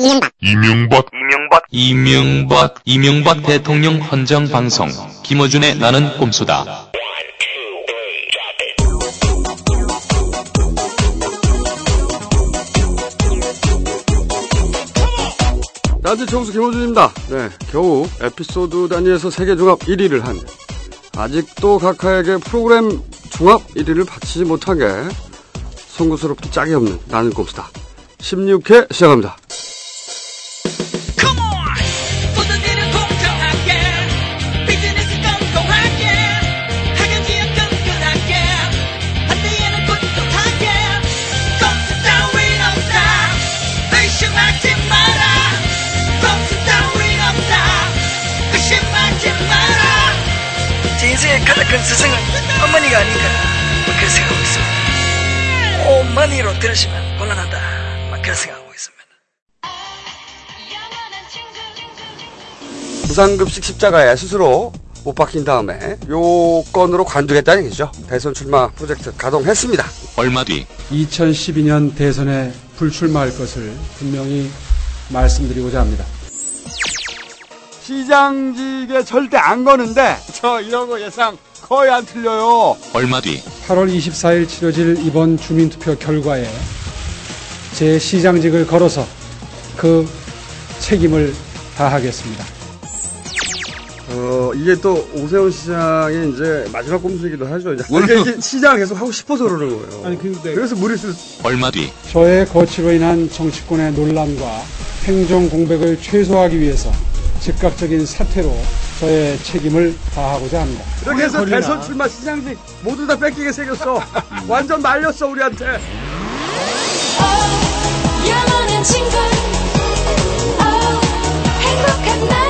이명박 이명박 이명박 이명박 이명박 대통령 헌정 방송 김어준의 나는 꼼수다. large 총수 김어준입니다. 네, 겨우 에피소드 단위에서 세계 종합 1위를 한 아직도 각하에게 프로그램 종합 1위를 바치지 못한 게 송구스럽도 짝이 없는 나는 꼼수다. 16회 시작합니다. 어머니가 아닌가 뭐 그런 생각하고 있습니다 어머니로 들으시면 곤란하다 막 그런 생각하고 있습니다 무상급식 십자가에 스스로 못 박힌 다음에 요 건으로 관두겠다는 얘기죠. 대선 출마 프로젝트 가동했습니다. 얼마 뒤 2012년 대선에 불출마할 것을 분명히 말씀드리고자 합니다. 시장직에 절대 안 거는데 저 이런 거 예상 거의 안 틀려요. 얼마 뒤 8월 24일 치러질 이번 주민투표 결과에 제 시장직을 걸어서 그 책임을 다하겠습니다. 어 이게 또 오세훈 시장의 이제 마지막 꼼수이기도 하죠. 이제 이게, 시장을 계속 하고 싶어서 그러는 거예요. 아니 근데 그래서 무리수 얼마 뒤 저의 거취로 인한 정치권의 논란과 행정 공백을 최소화하기 위해서 즉각적인 사퇴로 저의 책임을 다하고자 합니다. 이렇게 해서 대선 출마 시장직 모두 다 뺏기게 생겼어. 완전 말렸어 우리한테. 영원한 친구 oh, 행복한 날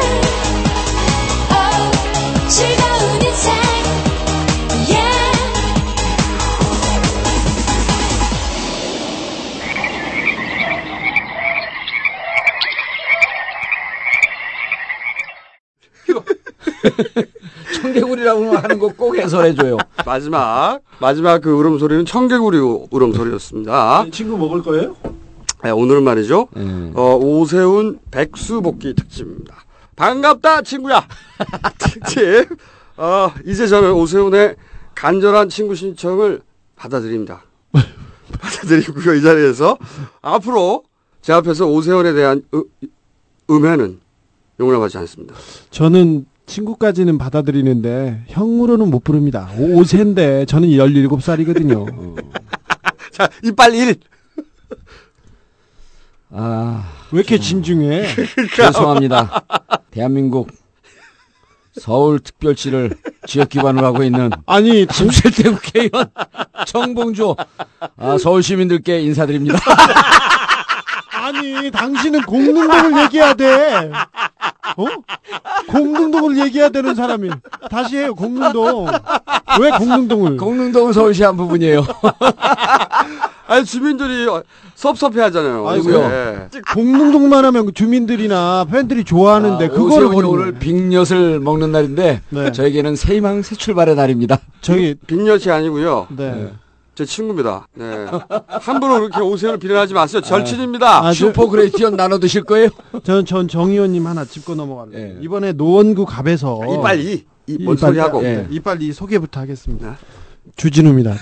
청개구리라고 하는 거 꼭 해설해줘요. 마지막 마지막 그 울음소리는 청개구리 울음소리였습니다. 친구 먹을 거예요? 네, 오늘은 말이죠. 음. 어, 오세훈 백수복귀 특집입니다. 반갑다 친구야. 특집. 어, 이제 저는 오세훈의 간절한 친구 신청을 받아들입니다. 받아들이고요 이 자리에서 앞으로 제 앞에서 오세훈에 대한 으, 음해는 용납하지 않습니다. 저는 친구까지는 받아들이는데 형으로는 못 부릅니다. 5세인데 저는 17살이거든요. 자 이빨 1. 아, 왜 이렇게 진중해? 죄송합니다. 대한민국 서울특별시를 지역 기반으로 하고 있는 아니, 당, 17대 국회의원 정봉주 아, 서울 시민들께 인사드립니다. 아니, 당신은 공릉동을 얘기해야 돼. 어? 공릉동을 얘기해야 되는 사람이. 다시 해요, 공릉동. 왜 공릉동을? 공릉동은 서울시 한 부분이에요. 아니 주민들이 섭섭해 하잖아요. 아이고요. 네. 공릉동만 하면 그 주민들이나 팬들이 좋아하는데 아, 그거를 버리는 오늘 빅엿을 먹는 날인데 네. 저에게는 새희망 새 출발의 날입니다. 저기 빅엿이 아니고요. 네. 제 친구입니다. 네. 함부로 그렇게 오세훈을 비난하지 마세요. 절친입니다. 아, 저, super great 엿 나눠 드실 거예요? 저는 전 정의원님 하나 짚고 넘어갈게요. 예. 이번에 노원구 갑에서 이빨 이. 이뭔 이빨 소리 하고. 예. 이빨 이 소개부터 하겠습니다. 네. 주진우입니다.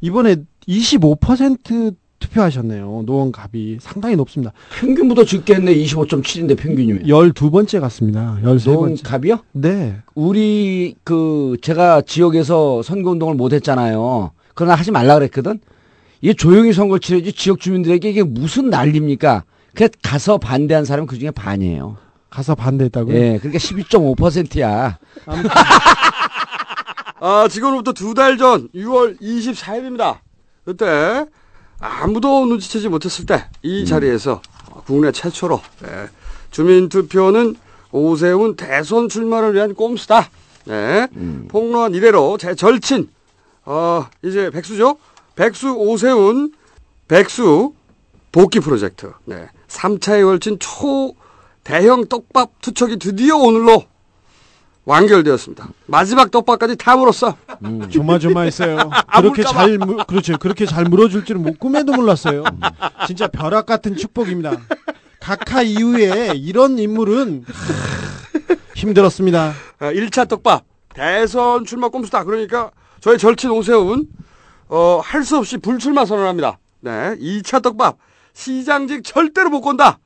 이번에 25% 투표하셨네요. 노원 갑이 상당히 높습니다. 평균보다 적겠네. 25.7인데 평균이면. 12번째 같습니다. 13번째. 노원 갑이요? 네. 우리 그 제가 지역에서 선거 운동을 못 했잖아요. 그러나 하지 말라 그랬거든. 이게 조용히 선거 치러지 지역 주민들에게 이게 무슨 난리입니까? 그 가서 반대한 사람은 그 중에 반이에요. 가서 반대했다고요? 예, 그러니까 12.5%야. 아, 지금부터 두 달 전 6월 24일입니다. 그때 아무도 눈치채지 못했을 때이 자리에서 국내 최초로 네, 주민투표는 오세훈 대선 출마를 위한 꼼수다. 네, 폭로한 이래로 제 절친 어, 이제 백수죠. 백수 오세훈 백수 복귀 프로젝트. 네, 3차에 걸친 초 대형 떡밥 투척이 드디어 오늘로 완결되었습니다. 마지막 떡밥까지 다 물었어. 조마조마했어요. 안 그렇게. 잘 물- 그렇죠. 그렇게 잘 물어줄 줄은 뭐 꿈에도 몰랐어요. 진짜 벼락 같은 축복입니다. 각하 이후에 이런 인물은 하, 힘들었습니다. 아, 1차 떡밥 대선 출마 꼼수다. 그러니까 저희 절친 오세훈 어, 할 수 없이 불출마 선언합니다. 네, 2차 떡밥 시장직 절대로 못 건다.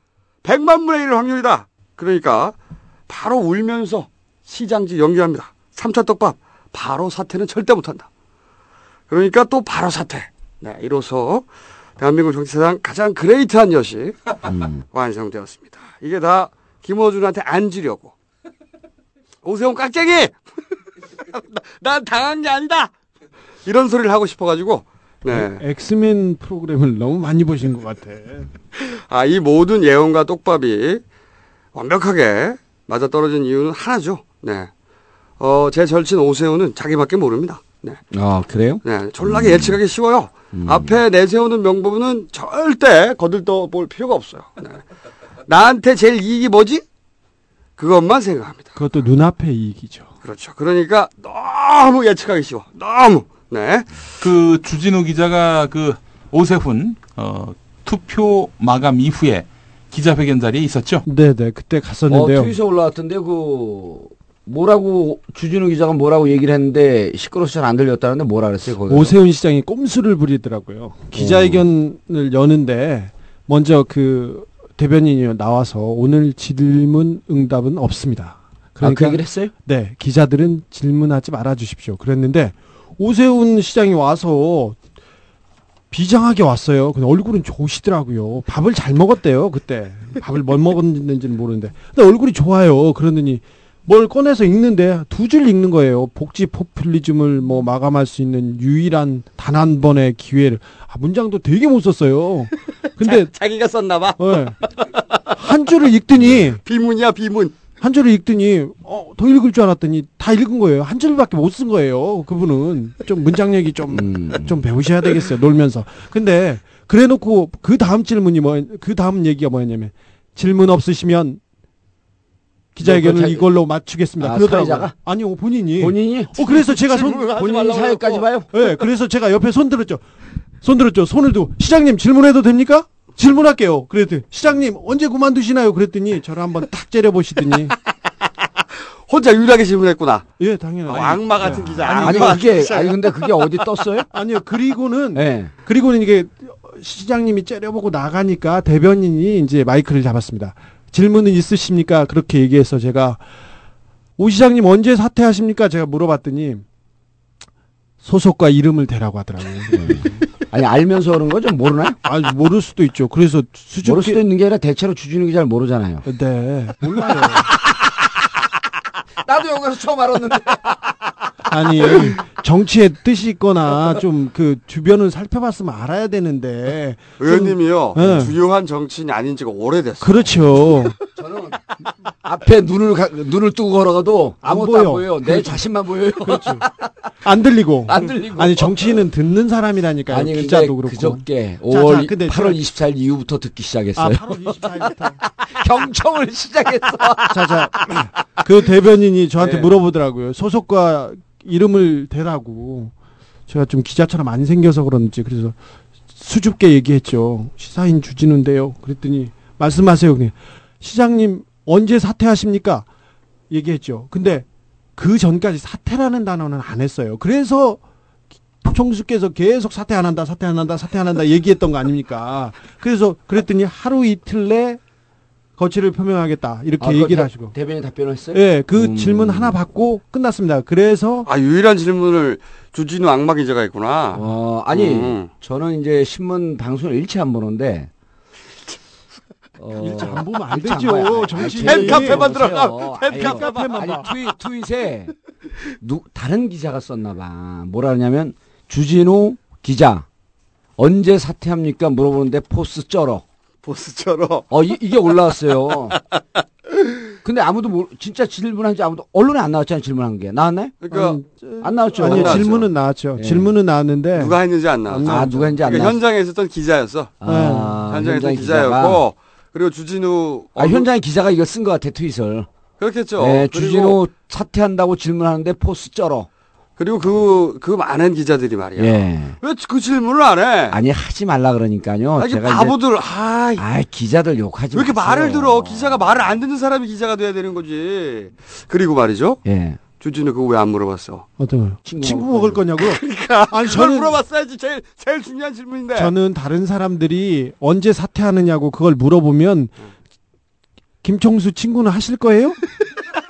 100만 분의 1 확률이다. 그러니까 바로 울면서 시장직 연기합니다. 3차 떡밥 바로 사퇴는 절대 못한다. 그러니까 또 바로 사퇴. 네, 이로써 대한민국 정치사상 가장 great한 엿이 완성되었습니다. 이게 다 김어준한테 안 지려고. 오세훈 깍쟁이! 난 당한 게 아니다! 이런 소리를 하고 싶어가지고, 네. 엑스맨 프로그램을 너무 많이 보신 것 같아. 아, 이 모든 예언과 떡밥이 완벽하게 맞아 떨어진 이유는 하나죠. 네. 어, 제 절친 오세훈은 자기밖에 모릅니다. 네. 아 그래요? 네. 졸라게 예측하기 쉬워요. 앞에 내세우는 명분은 절대 거들떠 볼 필요가 없어요. 네. 나한테 제일 이익이 뭐지? 그것만 생각합니다. 그것도 눈앞의 이익이죠. 그렇죠. 그러니까 너무 예측하기 쉬워. 너무. 네. 그 주진우 기자가 그 오세훈 어, 투표 마감 이후에 기자회견 자리에 있었죠. 네 네 그때 어, 갔었는데요. 트윗에 올라왔던데 그 뭐라고 주진우 기자가 뭐라고 얘기를 했는데 시끄러워서 잘 안 들렸다는데 뭐라 그랬어요 거기 오세훈 시장이 꼼수를 부리더라고요. 기자회견을 여는데 먼저 그 대변인이 나와서 오늘 질문 응답은 없습니다. 아, 그 얘기를 했어요? 네, 기자들은 질문하지 말아 주십시오. 그랬는데 오세훈 시장이 와서 비장하게 왔어요. 근데 얼굴은 좋으시더라고요. 밥을 잘 먹었대요, 그때. 밥을 뭘 먹었는지는 모르는데. 근데 얼굴이 좋아요. 그러더니 뭘 꺼내서 읽는데 두 줄 읽는 거예요. 복지 포퓰리즘을 뭐 마감할 수 있는 유일한 단 한 번의 기회를. 아, 문장도 되게 못 썼어요. 근데 자 기가 썼나봐. 예. 한 줄을 읽더니 비문이야, 비문. 한 줄을 읽더니 어, 더 읽을 줄 알았더니 다 읽은 거예요. 한 줄밖에 못 쓴 거예요. 그분은 좀 문장력이 좀좀 음. 배우셔야 되겠어요. 놀면서. 근데 그래 놓고 그 다음 질문이 뭐 그 다음 얘기가 뭐였냐면 질문 없으시면 기자회견을 뭐, 그 자- 이걸로 맞추겠습니다. 아. 사회자가? 아니요 본인이. 본인이 어 그래서 제가 손 본인 사회까지. 봐요? 예, 그래서 제가 옆에 손 들었죠. 손 들었죠. 손을 두고 시장님 질문해도 됩니까? 질문할게요. 그랬더니 시장님 언제 그만두시나요? 그랬더니 저를 한번 딱 째려보시더니 혼자 유일하게 질문했구나. 예 당연하죠. 어, 악마 같은 예. 기자. 아니, 아니 악마 그게. 아니 근데 그게 어디 떴어요? 아니요. 그리고는 예. 그리고는 이게 시장님이 째려보고 나가니까 대변인이 이제 마이크를 잡았습니다. 질문은 있으십니까? 그렇게 얘기해서 제가 오 시장님 언제 사퇴하십니까? 제가 물어봤더니 소속과 이름을 대라고 하더라고요. 아니 알면서 그런 거죠? 모르나요? 아 모를 수도 있죠. 그래서 수줍게 모를 수도 있는 게 아니라 대체로 주진우 기자를 모르잖아요. 네 몰라요. 나도 여기서 처음 알았는데. 아니 정치의 뜻이 있거나 좀 그 주변을 살펴봤으면 알아야 되는데 의원님이요. 네. 주요한 정치인이 아닌 지가 오래됐어요. 그렇죠. 저는 앞에 눈을 가- 눈을 뜨고 걸어가도 안 아무것도 안 보여. 보여요. 내 그렇죠. 자신만 보여요. 안 들리고 안 들리고. 아니 정치인은 듣는 사람이라니까요. 아니 근데 기자도 그렇고. 그저께 자, 5월 자, 근데 8월 제가- 24일 이후부터 듣기 아 시작했어요. 8월 24일부터. 경청을 시작했어. 자 자 그 대변인이 저한테 네. 물어보더라고요. 소속과 이름을 대라고. 제가 좀 기자처럼 안 생겨서 그런지 그래서 수줍게 얘기했죠. 시사인 주진우인데요. 그랬더니 말씀하세요. 그냥 시장님 언제 사퇴하십니까? 얘기했죠. 근데 그 전까지 사퇴라는 단어는 안 했어요. 그래서 총수께서 계속 사퇴 안 한다, 사퇴 안 한다, 사퇴 안 한다 얘기했던 거 아닙니까? 그래서 그랬더니 하루 이틀 내 거취를 표명하겠다 이렇게 아, 얘기를 대- 하시고. 대변인 답변을 했어요? 예, 그 음. 질문 하나 받고 끝났습니다. 그래서 아, 유일한 질문을 주진우 악마 기자가 했구나. 어, 아니 음. 저는 이제 신문 방송을 일치 안 보는데 어, 일찍 안 보면 안 되죠. 아니, 팬카페만. 들어가. 아유, 팬카페만 아니 봐. 트윗, 트윗에 누, 다른 기자가 썼나 봐. 뭐라 하냐면 주진우 기자 언제 사퇴합니까 물어보는데 포스 쩔어. 보스처럼. 어 이, 게 올라왔어요. 근데 아무도 모 진짜 질문한지 아무도 언론에 안 나왔잖아요 질문한 게 나왔나요? 그러니까 아니, 안 나왔죠. 나왔죠. 질문은 나왔죠. 예. 질문은 나왔는데 누가 했는지 안 나왔어. 아 누가 했는지 안 그러니까 나왔어. 현장에 있었던 기자였어. 아, 현장에 있었던 현장 기자가. 기자였고, 그리고 주진우. 아 현장의 기자가 이거 쓴 것 같아 트윗을. 그렇겠죠. 네, 그리고 주진우 사퇴한다고 질문하는데 포스 쩔어. 그리고 그, 그 많은 기자들이 말이야. 예. 왜 그 질문을 안 해? 아니 하지 말라 그러니까요. 아, 이게 제가 바보들, 아, 이- 아 기자들 욕하지 왜 이렇게 마세요. 말을 들어? 기자가 말을 안 듣는 사람이 기자가 돼야 되는 거지. 그리고 말이죠. 예. 주진우 그거 왜 안 물어봤어? 어떤 거요? 친구 친구, 먹을 거냐고요? 그러니까 아니, 그걸 저는- 물어봤어야지. 제일 제일 중요한 질문인데. 저는 다른 사람들이 언제 사퇴하느냐고 그걸 물어보면 김총수 친구는 하실 거예요?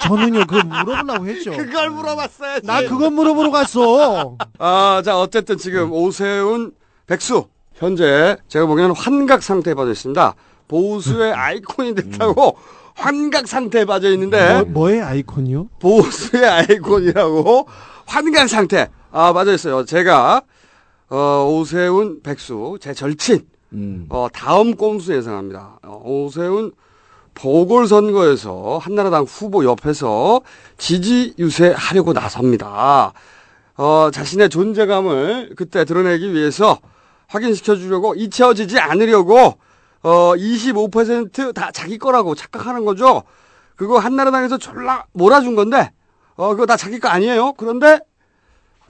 저는요 그거 물어보려고 했죠. 그걸 물어봤어야지. 나 그거 물어보러 갔어. 아, 자 어쨌든 지금 오세훈, 백수 현재 제가 보기에는 환각 상태에 빠져 있습니다. 보수의 아이콘이 됐다고 환각 상태에 빠져 있는데 뭐, 뭐의 아이콘이요? 보수의 아이콘이라고 환각 상태. 아 빠져 있어요. 제가 어, 오세훈, 백수 제 절친 음. 어, 다음 꼼수 예상합니다. 어, 오세훈 보궐선거에서 한나라당 후보 옆에서 지지 유세하려고 나섭니다. 어, 자신의 존재감을 그때 드러내기 위해서 확인시켜 주려고 잊혀지지 않으려고 어, 25%다 자기 거라고 착각하는 거죠. 그거 한나라당에서 졸라 몰아준 건데 어, 그거 다 자기 거 아니에요. 그런데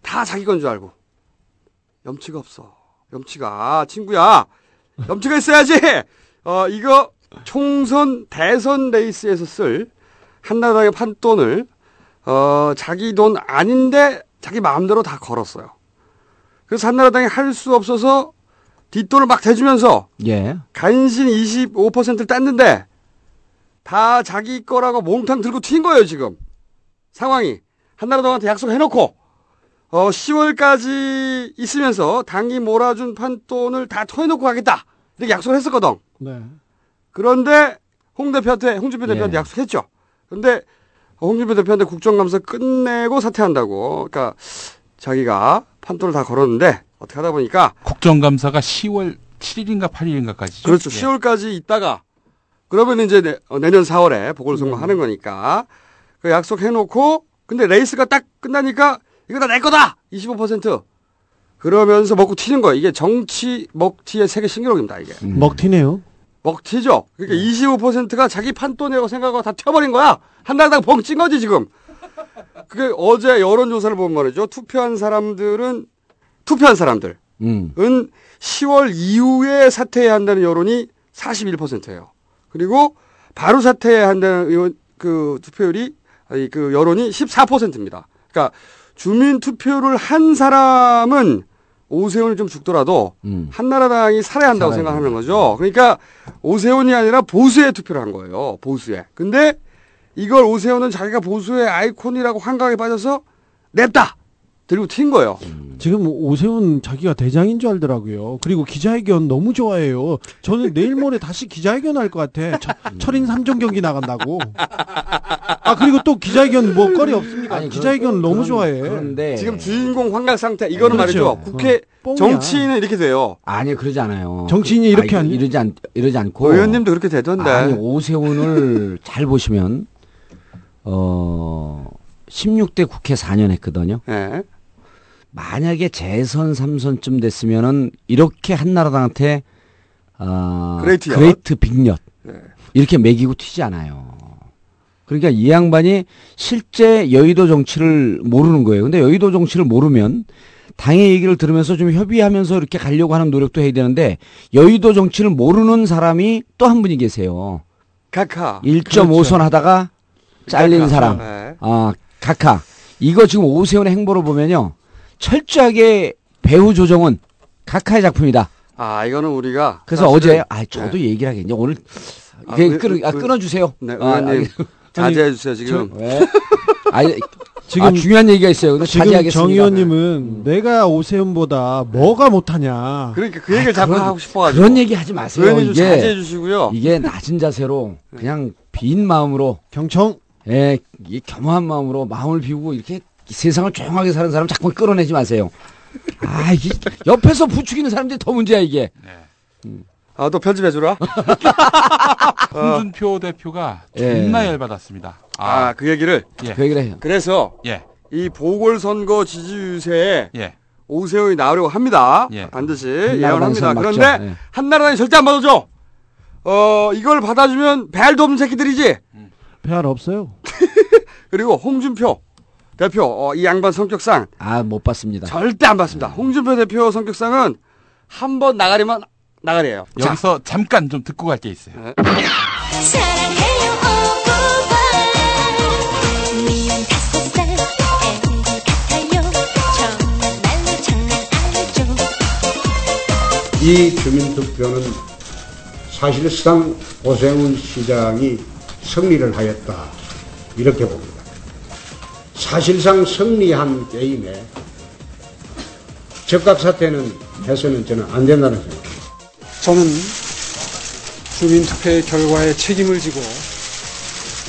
다 자기 건 줄 알고 염치가 없어. 염치가 친구야. 염치가 있어야지. 어 이거 총선 대선 레이스에서 쓸 한나라당의 판돈을 어 자기 돈 아닌데 자기 마음대로 다 걸었어요. 그래서 한나라당이 할 수 없어서 뒷돈을 막 대주면서 예. 간신 25%를 땄는데 다 자기 거라고 몽탕 들고 튄 거예요 지금 상황이 한나라당한테 약속해놓고 어 10월까지 있으면서 당이 몰아준 판돈을 다 토해놓고 가겠다 이렇게 약속을 했었거든 네. 그런데 홍 대표한테 홍준표 대표한테 예. 약속했죠 근데 홍준표 대표한테 국정감사 끝내고 사퇴한다고 그러니까 자기가 판돈을 다 걸었는데 어떻게 하다 보니까 국정감사가 10월 7일인가 8일인가까지죠. 그렇죠. 예. 10월까지 있다가 그러면 이제 내, 어, 내년 4월에 보궐선거 하는 거니까 그 약속해놓고 근데 레이스가 딱 끝나니까 이거 다 내 거다 25% 그러면서 먹고 튀는 거예요. 이게 정치 먹튀의 세계 신기록입니다. 이게 음. 음. 먹튀네요. 먹튀죠. 그러니까 25%가 자기 판돈이라고 생각하고 다 튀어버린 거야. 한나라당 벙찐 거지 지금. 그게 어제 여론조사를 보면 말이죠. 투표한 사람들은 투표한 사람들 음. 은 10월 이후에 사퇴해야 한다는 여론이 41%예요. 그리고 바로 사퇴해야 한다는 의원- 그 투표율이 아니 그 여론이 14%입니다. 그러니까 주민 투표를 한 사람은 오세훈이 좀 죽더라도 음. 한나라당이 살아야 한다고 살아야 생각하는 거죠. 그러니까 오세훈이 아니라 보수의 투표를 한 거예요. 보수에. 근데 이걸 오세훈은 자기가 보수의 아이콘이라고 환각에 빠져서 냅다 들고 튄 거예요. 지금 오세훈 자기가 대장인 줄 알더라고요. 그리고 기자회견 너무 좋아해요. 저는 내일 모레 다시 기자회견 할 것 같아. 철- 철인 3종 경기 나간다고. 아 그리고 또 기자회견 뭐 거리 없습니까? 아니, 기자회견 그런- 너무 좋아해. 그런데 지금 주인공 환각 상태 이거는 그렇죠. 말이죠. 국회 어. 정치인은 이렇게 돼요. 아니 그러지 않아요. 정치인이 이렇게 아, 하니? 이러지 않 이러지 않고 의원님도 그렇게 되던데. 아니 오세훈을 잘 보시면 어 16대 국회 4년 했거든요. 예. 만약에 재선 3선쯤 됐으면은 이렇게 한나라당한테 아 great big엿 네. 이렇게 매기고 튀지 않아요. 그러니까 이 양반이 실제 여의도 정치를 모르는 거예요. 근데 여의도 정치를 모르면 당의 얘기를 들으면서 좀 협의하면서 이렇게 가려고 하는 노력도 해야 되는데 여의도 정치를 모르는 사람이 또 한 분이 계세요. 카카. 1.5선 하다가 잘린 카카. 사람. 예. 아, 카카. 이거 지금 오세훈의 행보를 보면요. 철저하게 배우 조정은 카카의 작품이다. 아 이거는 우리가 그래서 어제, 아, 저도 얘기를 하겠네. 오늘, 아, 의- 끊어, 아, 의- 끊어주세요. 네, 아, 의원님 자제해 주세요 지금. 왜? 아니, 지금 아, 중요한 얘기가 있어요. 근데 지금 자제하겠습니다. 정 의원님은 내가 오세훈보다 뭐가 못하냐. 그러니까 그 얘기를 자꾸 그런- 하고 싶어가지고. 그런 얘기 하지 마세요. 의원님 좀 자제해 주시고요. 이게 낮은 자세로 그냥 빈 마음으로, 경청 예, 이 겸허한 마음으로 마음을 비우고 이렇게 세상을 조용하게 사는 사람 자꾸 끌어내지 마세요. 아, 이게 옆에서 부추기는 사람들이 더 문제야, 이게. 아또 편집해 주라. 홍준표 대표가 예. 존나 열받았습니다. 아그 얘기를. 예. 그 얘기를 해요. 그래서 예. 이 보궐선거 지지 유세에 예. 오세훈이 나오려고 합니다. 예. 반드시 예언합니다. 그런데 예. 한나라당이 절대 안 받아줘. 어 이걸 받아주면 배알도 없는 새끼들이지. 배알 없어요. 그리고 홍준표 대표 어, 이 양반 성격상 아, 못 봤습니다. 절대 안 받습니다. 홍준표 대표 성격상은 한 번 나가리면 나가리예요. 자, 여기서 잠깐 좀 듣고 갈 게 있어요. 사랑해요 오빠 미운 다섯 살 애기 같아요 정말로 장난 아니죠 이 주민투표는 사실상 오세훈 시장이 승리를 하였다 이렇게 봅니다. 사실상 승리한 게임에 적각 사태는 해서는 저는 안 된다는 생각입니다. 저는 주민투표의 결과에 책임을 지고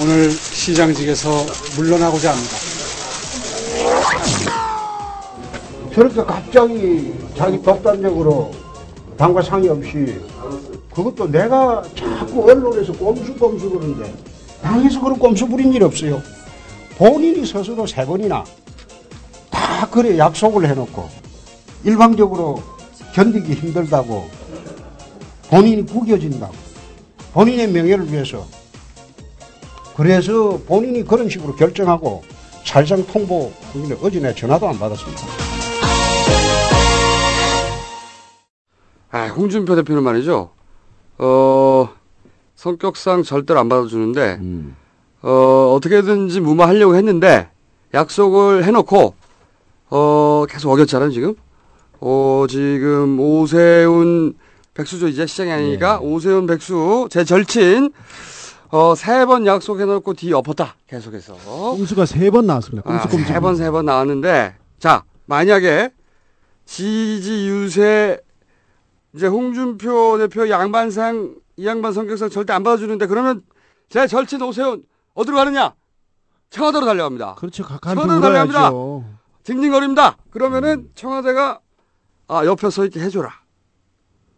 오늘 시장직에서 물러나고자 합니다. 저렇게 갑자기 자기 독단적으로 당과 상의 없이 그것도 내가 자꾸 언론에서 꼼수꼼수 그러는데 당에서 그런 꼼수 부린 일 없어요. 본인이 스스로 세 번이나 다 그래 약속을 해놓고 일방적으로 견디기 힘들다고 본인이 구겨진다고 본인의 명예를 위해서 그래서 본인이 그런 식으로 결정하고 살상 통보 그게 어제 내 전화도 안 받았습니다. 아, 홍준표 대표는 말이죠. 어, 성격상 절대로 안 받아주는데, 음. 어, 어떻게든지 무마하려고 했는데, 약속을 해놓고, 어, 계속 어겼잖아요, 지금. 어, 지금 오세훈 백수죠, 이제 시장이 아니니까. 오세훈 백수, 제 절친, 어, 세 번 약속해놓고 뒤 엎었다, 계속해서. 꼼수가 세 번 나왔습니다. 아, 꼼수 꼼수. 세 번, 세 번 나왔는데, 자, 만약에 지지 유세, 이제 홍준표 대표 양반상, 이 양반 성격상 절대 안 받아주는데, 그러면 제 절친 오세훈, 어디로 가느냐? 청와대로 달려갑니다. 그렇죠. 천원 달려갑니다. 징징거립니다. 그러면은 청와대가, 아, 옆에 서 있게 해줘라.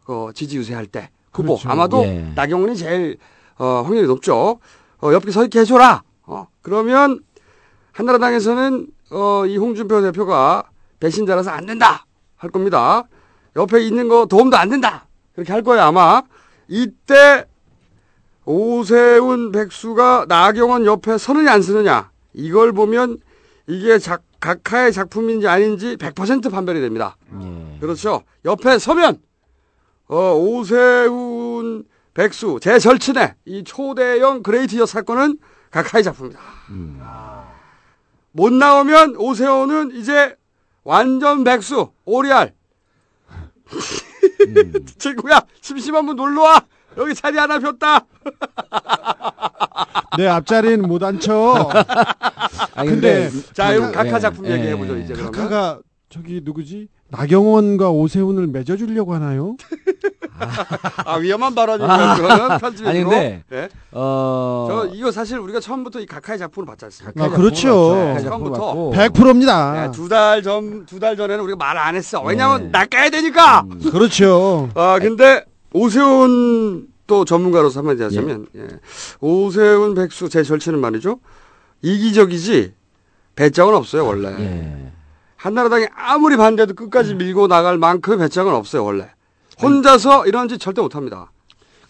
그 지지 유세할 때. 후보. 그렇죠. 아마도 예. 나경원이 제일, 어, 확률이 높죠. 어, 옆에 서 있게 해줘라. 어, 그러면 한나라당에서는 어, 이 홍준표 대표가 배신자라서 안 된다 할 겁니다. 옆에 있는 거 도움도 안 된다 그렇게 할 거예요 아마. 이때 오세훈 백수가 나경원 옆에 서느냐 안 서느냐 이걸 보면 이게 작, 각하의 작품인지 아닌지 100% 판별이 됩니다. 예. 그렇죠. 옆에 서면 어, 오세훈 백수 제 절친의 이 초대형 great 엿 사건은 각하의 작품이다. 못 나오면 오세훈은 이제 완전 백수 오리알. 친구야 심심하면 놀러 와. 여기 자리 하나 폈다. 내 앞자리는 못 앉혀. 아니, 근데 자, 이거 그, 각하 예, 작품 예, 얘기해 보죠, 예. 이제. 그러면. 카카가 저기 누구지? 나경원과 오세훈을 맺어주려고 하나요? 아, 위험한 발언이고요. 그거는 편집으로. 아니, 근데, 예. 어. 저 이거 사실 우리가 처음부터 이 각하의 작품을 봤지 않습니까? 아, 그렇죠. 작품을 처음부터. 봤고. 100%입니다. 네, 두달 전, 두 달 전에는 우리가 말 안 했어. 왜냐면 낚아야 되니까! 그렇죠. 아, 근데 오세훈 또 전문가로서 한마디 하자면, 예. 오세훈 백수 제 절친은 말이죠. 이기적이지, 배짱은 없어요, 원래. 예. 한나라당이 아무리 반대도 끝까지 밀고 나갈 만큼의 배짱은 없어요, 원래. 혼자서 이런 짓 절대 못 합니다.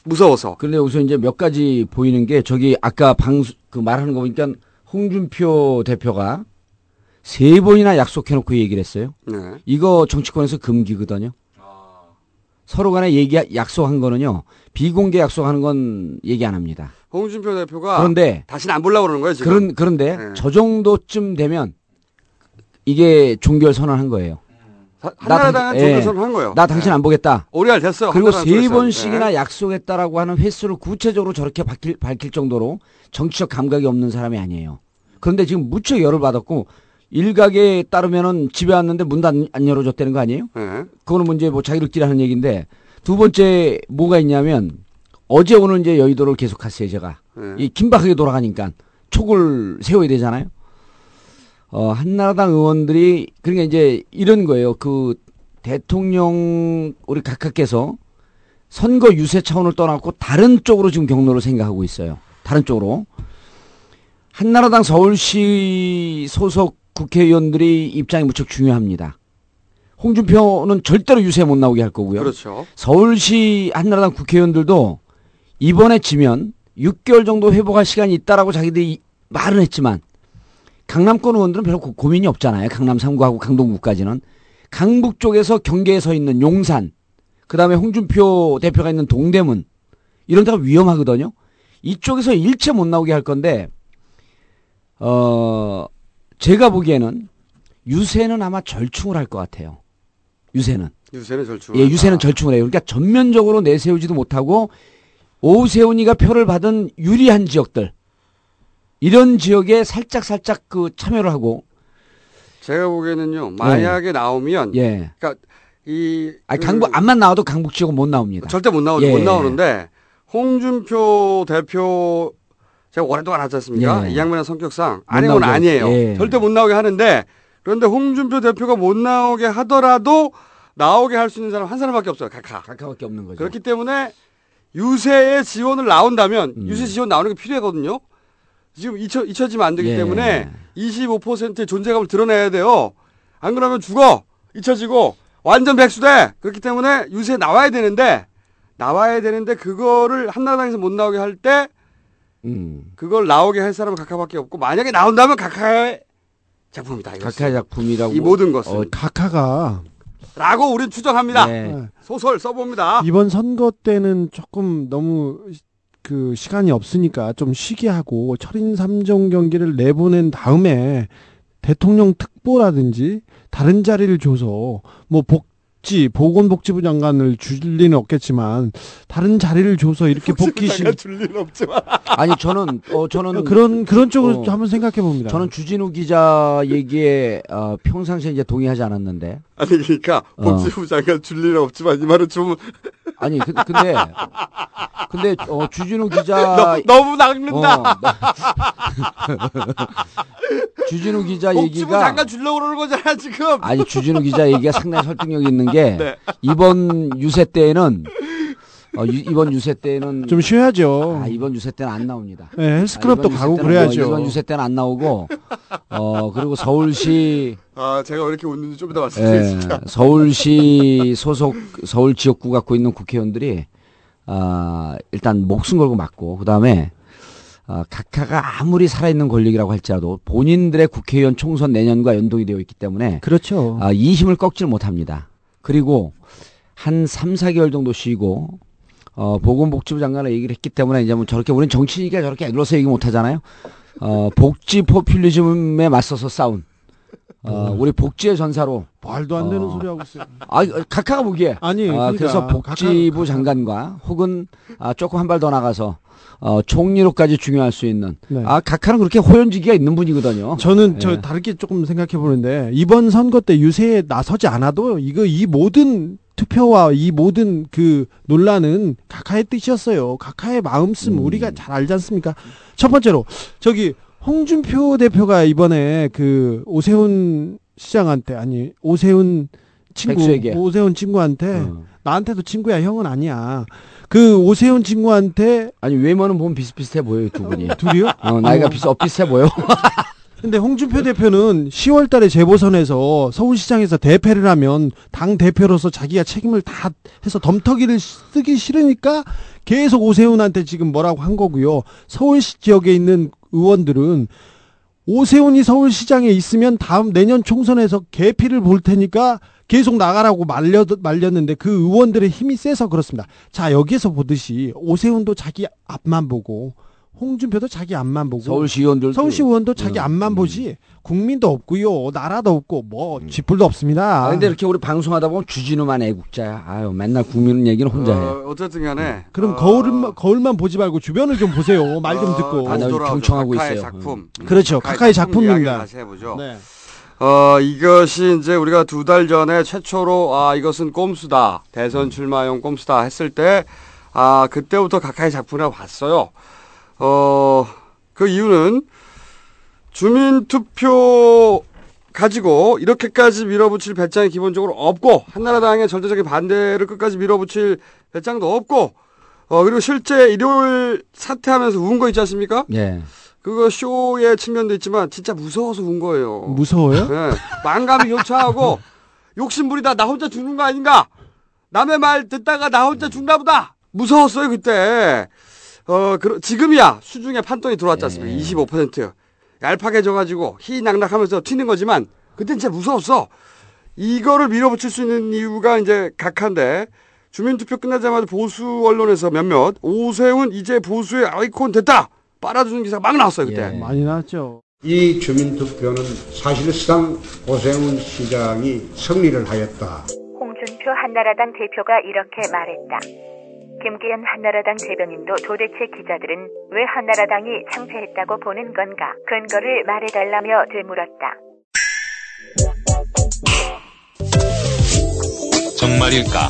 무서워서. 그런데 우선 이제 몇 가지 보이는 게 저기 아까 방수 그 말하는 거 보니까 홍준표 대표가 세 번이나 약속해놓고 얘기를 했어요. 네. 이거 정치권에서 금기거든요. 서로 간에 얘기 약속한 거는요 비공개 약속하는 건 얘기 안 합니다. 홍준표 대표가 그런데 다시는 안 보려고 그러는 거예요, 지금. 그런 그런데 네. 저 정도쯤 되면 이게 종결 선언한 거예요. 한나라당은 당- 종결 예. 선언한 거예요. 나 당신 네. 안 보겠다. 오리알 됐어요. 그리고 세. 번씩이나 네. 약속했다라고 하는 횟수를 구체적으로 저렇게 밝힐, 밝힐 정도로 정치적 감각이 없는 사람이 아니에요. 그런데 지금 무척 열을 받았고 일각에 따르면은 집에 왔는데 문도 안, 안 열어줬다는 거 아니에요? 네. 그거는 문제 뭐 자기들끼리 하는 얘기인데 두 번째 뭐가 있냐면 어제 오늘 이제 여의도를 계속 갔어요 제가 네. 이 긴박하게 돌아가니까 촉을 세워야 되잖아요. 어 한나라당 의원들이 그러니까 이제 이런 거예요. 그 대통령 우리 각하께서 선거 유세 차원을 떠나고 다른 쪽으로 지금 경로를 생각하고 있어요. 다른 쪽으로 한나라당 서울시 소속 국회의원들이 입장이 무척 중요합니다. 홍준표는 절대로 유세 못 나오게 할 거고요. 그렇죠. 서울시 한나라당 국회의원들도 이번에 지면 6개월 정도 회복할 시간이 있다라고 자기들이 말은 했지만 강남권 의원들은 별로 고, 고민이 없잖아요. 강남 3구하고 강동구까지는. 강북 쪽에서 경계에 서 있는 용산, 그 다음에 홍준표 대표가 있는 동대문, 이런 데가 위험하거든요. 이쪽에서 일체 못 나오게 할 건데, 어, 제가 보기에는 유세는 아마 절충을 할 것 같아요. 유세는. 유세는 절충. 예, 유세는 절충을 해요. 그러니까 전면적으로 내세우지도 못하고 오세훈이가 표를 받은 유리한 지역들 이런 지역에 살짝 살짝 그 참여를 하고 제가 보기에는요. 만약에 나오면 예. 이 아니 그 강북 앞만 나와도 강북 지역은 못 나옵니다. 절대 못 나오 예. 못 나오는데 홍준표 대표 제가 오랫동안 하지 않습니까? 예. 이 양반의 성격상 나오죠. 아니에요. 예. 절대 못 나오게 하는데 그런데 홍준표 대표가 못 나오게 하더라도 나오게 할 수 있는 사람 한 사람밖에 없어요. 각하. 각하밖에 없는 거죠. 그렇기 때문에 유세에 지원을 나온다면 음. 유세 지원 나오는 게 필요하거든요. 지금 잊혀, 잊혀지면 안 되기 예. 때문에 25%의 존재감을 드러내야 돼요. 안 그러면 죽어. 잊혀지고 완전 백수돼. 그렇기 때문에 유세에 나와야 되는데 나와야 되는데 그거를 한나라당에서 못 나오게 할 때 음. 그걸 나오게 할 사람은 각하밖에 없고 만약에 나온다면 각하의 작품이다. 이것은. 각하의 작품이라고 이 모든 것은 어, 각하가 라고 우리는 추정합니다. 네. 네. 소설 써봅니다. 이번 선거 때는 조금 너무 그 시간이 없으니까 좀 쉬게 하고 철인 삼종 경기를 내보낸 다음에 대통령 특보라든지 다른 자리를 줘서 뭐 복 지 보건복지부 장관을 줄 리는 없겠지만 다른 자리를 줘서 이렇게 복귀실 줄 리는 없지만. 아니 저는 어 저는 그런 그런 쪽으로 어, 한번 생각해 봅니다. 저는 주진우 기자 얘기에 어, 평상시에 이제 동의하지 않았는데 아니 그러니까 어. 복지부 장관 줄 리는 없지만 이 말은 좀 아니 그, 근데 근데 어, 주진우 기자 너, 무 낚는다. 어, 주진우 기자 얘기가 장관 주려고 그러는 거잖아 지금. 아니 주진우 기자 얘기가 상당히 설득력 있는 게 네. 이번 유세 때에는 어, 유- 이번 유세 때는 좀 쉬어야죠. 아, 이번 유세 때는 안 나옵니다. 네, 아, 헬스클럽도 이번 가고 유세 때는 그래야죠. 뭐, 이번 유세 때는 안 나오고 어 그리고 서울시 아 제가 왜 이렇게 웃는지 좀 이따 예, 말씀드리겠습니다. 서울시 소속 서울 지역구 갖고 있는 국회의원들이 아 일단 목숨 걸고 맞고 그 다음에 아, 각하가 아무리 살아있는 권력이라고 할지라도 본인들의 국회의원 총선 내년과 연동이 되어 있기 때문에 그렇죠. 아, 이 힘을 꺾지를 못합니다. 그리고 한 3, 4개월 정도 쉬고 어, 보건복지부 장관을 얘기를 했기 때문에 이제 뭐 저렇게 우리는 정치니까 저렇게 애들어서 얘기 못 하잖아요. 어, 복지 포퓰리즘에 맞서서 싸운 어, 우리 복지의 전사로 말도 안 되는 어. 소리 하고 있어요. 아, 각하가 보기에 아니, 아, 그러니까 그래서 복지부 장관과 혹은 아, 조금 한 발 더 나가서 어, 총리로까지 중요할 수 있는 네. 아 각하는 그렇게 호연지기가 있는 분이거든요. 저는 저 예. 다르게 조금 생각해 보는데 이번 선거 때 유세에 나서지 않아도 이거 이 모든 투표와 이 모든 그 논란은 각하의 뜻이었어요. 각하의 마음씀 음. 우리가 잘 알지 않습니까? 첫 번째로 저기 홍준표 대표가 이번에 그 오세훈 시장한테 아니 오세훈 친구 백수에게. 오세훈 친구한테 어. 나한테도 친구야 형은 아니야. 그 오세훈 친구한테 아니 외모는 보면 비슷비슷해 보여요 두 분이. 둘이요? 어, 나이가 비슷, 어, 비슷해 보여. 근데 홍준표 대표는 10월 달에 재보선에서 서울시장에서 대패를 하면 당 대표로서 자기가 책임을 다 해서 덤터기를 쓰기 싫으니까 계속 오세훈한테 지금 뭐라고 한 거고요. 서울시 지역에 있는 의원들은 오세훈이 서울시장에 있으면 다음 내년 총선에서 개피를 볼 테니까 계속 나가라고 말려, 말렸는데 그 의원들의 힘이 세서 그렇습니다. 자, 여기에서 보듯이 오세훈도 자기 앞만 보고 홍준표도 자기 앞만 보고 서울시 의원들도 서울시 의원도 자기 음, 앞만 음. 보지 국민도 없고요 나라도 없고 뭐 쥐뿔도 없습니다. 아, 근데 이렇게 우리 방송하다 보면 주진우만 애국자야. 아유, 맨날 국민 얘기는 혼자 해. 어, 어쨌든 간에 그럼 어, 거울만 거울만 보지 말고 주변을 좀 보세요. 말좀 어, 듣고. 아, 나. 경청하고 있어요. 작품. 그렇죠. 각하의 작품 작품입니다. 다시 해보죠. 네. 어, 이것이 이제 우리가 두 달 전에 최초로 아, 이것은 꼼수다. 대선 출마용 꼼수다 했을 때 아, 그때부터 각하의 작품이라고 봤어요. 어, 그 이유는 주민투표 가지고 이렇게까지 밀어붙일 배짱이 기본적으로 없고 한나라당의 절대적인 반대를 끝까지 밀어붙일 배짱도 없고 어, 그리고 실제 일요일 사퇴하면서 운거 있지 않습니까? 예. 그거 쇼의 측면도 있지만 진짜 무서워서 운 거예요. 무서워요? 네. 망감이 교차하고 욕심부리다 나 혼자 죽는 거 아닌가? 남의 말 듣다가 나 혼자 죽나 보다. 무서웠어요 그때. 어 그, 지금이야 수중에 판돈이 들어왔지 않습니까? 예. 25%. 얄팍해 져가지고 희낙낙하면서 튀는 거지만 그땐 진짜 무서웠어. 이거를 밀어붙일 수 있는 이유가 이제 각하인데 주민투표 끝나자마자 보수 언론에서 몇몇 오세훈 이제 보수의 아이콘 됐다 빨아주는 기사가 막 나왔어요 그때. 예. 많이 나왔죠. 이 주민투표는 사실상 오세훈 시장이 승리를 하였다. 홍준표 한나라당 대표가 이렇게 말했다. 김기현 한나라당 대변인도 도대체 기자들은 왜 한나라당이 창패했다고 보는 건가 근거를 말해달라며 되물었다. 정말일까?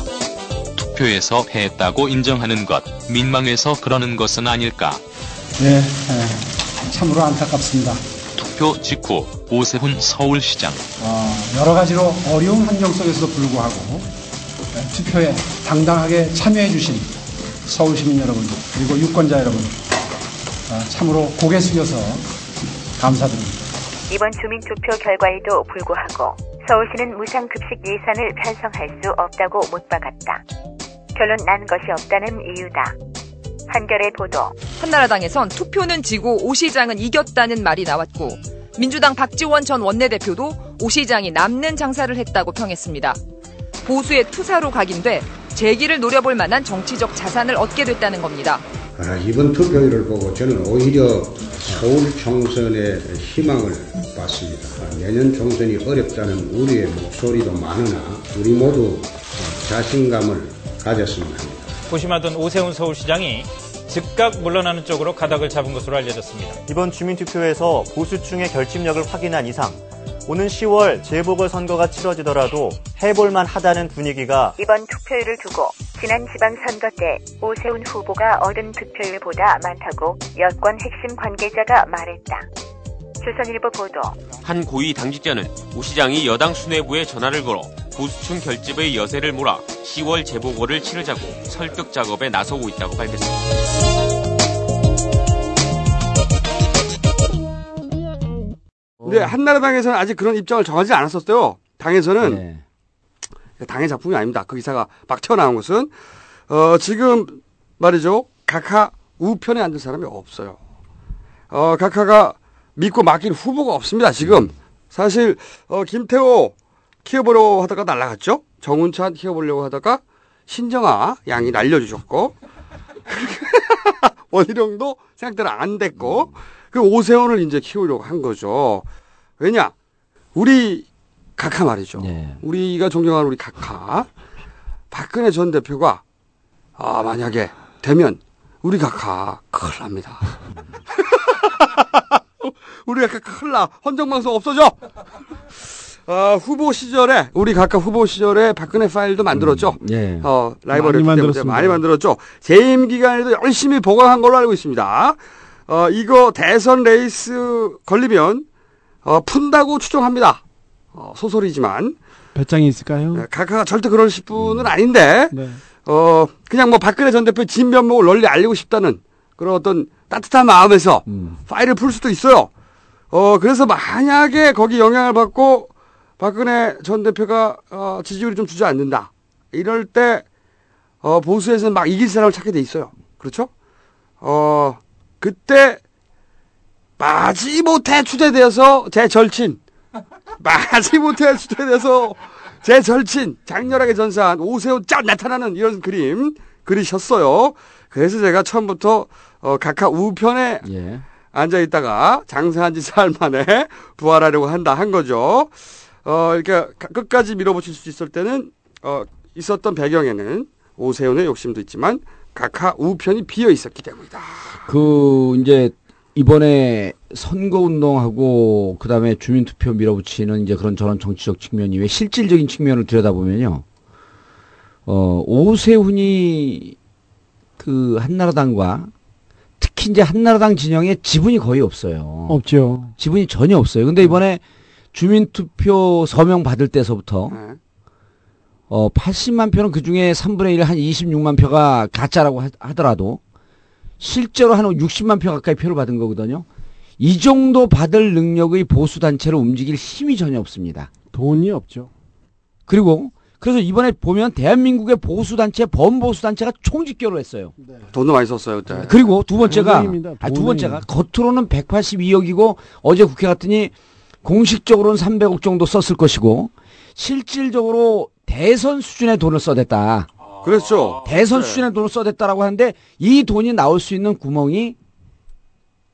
투표에서 패했다고 인정하는 것, 민망해서 그러는 것은 아닐까? 네, 참으로 안타깝습니다. 투표 직후 오세훈 서울시장. 어, 여러 가지로 어려운 환경 속에서도 불구하고 네, 투표에 당당하게 참여해 주신 서울 시민 여러분 그리고 유권자 여러분 어, 참으로 고개 숙여서 감사드립니다. 이번 주민투표 결과에도 불구하고 서울시는 무상급식 예산을 편성할 수 없다고 못 박았다. 결론 난 것이 없다는 이유다. 한겨레 보도. 한나라당에선 투표는 지고 오 시장은 이겼다는 말이 나왔고 민주당 박지원 전 원내대표도 오 시장이 남는 장사를 했다고 평했습니다. 보수의 투사로 각인돼 재기를 노려볼 만한 정치적 자산을 얻게 됐다는 겁니다. 아, 이번 투표율을 보고 저는 오히려 서울 총선의 희망을 봤습니다. 아, 내년 총선이 어렵다는 우리의 목소리도 많으나 우리 모두 자신감을 가졌으면 합니다. 고심하던 오세훈 서울시장이 즉각 물러나는 쪽으로 가닥을 잡은 것으로 알려졌습니다. 이번 주민투표에서 보수층의 결집력을 확인한 이상 오는 10월 재보궐선거가 치러지더라도 해볼만 하다는 분위기가 이번 투표율을 두고 지난 지방선거 때 오세훈 후보가 얻은 득표율보다 많다고 여권 핵심 관계자가 말했다. 조선일보 보도. 한 고위 당직자는 오 시장이 여당 수뇌부에 전화를 걸어 보수층 결집의 여세를 몰아 10월 재보궐을 치르자고 설득 작업에 나서고 있다고 밝혔습니다. 근데 한나라당에서는 아직 그런 입장을 정하지 않았었어요. 당에서는 네. 당의 작품이 아닙니다. 그 기사가 막 튀어나온 것은 어, 지금 말이죠. 각하 우편에 앉은 사람이 없어요. 어, 각하가 믿고 맡길 후보가 없습니다. 지금 사실 어, 김태호 키워보려고 하다가 날라갔죠. 정운찬 키워보려고 하다가 신정아 양이 날려주셨고 원희룡도 생각대로 안 됐고 그 오세훈을 이제 키우려고 한 거죠. 왜냐 우리 각하 말이죠. 우리가 존경하는 우리 각하 박근혜 전 대표가 아 만약에 되면 우리 각하 큰일 납니다. 우리 각하 큰일 나. 헌정방송 없어져. 어, 후보 시절에 우리 각하 후보 시절에 박근혜 파일도 만들었죠. 예. 어, 라이벌 많이 만들었습니다. 많이 만들었죠. 재임 기간에도 열심히 보강한 걸로 알고 있습니다. 어, 이거 대선 레이스 걸리면 어, 푼다고 추정합니다. 어, 소설이지만 배짱이 있을까요? 네, 각하가 절대 그러실 분은 아닌데 네. 어, 그냥 뭐 박근혜 전 대표의 진면목을 널리 알리고 싶다는 그런 어떤 따뜻한 마음에서 파일을 풀 수도 있어요. 어, 그래서 만약에 거기 영향을 받고 박근혜 전 대표가 어, 지지율이 좀 주저앉는다. 이럴 때 어, 보수에서는 막 이길 사람을 찾게 돼 있어요. 그렇죠? 어, 그때 마지못해 추대되어서 제 절친 마지못해 추대돼서 제 절친 장렬하게 전사한 오세훈 짠 나타나는 이런 그림 그리셨어요. 그래서 제가 처음부터 어, 각하 우편에 예. 앉아 있다가 장사한 지 사흘 만에 부활하려고 한다 한 거죠. 어, 이렇게 가- 끝까지 밀어붙일 수 있을 때는 어, 있었던 배경에는 오세훈의 욕심도 있지만 각하 우편이 비어 있었기 때문이다. 그 이제 이번에 선거 운동하고 그다음에 주민 투표 밀어붙이는 이제 그런 저런 정치적 측면 이외에 실질적인 측면을 들여다보면요. 어, 오세훈이 그 한나라당과 특히 이제 한나라당 진영에 지분이 거의 없어요. 없죠. 지분이 전혀 없어요. 근데 이번에 주민투표 서명 받을 때서부터 네. 어 80만 표는 그 중에 3분의 1, 한 26만 표가 가짜라고 하- 하더라도 실제로 한 60만 표 가까이 표를 받은 거거든요. 이 정도 받을 능력의 보수 단체를 움직일 힘이 전혀 없습니다. 돈이 없죠. 그리고 그래서 이번에 보면 대한민국의 보수단체, 범보수단체가 총집결을 했어요. 돈도 많이 썼어요 그때. 그리고 두 번째가 아, 두. 번째가 겉으로는 182억이고 어제 국회 갔더니 공식적으로는 300억 정도 썼을 것이고 실질적으로 대선 수준의 돈을 써댔다. 그렇죠. 대선 네. 수준의 돈을 써댔다라고 하는데 이 돈이 나올 수 있는 구멍이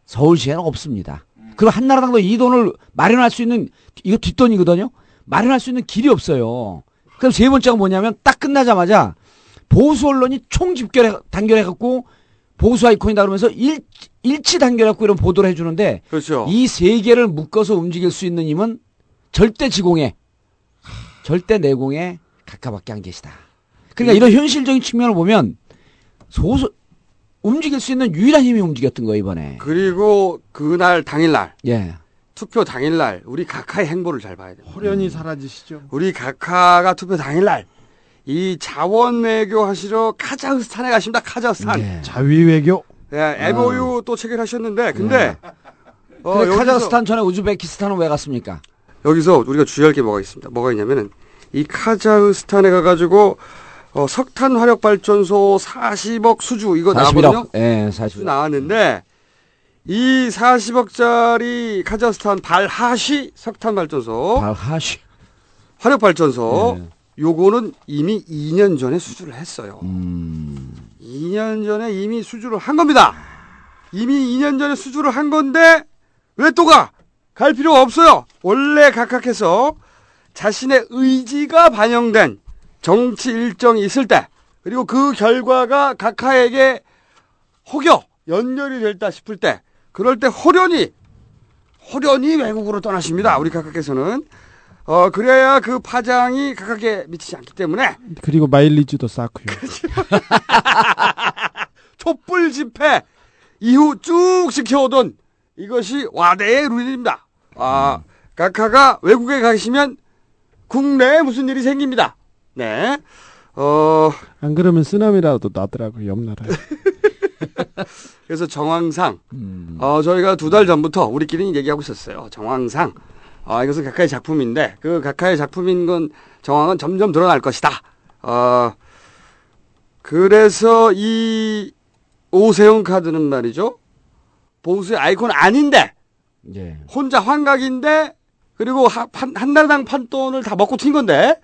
서울시에는 없습니다. 그리고 한나라당도 이 돈을 마련할 수 있는 이거 뒷돈이거든요. 마련할 수 있는 길이 없어요. 그럼 세 번째가 뭐냐면 딱 끝나자마자 보수 언론이 총 집결해 단결해 갖고 보수 아이콘이다 그러면서 일, 일치 단결해 갖고 이런 보도를 해 주는데 그렇죠. 이 세 개를 묶어서 움직일 수 있는 힘은 절대 지공에 절대 내공에 가까밖에 안 계시다. 그러니까 이런 현실적인 측면을 보면 소소 움직일 수 있는 유일한 힘이 움직였던 거예요 이번에. 그리고 그날 당일날 예. 투표 당일날 우리 각하의 행보를 잘 봐야 돼요. 호련히 사라지시죠. 우리 각하가 투표 당일날 이 자원 외교 하시러 카자흐스탄에 가십니다. 카자흐스탄. 예. 자위 외교. 네, MOU 또 체결하셨는데 근데 어, 근데 카자흐스탄 전에 우즈베키스탄은 왜 갔습니까? 여기서 우리가 주의할 게 뭐가 있습니다. 뭐가 있냐면은 이 카자흐스탄에 가가지고 어, 석탄 화력 발전소 40억 수주 이거 나왔거든요. 41억. 예, 수주 41억. 나왔는데 이 40억짜리 카자흐스탄 발하시 석탄 발전소 발하시. 화력 발전소 예. 요거는 이미 2년 전에 수주를 했어요. 음. 2년 전에 이미 수주를 한 겁니다. 이미 2년 전에 수주를 한 건데 왜 또 가? 갈 필요가 없어요. 원래 각각해서 자신의 의지가 반영된 정치 일정이 있을 때 그리고 그 결과가 각하에게 혹여 연결이 됐다 싶을 때 그럴 때 호련히 호련히 외국으로 떠나십니다. 우리 각각에서는 어 그래야 그 파장이 각각에 미치지 않기 때문에 그리고 마일리지도 쌓고요. 촛불 집회 이후 쭉 지켜오던 이것이 와대의 룰입니다. 아, 각하가 외국에 가시면 국내에 무슨 일이 생깁니다. 네. 어, 안 그러면 쓰나미라도 나더라고요, 옆나라에. 그래서 정황상, 음. 어, 저희가 두 달 전부터 우리끼리 얘기하고 있었어요. 정황상. 아, 이것은 각하의 작품인데, 그 각하의 작품인 건 정황은 점점 드러날 것이다. 어, 그래서 이 오세훈 카드는 말이죠. 보수의 아이콘 아닌데, 예. 혼자 환각인데 그리고 하- 한, 한나라당 판돈을 다 먹고 튄 건데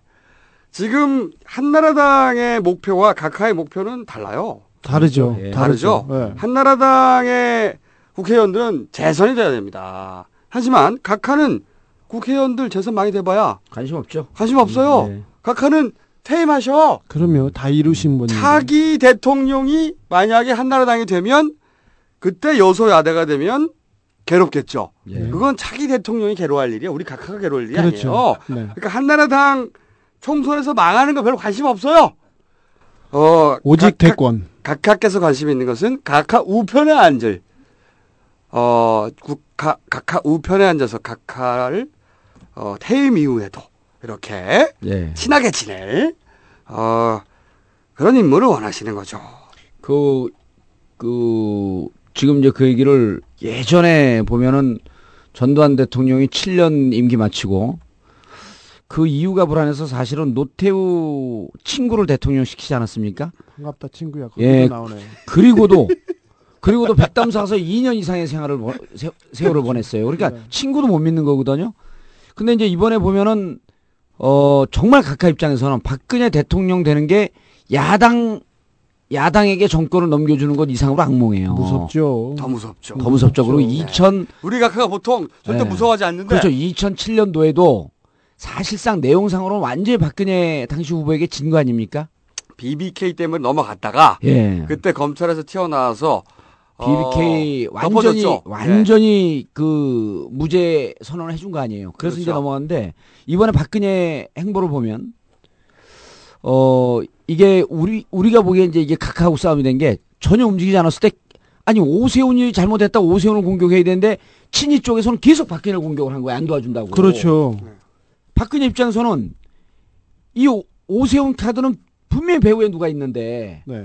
지금 한나라당의 목표와 각하의 목표는 달라요. 다르죠. 예. 다르죠. 네. 한나라당의 국회의원들은 재선이 돼야 됩니다. 하지만 각하는 국회의원들 재선 많이 돼봐야 관심 없죠. 관심 없어요. 네. 각하는 퇴임하셔. 그럼요. 다 이루신 분이. 차기 대통령이 만약에 한나라당이 되면 그때 여소야대가 되면 괴롭겠죠. 예. 그건 차기 대통령이 괴로워할 일이야. 우리 각하가 괴로울 일이 그렇죠. 아니에요. 네. 그러니까 한나라당 총선에서 망하는 거 별로 관심 없어요. 어, 오직 각하- 대권. 각하께서 관심 있는 것은 각하 우편에 앉을 어 국가 각하 우편에 앉아서 각하를 어 퇴임 이후에도 이렇게 예. 친하게 지낼 어 그런 인물을 원하시는 거죠. 그, 그, 지금 이제 그 얘기를 예전에 보면은 전두환 대통령이 7년 임기 마치고 그 이유가 불안해서 사실은 노태우 친구를 대통령 시키지 않았습니까? 반갑다 친구야. 예. 나오네. 그리고도 그리고도 백담 사서 2년 이상의 생활을 보- 세, 세월을 보냈어요. 그러니까 네. 친구도 못 믿는 거거든요. 근데 이제 이번에 보면은 어 정말 각하 입장에서는 박근혜 대통령 되는 게 야당 야당에게 정권을 넘겨주는 것 이상으로 악몽이에요. 무섭죠. 더 무섭죠. 더 무섭죠. 그리고 무섭죠. 2000 우리 각하가 보통 절대 네. 무서워하지 않는데 그렇죠. 2007년도에도 사실상 내용상으로 완전히 박근혜 당시 후보에게 진 거 아닙니까? BBK 때문에 넘어갔다가 예. 그때 검찰에서 튀어나와서 BBK 어, 완전히 덮어줬죠. 완전히 그 무죄 선언을 해준 거 아니에요. 그래서 이제 그렇죠. 넘어갔는데 이번에 박근혜 행보를 보면 어 이게 우리 우리가 보기엔 이제 이게 각하하고 싸움이 된 게 전혀 움직이지 않았을 때 아니 오세훈이 잘못했다 고 오세훈을 공격해야 되는데 친이 쪽에서는 계속 박근혜를 공격을 한 거야 안 도와준다고. 그렇죠. 박근혜 입장에서는 이 오- 오세훈 카드는 분명히 배후에 누가 있는데 네.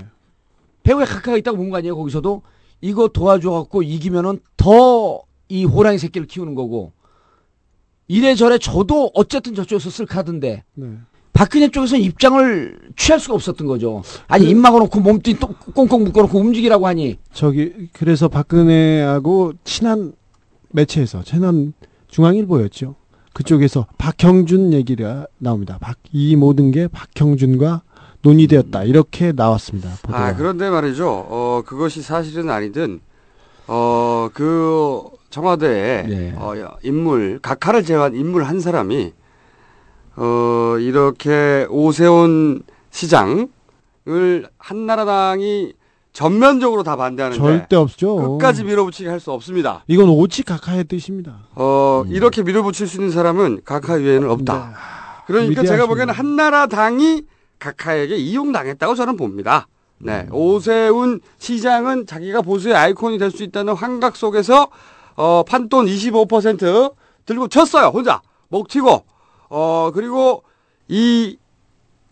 배후에 각하가 있다고 본 거 아니에요 거기서도 이거 도와줘갖고 이기면은 더 이 호랑이 새끼를 키우는 거고 이래저래 저도 어쨌든 저쪽에서 쓸 카드인데 네. 박근혜 쪽에서는 입장을 취할 수가 없었던 거죠. 아니 입 막아놓고 몸뚱이 또 꽁꽁 묶어놓고 움직이라고 하니 저기 그래서 박근혜하고 친한 매체에서 채널 중앙일보였죠. 그쪽에서 박형준 얘기가 나옵니다. 박, 이 모든 게 박형준과 논의되었다 이렇게 나왔습니다. 보도가. 아, 그런데 말이죠. 어, 그것이 사실은 아니든, 어, 그, 청와대에, 네. 어, 인물, 각하를 제외한 인물 한 사람이, 어, 이렇게 오세훈 시장을 한나라당이 전면적으로 다 반대하는데, 절대 없죠. 끝까지 밀어붙이게 할 수 없습니다. 이건 오치 각하의 뜻입니다. 어, 음. 이렇게 밀어붙일 수 있는 사람은 각하 외에는 없다. 그러니까 제가. 보기에는 한나라당이 각하에게 이용당했다고 저는 봅니다. 네. 오세훈 시장은 자기가 보수의 아이콘이 될 수 있다는 환각 속에서 어, 판돈 25% 들고 쳤어요. 혼자. 먹튀고. 어, 그리고 이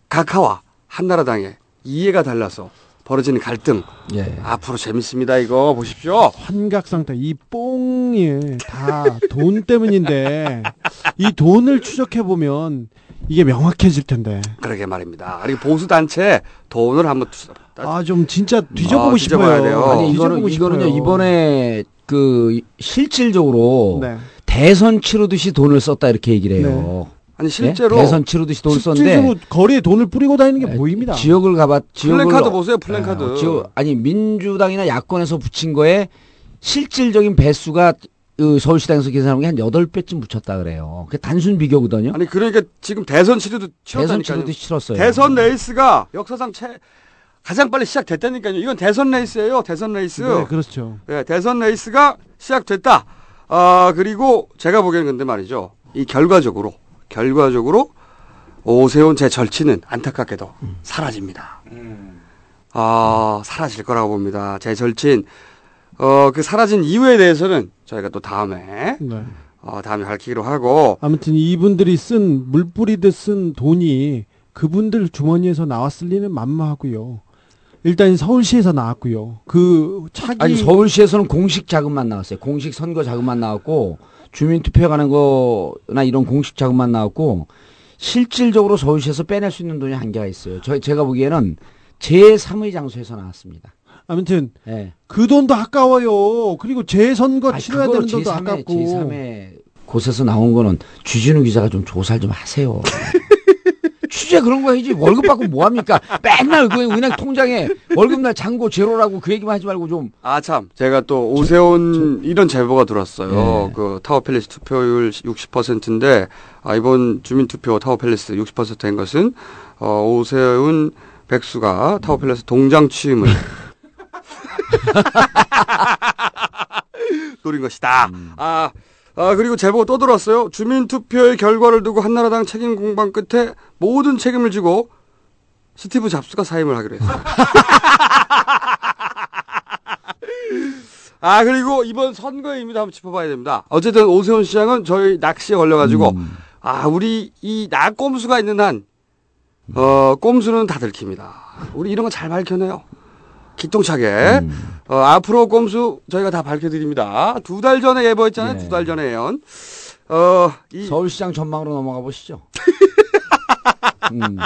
각하와 한나라당의 이해가 달라서 벌어지는 갈등. 예. 앞으로 재밌습니다. 이거 보십시오. 환각 상태 이 뽕이 다 돈 때문인데 이 돈을 추적해 보면 이게 명확해질 텐데. 그러게 말입니다. 그리고 보수 단체 돈을 한번 투- 아좀 진짜 뒤져보고 아, 싶어요. 돼요. 아니 이거는 뒤져보고 이거는요. 이번에 그 실질적으로 네. 대선 치르듯이 돈을 썼다 이렇게 얘기를 해요. 아니 예? 실제로 대선 치르듯이 돈을 썼는데 거리에 돈을 뿌리고 다니는 게 보입니다. 지역을 가봤 지역을 플랜카드 보세요. 플랜카드. 어, 지역, 아니 민주당이나 야권에서 붙인 거에 실질적인 배수가 그 서울시당에서 계산한 게한 8배쯤 붙였다 그래요. 그게 단순 비교거든요. 아니 그러니까 지금 대선 치르도 대선 치렀다니까요. 치르듯이 치렀어요. 대선 레이스가 역사상 최 가장 빨리 시작됐다니까요. 이건 대선 레이스예요. 대선 레이스. 네, 그렇죠. 예, 대선 레이스가 시작됐다. 아, 그리고 제가 보기에는 근데 말이죠. 이 결과적으로, 결과적으로 오세훈 제 절친은 안타깝게도 사라집니다. 아, 사라질 거라고 봅니다. 제 절친. 어, 그 사라진 이유에 대해서는 저희가 또 다음에, 네. 어, 다음에 밝히기로 하고, 아무튼 이분들이 쓴 물뿌리듯 쓴 돈이 그분들 주머니에서 나왔을 리는 만무하고요. 일단 서울시에서 나왔고요. 그 차기 아니 서울시에서는 공식 자금만 나왔어요. 공식 선거 자금만 나왔고 주민투표 가는 거나 이런 공식 자금만 나왔고 실질적으로 서울시에서 빼낼 수 있는 돈이 한계가 있어요. 저 제가 보기에는 제3의 장소에서 나왔습니다. 아무튼 예. 그 돈도 아까워요. 그리고 재선거 아니, 치러야 되는 돈도 제3의 아깝고. 제3의 곳에서 나온 거는 주진우 기자가 좀 조사를 좀 하세요. 취재 그런 거 해야지 월급 받고 뭐 합니까? 맨날 그 은행 통장에 월급날 잔고 제로라고 그 얘기만 하지 말고 좀 아, 참. 제가 또 오세훈 이런 제보가 들었어요. 네. 그 타워 팰리스 투표율 60%인데, 아, 이번 주민 투표 타워 팰리스 60%인 것은, 어, 오세훈 백수가 타워 팰리스 동장 취임을 노린 것이다. 아, 아, 그리고 제보가 또 들었어요. 주민투표의 결과를 두고 한나라당 책임 공방 끝에 모든 책임을 지고 스티브 잡스가 사임을 하기로 했어요. 아 그리고 이번 선거의 의미도 한번 짚어봐야 됩니다. 어쨌든 오세훈 시장은 저희 낚시에 걸려가지고 아 우리 이 낙꼼수가 있는 한 어, 꼼수는 다 들킵니다. 우리 이런 거 잘 밝혀내요. 기똥차게. 어, 앞으로 꼼수 저희가 다 밝혀드립니다. 두 달 전에 예보했잖아요. 네. 두달 전에 예언. 어, 이 서울시장 전망으로 넘어가 보시죠. 음.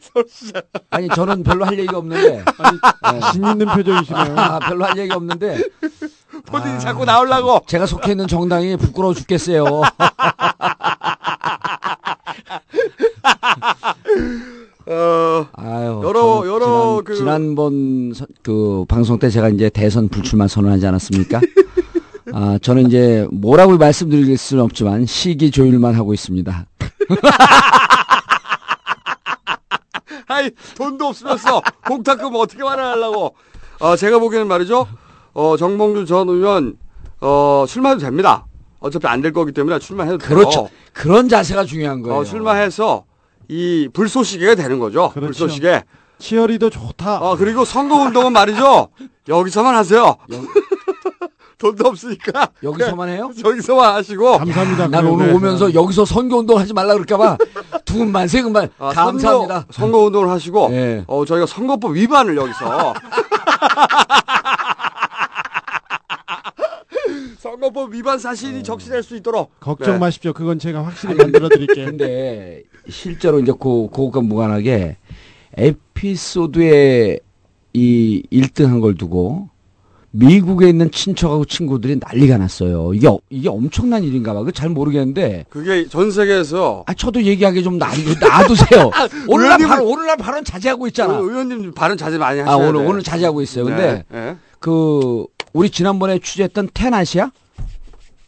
서울시장. 아니 저는 별로 할 얘기가 없는데 아니, 자신 있는 표정이시네요. 아, 별로 할 얘기가 없는데 본인이 자꾸 나오려고. 제가 속해 있는 정당이 부끄러워 죽겠어요. 어, 아유, 여러- 여러 지난, 그- 지난번 선- 그 방송 때 제가 이제 대선 불출마 선언하지 않았습니까? 아, 저는 이제 뭐라고 말씀드릴 수는 없지만 시기 조율만 하고 있습니다. 아이 돈도 없으면서 공탁금 어떻게 마련하려고? 어 제가 보기에는 말이죠. 어 정봉주 전 의원 어 출마해도 됩니다. 어차피 안 될 거기 때문에 출마해도 돼요. 그렇죠. 그런 자세가 중요한 거예요. 어, 출마해서 이 불쏘시개가 되는 거죠. 그렇죠. 불쏘시개. 치어리더 좋다. 어 그리고 선거 운동은 말이죠. 여기서만 하세요. 돈도 없으니까 여기서만 해요? 여기서만 하시고. 감사합니다. 난 오늘 그래, 오면서 여기서 선거 운동 하지 말라 그럴까봐 두 분만 세 분만 아, 감사합니다. 선거, 선거 운동을 하시고 예. 어 저희가 선거법 위반을 여기서 선거법 위반 사실이 적시될 수 있도록 걱정 네. 마십시오. 그건 제가 확실히 만들어 드릴게요. 근데 실제로 이제 그 그것과 무관하게 에피소드에 이 1등 한 걸 두고 미국에 있는 친척하고 친구들이 난리가 났어요. 이게 어- 이게 엄청난 일인가 봐. 그거 잘 모르겠는데. 그게 전 세계에서 아 저도 얘기하기 좀 놔, 놔두세요. 오늘날 바로 오늘날 발언 자제하고 있잖아. 그 의원님 발언 자제 많이 아 하셔야 오늘 돼. 오늘 자제하고 있어요. 근데 네, 네. 그 우리 지난번에 취재했던 테나시아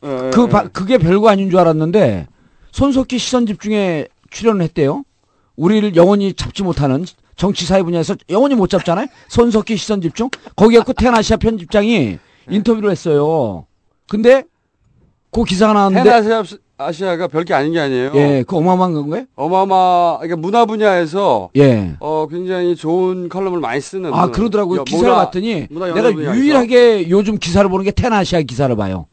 네, 그 네. 바- 그게 별거 아닌 줄 알았는데 손석희 시선 집중에 출연을 했대요. 우리를 영원히 잡지 못하는 정치 사회 분야에서 영원히 못 잡잖아요. 손석희 시선 집중 거기에 그 테나시아 편집장이 인터뷰를 했어요. 근데 그 기사가 나왔는데 테나시아 아시아가 별게 아닌 게 아니에요. 예, 그 어마어마한 건가요? 어마어마 그러니까 문화 분야에서 예. 어 굉장히 좋은 컬럼을 많이 쓰는 아 그러더라고요. 여- 기사를 봤더니 내가. 유일하게 요즘 기사를 보는 게 테나시아 기사를 봐요.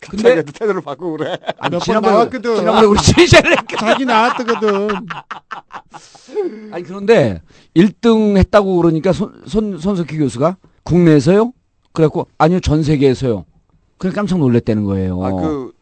근데 태도를 바꾸고 그래. 아니, 몇번 지난번에 나왔거든. 지난번에 우리 취재를 자기 나왔거든. 아니 그런데 1등 했다고 그러니까 손, 손 손석희 교수가 국내에서요? 그래갖고 아니요 전 세계에서요. 그래 깜짝 놀랐다는 거예요. 아 그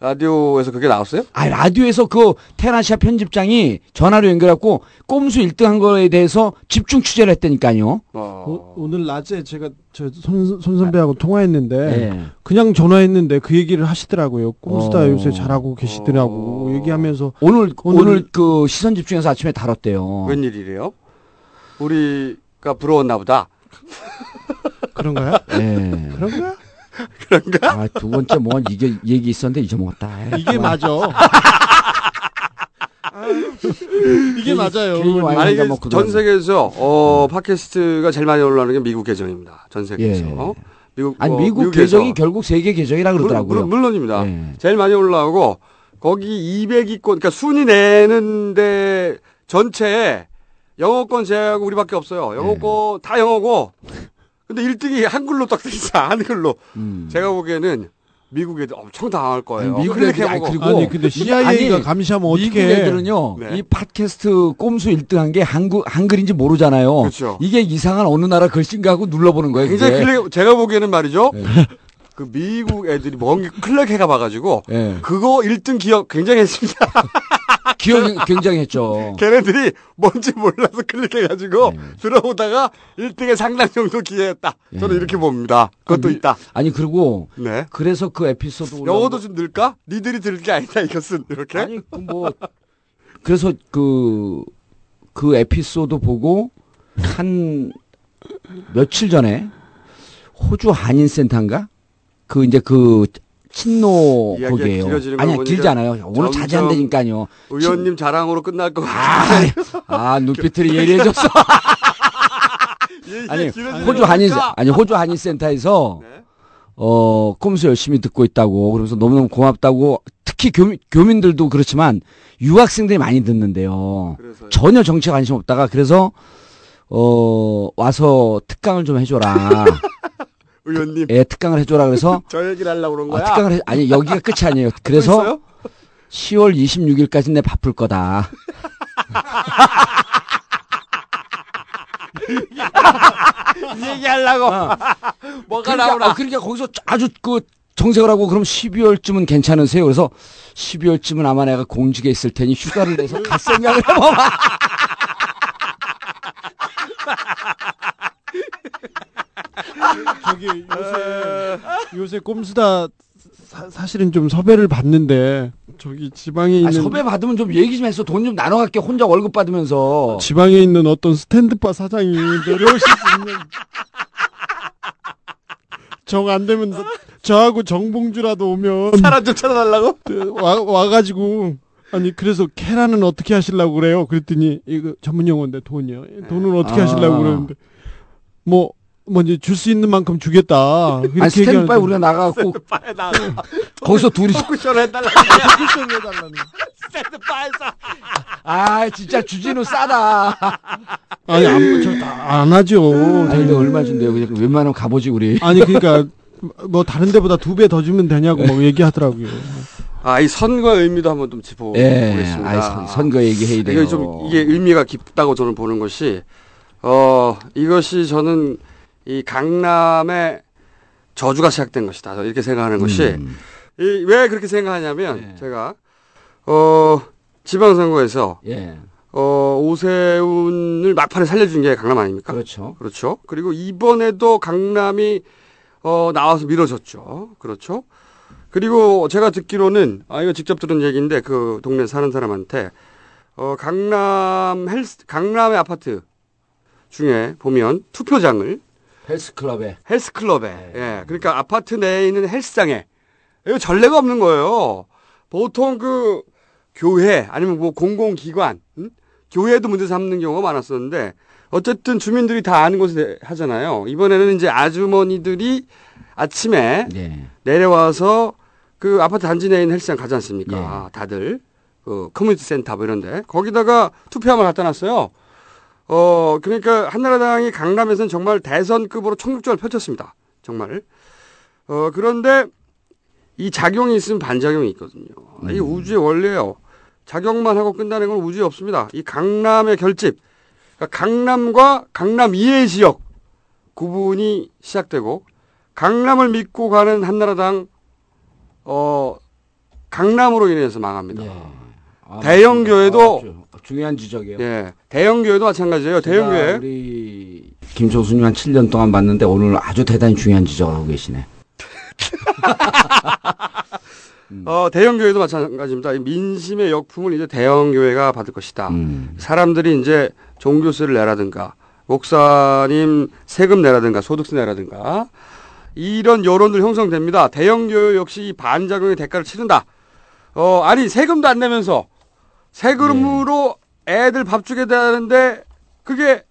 라디오에서 그게 나왔어요? 아 라디오에서 그 테나시아 편집장이 전화로 연결해갖고 꼼수 1등 한 거에 대해서 집중 취재를 했다니까요. 어. 오, 늘 낮에 제가 저손 선배하고 통화했는데 예. 그냥 전화했는데 그 얘기를 하시더라고요. 꼼수다 어. 요새 잘하고 계시더라고 얘기하면서 오늘 오늘- 오늘 그 시선 집중해서 아침에 다뤘대요. 웬일이래요? 우리가 부러웠나 보다. 그런가요? 예. 그런가? 그런가? 아, 두 번째 뭐 이게 얘기 있었는데 잊어먹었다. 이게 맞아. 이게 맞아요. 아니 먹고 전. 세계에서 어 팟캐스트가 제일 많이 올라오는 게 미국 계정입니다. 전 세계에서. 예. 미국 아니 어, 미국 미국에서. 계정이 결국 세계 계정이라 그러더라고요. 물, 론 입니다 예. 제일 많이 올라오고 거기 200위권 그러니까 순위 내는데 전체에 영어권 제외하고 우리밖에 없어요. 영어권 다 영어고 근데 1등이 한글로 딱 돼 있어. 한글로. 음. 제가 보기에는 미국 애들 엄청 당할 거예요. 아니, 미국 애들이 아니. 그리고 아니 근데 CIA가 아니, 감시하면 미국 어떻게 애들은요 네. 이 팟캐스트 꼼수 1등한 게 한국 한글인지 모르잖아요. 그렇죠. 이게 이상한 어느 나라 글씨인가 하고 눌러보는 거예요. 굉장히. 클릭, 제가 보기에는 말이죠. 네. 그 미국 애들이 먼 클릭해가 봐가지고 예. 그거 1등 기억 굉장히 했습니다. 기억이 굉장히 했죠. 걔네들이 뭔지 몰라서 클릭해가지고 네. 들어오다가 1등에 상당 정도 기회했다. 저는 예. 이렇게 봅니다. 그것도 아니, 있다. 아니 그리고 네. 그래서 그 에피소드 영어도 좀 늘까? 니들이 들을 게 아니다 이것은 이렇게. 아니 그 뭐 그래서 그그 에피소드 보고 한 며칠 전에 호주 한인센터인가 그 이제 그 친노 거기에요. 아니야 길지 않아요. 오늘 자제한다니까요. 의원님 자랑으로 끝날 것 아, 같은데. 아 눈빛을 예리해졌어. 얘기가 아니 호주 한인. 아니 호주 한인 센터에서 네. 어 꼼수 열심히 듣고 있다고 그러면서 너무너무 고맙다고 특히 교민, 교민들도 그렇지만 유학생들이 많이 듣는데요. 그래서요. 전혀 정치에 관심 없다가 그래서 어 와서 특강을 좀 해줘라. 의원님 예, 특강을 해줘라 그래서 저 얘기를 하려고 그런 아, 거야. 특강을 해, 아니 여기가 끝이 아니에요. 또 그래서 있어요? 10월 26일까지 내 바쁠 거다. 이 얘기하려고 뭐가 그러니까, 나오나. 아, 그러니까 거기서 아주 그 정색을 하고 그럼 12월쯤은 괜찮으세요? 그래서 12월쯤은 아마 내가 공직에 있을 테니 휴가를 내서 갈 생각을 해봐봐. 저기 요새 요새 꼼수다 사, 사실은 좀 섭외를 받는데 저기 지방에 아, 있는 섭외 받으면 좀 얘기 좀 해서 돈 좀 나눠 갈게 혼자 월급 받으면서. 지방에 있는 어떤 스탠드바 사장이 내려오실 수 있는 정 안 되면 저하고 정봉주라도 오면 사람 좀 찾아달라고? 와 와가지고 아니 그래서 캐라는 어떻게 하시려고 그래요? 그랬더니 이거 전문 용어인데 돈이요. 돈은 어떻게 아. 하시려고 그러는데 뭐 먼저 줄 수 있는 만큼 주겠다. 아니 얘기하는데 우리가 나가고 빨리 나. 거기서 둘이 쿠션 해달라고. 쿠션 해달라는. 스탠드바에서. 아 진짜 주진우 싸다. 아니 안, 저, 안 하죠. 아니 근데 얼마 준대요? 그냥 웬만하면 가보지 우리. 아니 그러니까 뭐 다른 데보다 두 배 더 주면 되냐고 뭐 얘기하더라고요. 아, 이 선거의 의미도 한번 좀 예, 짚어보겠습니다. 선- 선거 얘기해야 돼요. 이게 좀 이게 의미가 깊다고 저는 보는 것이 어 이것이 저는 이 강남의 저주가 시작된 것이다. 이렇게 생각하는 것이 음. 이, 왜 그렇게 생각하냐면 제가 어 지방선거에서 예. 어 오세훈을 막판에 살려준 게 강남 아닙니까? 그렇죠. 그렇죠. 그리고 이번에도 강남이 어 나와서 밀어줬죠. 그렇죠. 그리고 제가 듣기로는 아 이거 직접 들은 얘기인데 그 동네 사는 사람한테 어 강남 헬스 강남의 아파트 중에 보면 투표장을 헬스클럽에 헬스클럽에 예 그러니까 아파트 내에 있는 헬스장에 이거 전례가 없는 거예요. 보통 그 교회 아니면 뭐 공공기관 응? 교회도 문제 삼는 경우가 많았었는데 어쨌든 주민들이 다 아는 곳에 하잖아요. 이번에는 이제 아주머니들이 아침에 예. 내려와서 그 아파트 단지 내에 있는 헬스장 가지 않습니까? 다들 그 커뮤니티 센터 뭐 이런데 거기다가 투표함을 갖다 놨어요. 어 그러니까 한나라당이 강남에서는 정말 대선급으로 총력전을 펼쳤습니다. 정말. 어 그런데 이 작용이 있으면 반작용이 있거든요. 이게 우주의 원리예요. 작용만 하고 끝나는 건 우주에 없습니다. 이 강남의 결집, 그러니까 강남과 강남 이외의 지역 구분이 시작되고 강남을 믿고 가는 한나라당 어 강남으로 인해서 망합니다. 아, 대형. 교회도 중요한 지적이에요. 예, 대형 교회도 마찬가지예요. 대형 교회. 우리 김종수님 한 7년 동안 봤는데 오늘 아주 대단히 중요한 지적을 하고 계시네. 어, 대형 교회도 마찬가지입니다. 이 민심의 역풍을 이제 대형 교회가 받을 것이다. 음. 사람들이 이제 종교세를 내라든가 목사님 세금 내라든가 소득세 내라든가 이런 여론들 형성됩니다. 대형 교회 역시 이 반작용의 대가를 치른다. 어, 아니 세금도 안 내면서 세금으로 애들 밥 주게 되는데 그게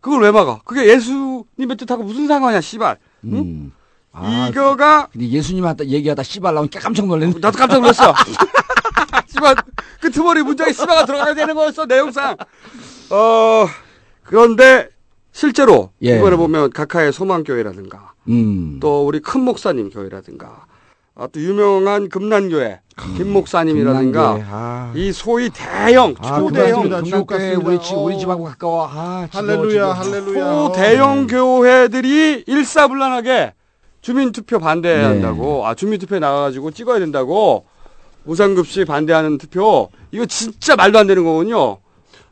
그걸 왜 막아? 그게 예수님의 뜻하고 무슨 상관이야, 씨발. 응? 음. 아, 이거가 근데 예수님한테 얘기하다 씨발 나오니까 깜짝 놀랐네. 나도 깜짝 놀랐어. 씨발 끄트머리 문장에 씨발가 들어가야 되는 거였어 내용상. 어 그런데 실제로 예. 이번에 보면 각하의 소망교회라든가 음. 또 우리 큰 목사님 교회라든가 아, 또 유명한 금난교회 김 목사님이라든가 금난교회, 아. 이 소위 대형 아, 초대형 금남교회 같습니다. 우리 집 우리 어. 집하고 가까워. 아, 할렐루야. 할렐루야. 초 대형 교회들이 일사불란하게 주민투표 반대해야 네. 한다고 아 주민투표에 나가가지고 찍어야 된다고 무상급식 반대하는 투표 이거 진짜 말도 안 되는 거군요.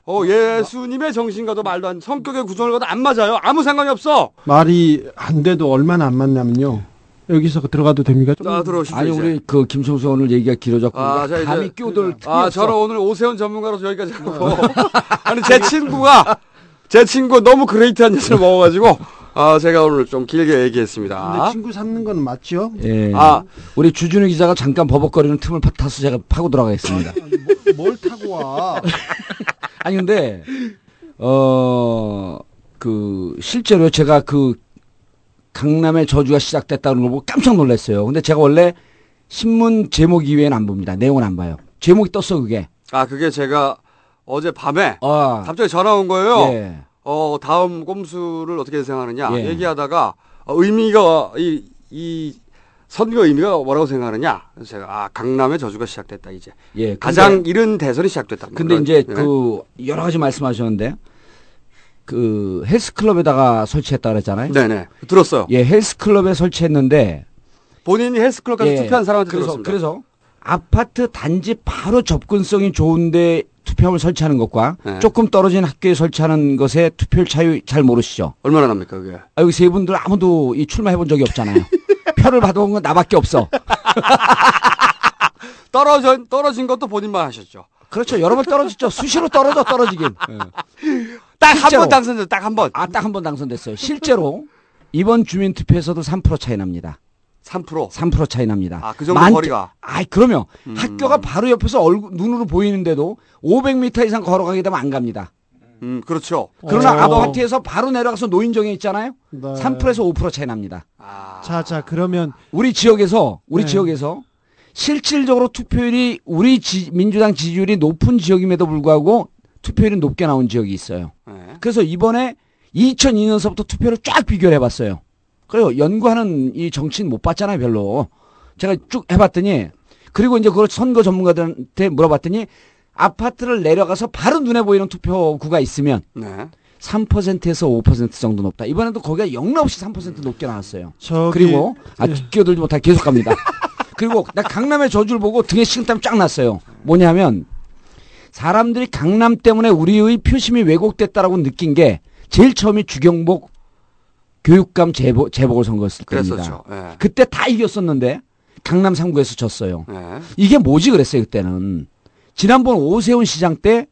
어 예수님의 정신과도 말도 안 성격의 구성을 봐도 안 맞아요. 아무 상관이 없어. 말이 안 돼도 얼마나 안 맞냐면요. 여기서 들어가도 됩니까? 좀자 들어오시죠. 아니 이제. 우리 그 김성수 오늘 얘기가 길어졌고 아, 자, 이제- 감히 끼어들 아, 없어. 저는 오늘 오세훈 전문가로서 여기까지 하고. 아니, 제 친구가, 제 친구 너무 그레이트한 녀석을 먹어가지고, 아, 제가 오늘 좀 길게 얘기했습니다. 근데 친구 삼는 건 맞죠? 예. 아. 우리 주준우 기자가 잠깐 버벅거리는 틈을 파- 타서 제가 파고 들어가겠습니다. 뭘 타고 와? 아니 근데 어 그 실제로 제가 그 강남의 저주가 시작됐다는 걸 보고 깜짝 놀랐어요. 근데 제가 원래 신문 제목 이외에는 안 봅니다. 내용은 안 봐요. 제목이 떴어 그게. 아, 그게 제가 어제 밤에 아. 갑자기 전화 온 거예요. 예. 어, 다음 꼼수를 어떻게 생각하느냐. 예. 얘기하다가, 어, 의미가, 이, 이, 선거 의미가 뭐라고 생각하느냐. 그래서 제가, 아, 강남의 저주가 시작됐다, 이제. 예. 가장 이른 대선이 시작됐다. 근데 그런- 이제 네. 그 여러 가지 말씀하셨는데 그 헬스클럽에다가 설치했다 그랬잖아요. 네네. 들었어요. 예, 헬스클럽에 설치했는데 본인이 헬스클럽까지 투표한 사람한테 예. 그래서 들었습니다. 그래서 아파트 단지 바로 접근성이 좋은데 투표함을 설치하는 것과 네. 조금 떨어진 학교에 설치하는 것의 투표율 차이 잘 모르시죠? 얼마나 납니까, 그게? 아, 여기 세 분들 아무도 이 출마해 본 적이 없잖아요. 표를 받아본 건 나밖에 없어. 떨어진, 떨어진 것도 본인만 하셨죠. 그렇죠. 여러 번 떨어졌죠. 수시로 떨어져 떨어지긴. 딱 한. 번 당선됐어, 딱 한 번. 아, 딱 한 번 당선됐어요. 실제로 이번 주민투표에서도 3% 차이 납니다. 3%. 3% 차이 납니다. 아, 그 정도 만- 거리가. 아이, 그러면 음. 학교가 바로 옆에서 얼굴, 눈으로 보이는데도 500m 이상 걸어가게 되면 안 갑니다. 음, 그렇죠. 그러나 어. 아파트에서 바로 내려가서 노인정에 있잖아요. 네. 3%에서 5% 차이 납니다. 자, 자, 그러면 우리 지역에서 우리 네. 지역에서 실질적으로 투표율이 우리 지- 민주당 지지율이 높은 지역임에도 불구하고 투표율이 높게 나온 지역이 있어요. 네. 그래서 이번에 2002년서부터 투표를 쫙 비교를 해봤어요. 그리고 연구하는 이 정치인 못 봤잖아요, 별로. 제가 쭉 해봤더니 그리고 이제 그걸 선거 전문가들한테 물어봤더니 아파트를 내려가서 바로 눈에 보이는 투표구가 있으면 네. 3%에서 5% 정도 높다. 이번에도 거기가 영락없이 3% 높게 나왔어요. 저기- 그리고 아 예. 끼어들지 못하게 계속 갑니다. 그리고 나 강남의 저주를 보고 등에 식은땀 쫙 났어요. 뭐냐면 사람들이 강남 때문에 우리의 표심이 왜곡됐다라고 느낀 게 제일 처음이 주경복 교육감 재보, 재보궐 선거였을 때입니다. 예. 그때 다 이겼었는데 강남 3구에서 졌어요. 예. 이게 뭐지 그랬어요 그때는. 지난번 오세훈 시장 때다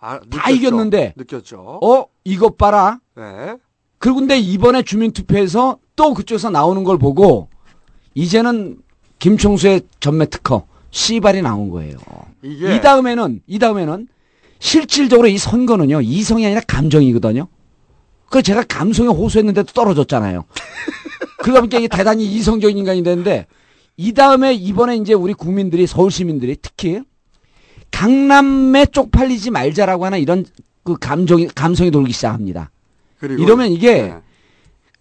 아. 이겼는데 느꼈죠. 어 이것 봐라. 예. 그리고 근데 이번에 주민투표에서 또 그쪽에서 나오는 걸 보고 이제는 김총수의 전매 특허 씨발이 나온 거예요. 이 다음에는 이 다음에는 실질적으로 이 선거는요 이성이 아니라 감정이거든요. 그 제가 감성에 호소했는데도 떨어졌잖아요. 그러다 보니까 이게 대단히 이성적인 인간이 되는데 이 다음에 이번에 이제 우리 국민들이 서울 시민들이 특히 강남에 쪽팔리지 말자라고 하는 이런 그 감정이 감성이 돌기 시작합니다. 이러면 이게 예.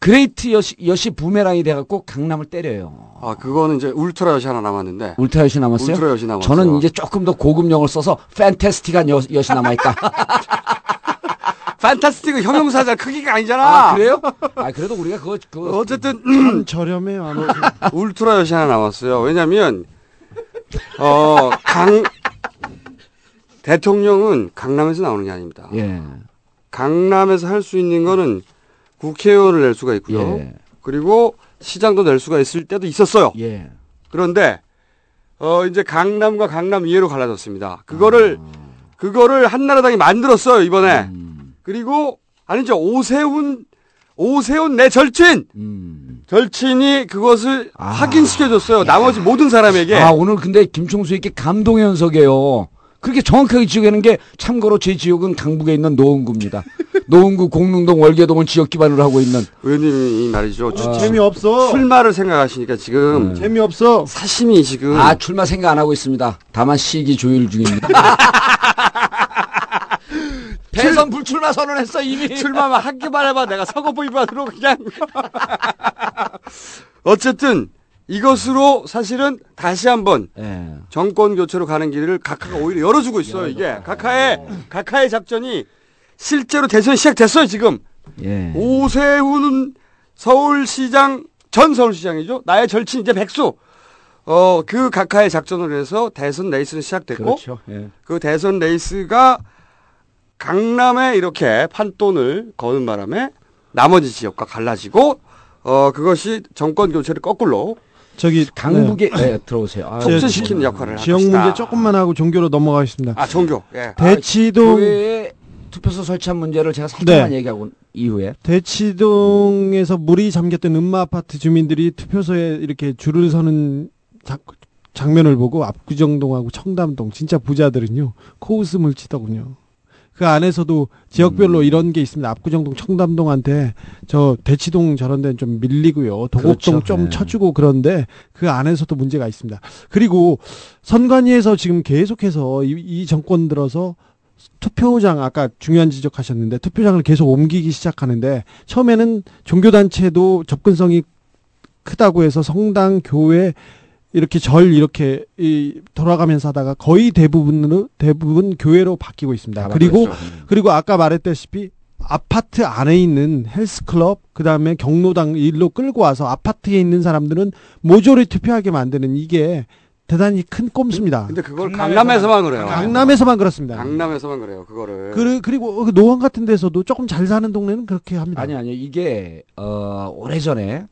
great 엿이, 엿이 부메랑이 돼갖고 강남을 때려요. 아 그거는 이제 울트라 여시 하나 남았는데 울트라 여시 남았어요? 울트라 여시 남았어요. 저는 이제 조금 더 고급 영어를 써서 fantastic한 여, 여시 남아있다. 판타스틱은 형용사자 크기가 아니잖아. 아, 그래요? 아, 그래도 우리가 그거, 그거. 어쨌든 참 저렴해요. 아무튼. 울트라 여시 하나 남았어요. 왜냐면 어 강 대통령은 강남에서 나오는 게 아닙니다. 예. 강남에서 할 수 있는 거는 국회의원을 낼 수가 있고요. 예. 그리고 시장도 낼 수가 있을 때도 있었어요. 예. 그런데 어 이제 강남과 강남 이해로 갈라졌습니다. 그거를 그거를 한나라당이 만들었어요 이번에. 그리고 아니죠 오세훈 오세훈 내 절친 절친이 그것을 확인시켜줬어요. 나머지 모든 사람에게. 아, 오늘 근데 김총수에게 감동의 연석이에요. 그렇게 정확하게 지적하는 게 참고로 제 지역은 강북에 있는 노원구입니다. 노원구 공릉동 월계동을 지역 기반으로 하고 있는 의원님이 말이죠. 아. 재미없어. 출마를 생각하시니까 지금 재미없어. 사심이 지금 아 출마 생각 안 하고 있습니다. 다만 시기 조율 중입니다. 대선 불출마 선언했어 이미. 출마만 한 개만 해봐. 내가 선거법 위반으로 그냥. 어쨌든 이것으로 사실은 다시 한번 예. 정권 교체로 가는 길을 각하가 오히려 열어주고 있어요. 이게 각하의 각하의 작전이 실제로 대선 시작됐어요. 지금 예. 오세훈 서울시장 전 서울시장이죠. 나의 절친 이제 백수. 어 그 각하의 작전을 해서 대선 레이스는 시작됐고 그렇죠. 예. 그 대선 레이스가 강남에 이렇게 판돈을 거는 바람에 나머지 지역과 갈라지고 어 그것이 정권 교체를 거꾸로 저기 강북에 네, 들어오세요. 아, 촉진시키는 역할을 할 지역. 문제 조금만 하고 종교로 넘어가겠습니다. 아 종교. 예. 대치동 교회에 투표소 설치한 문제를 제가 살짝만 네. 얘기하고 이후에 대치동에서 물이 잠겼던 음마 아파트 주민들이 투표소에 이렇게 줄을 서는 자- 장면을 보고 압구정동하고 청담동 진짜 부자들은요 코웃음을 치더군요. 그 안에서도 지역별로 음. 이런 게 있습니다. 압구정동, 청담동한테 저 대치동 저런 데는 좀 밀리고요. 도곡동 그렇죠. 좀 네. 쳐주고 그런데 그 안에서도 문제가 있습니다. 그리고 선관위에서 지금 계속해서 이, 이 정권 들어서 투표장 아까 중요한 지적하셨는데 투표장을 계속 옮기기 시작하는데 처음에는 종교단체도 접근성이 크다고 해서 성당, 교회 이렇게 절 이렇게 이 돌아가면서 하다가 거의 대부분으로 대부분 교회로 바뀌고 있습니다. 그리고 그리고 아까 말했다시피 아파트 안에 있는 헬스클럽 그다음에 경로당 일로 끌고 와서 아파트에 있는 사람들은 모조리 투표하게 만드는 이게 대단히 큰 꼼수입니다. 근데 그걸 강남에서만 그래요. 강남에서만 그렇습니다. 강남에서만 그래요. 그거를. 그리, 그리고 그 노원 같은 데서도 조금 잘 사는 동네는 그렇게 합니다. 아니 아니요 이게 어 오래전에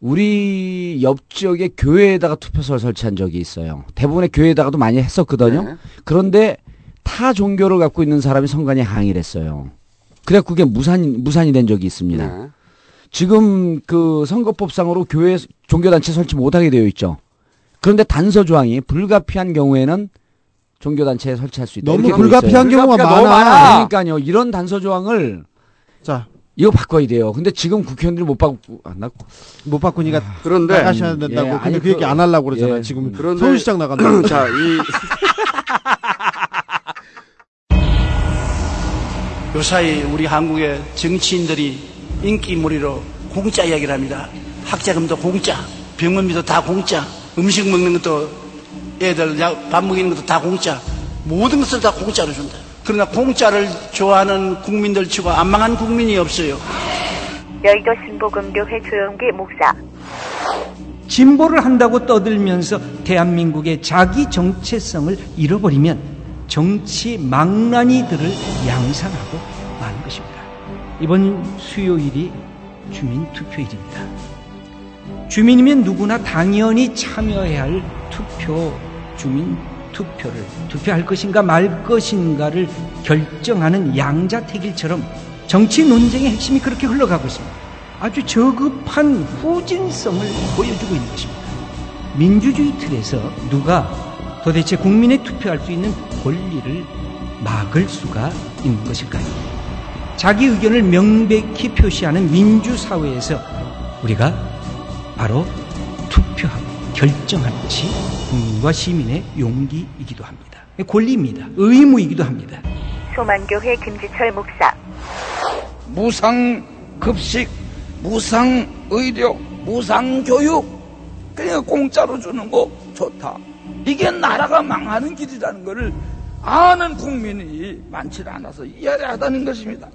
우리 옆 지역에 교회에다가 투표소를 설치한 적이 있어요. 대부분의 교회에다가도 많이 했었거든요. 네. 그런데 타 종교를 갖고 있는 사람이 선관위에 항의를 했어요. 그래 그게 무산 무산이 된 적이 있습니다. 네. 지금 그 선거법상으로 교회 종교단체 설치 못하게 되어 있죠. 그런데 단서 조항이 불가피한 경우에는 종교단체에 설치할 수 있다. 너무 불가피한. 경우가 너무 많아. 많아. 그러니까요. 이런 단서 조항을 자, 이거 바꿔야 돼요. 근데 지금 국회의원들이 못 바꾸 안 나. 못 바꾸니까 그런데 나가셔야 된다고. 예, 근데 아니, 그 얘기 그- 안 하려고 그러잖아요. 예. 지금 그런데- 서울시장 나간다. 자, 이 요사이 우리 한국의 정치인들이 인기몰이로 공짜 이야기를 합니다. 학자금도 공짜, 병원비도 다 공짜, 음식 먹는 것도 애들 약- 밥 먹이는 것도 다 공짜, 모든 것을 다 공짜로 준다. 그러나 공짜를 좋아하는 국민들 치고 안 망한 국민이 없어요. 여의도 신보금교회 조영기 목사. 진보를 한다고 떠들면서 대한민국의 자기 정체성을 잃어버리면 정치 망나니들을 양산하고 마는 것입니다. 이번 수요일이 주민 투표일입니다. 주민이면 누구나 당연히 참여해야 할 투표, 주민 투표를 투표할 것인가 말 것인가를 결정하는 양자택일처럼 정치 논쟁의 핵심이 그렇게 흘러가고 있습니다. 아주 저급한 후진성을 보여주고 있는 것입니다. 민주주의 틀에서 누가 도대체 국민의 투표할 수 있는 권리를 막을 수가 있는 것일까요? 자기 의견을 명백히 표시하는 민주사회에서 우리가 바로 투표하고 결정하는 것이 국민과 시민의 용기이기도 합니다. 권리입니다. 의무이기도 합니다. 소만교회 김지철 목사. 무상 급식, 무상 의료, 무상 교육, 그냥 공짜로 주는 거 좋다. 이게 나라가 망하는 길이라는 것을 아는 국민이 많지 않아서 이해하다는 것입니다.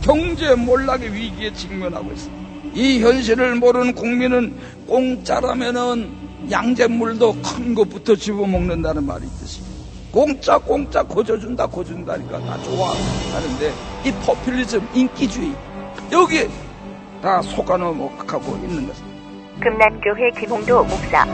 경제 몰락의 위기에 직면하고 있습니다. 이 현실을 모르는 국민은 공짜라면은 양잿물도 큰 것부터 집어먹는다는 말이 있듯이 공짜 공짜 고져준다 고준다니까 다 좋아 하는데 이 포퓰리즘 인기주의 여기 다 속아 넘어가고 있는 것입니다. 금난교회 김홍도 목사.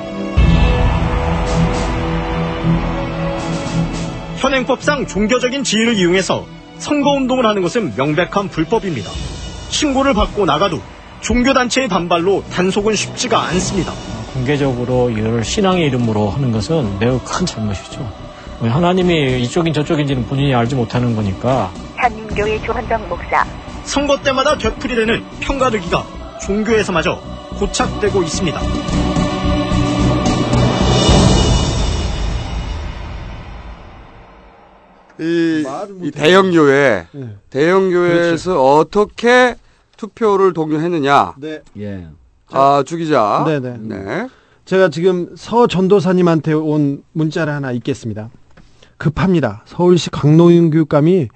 현행법상 종교적인 지위를 이용해서 선거운동을 하는 것은 명백한 불법입니다. 신고를 받고 나가도 종교단체의 반발로 단속은 쉽지가 않습니다. 공개적으로 이걸 신앙의 이름으로 하는 것은 매우 큰 잘못이죠. 하나님이 이쪽인 저쪽인지는 본인이 알지 못하는 거니까 한민교회 조한정 목사. 선거 때마다 되풀이되는 평가르기가 종교에서마저 고착되고 있습니다. 이, 이 대형 교회, 네. 대형 교회에서 어떻게 투표를 독려했느냐? 네. 예. 아, 주 기자. 네네. 네. 제가 지금 서 전도사님한테 온 문자를 하나 읽겠습니다. 급합니다. 서울시 곽노현 교육감이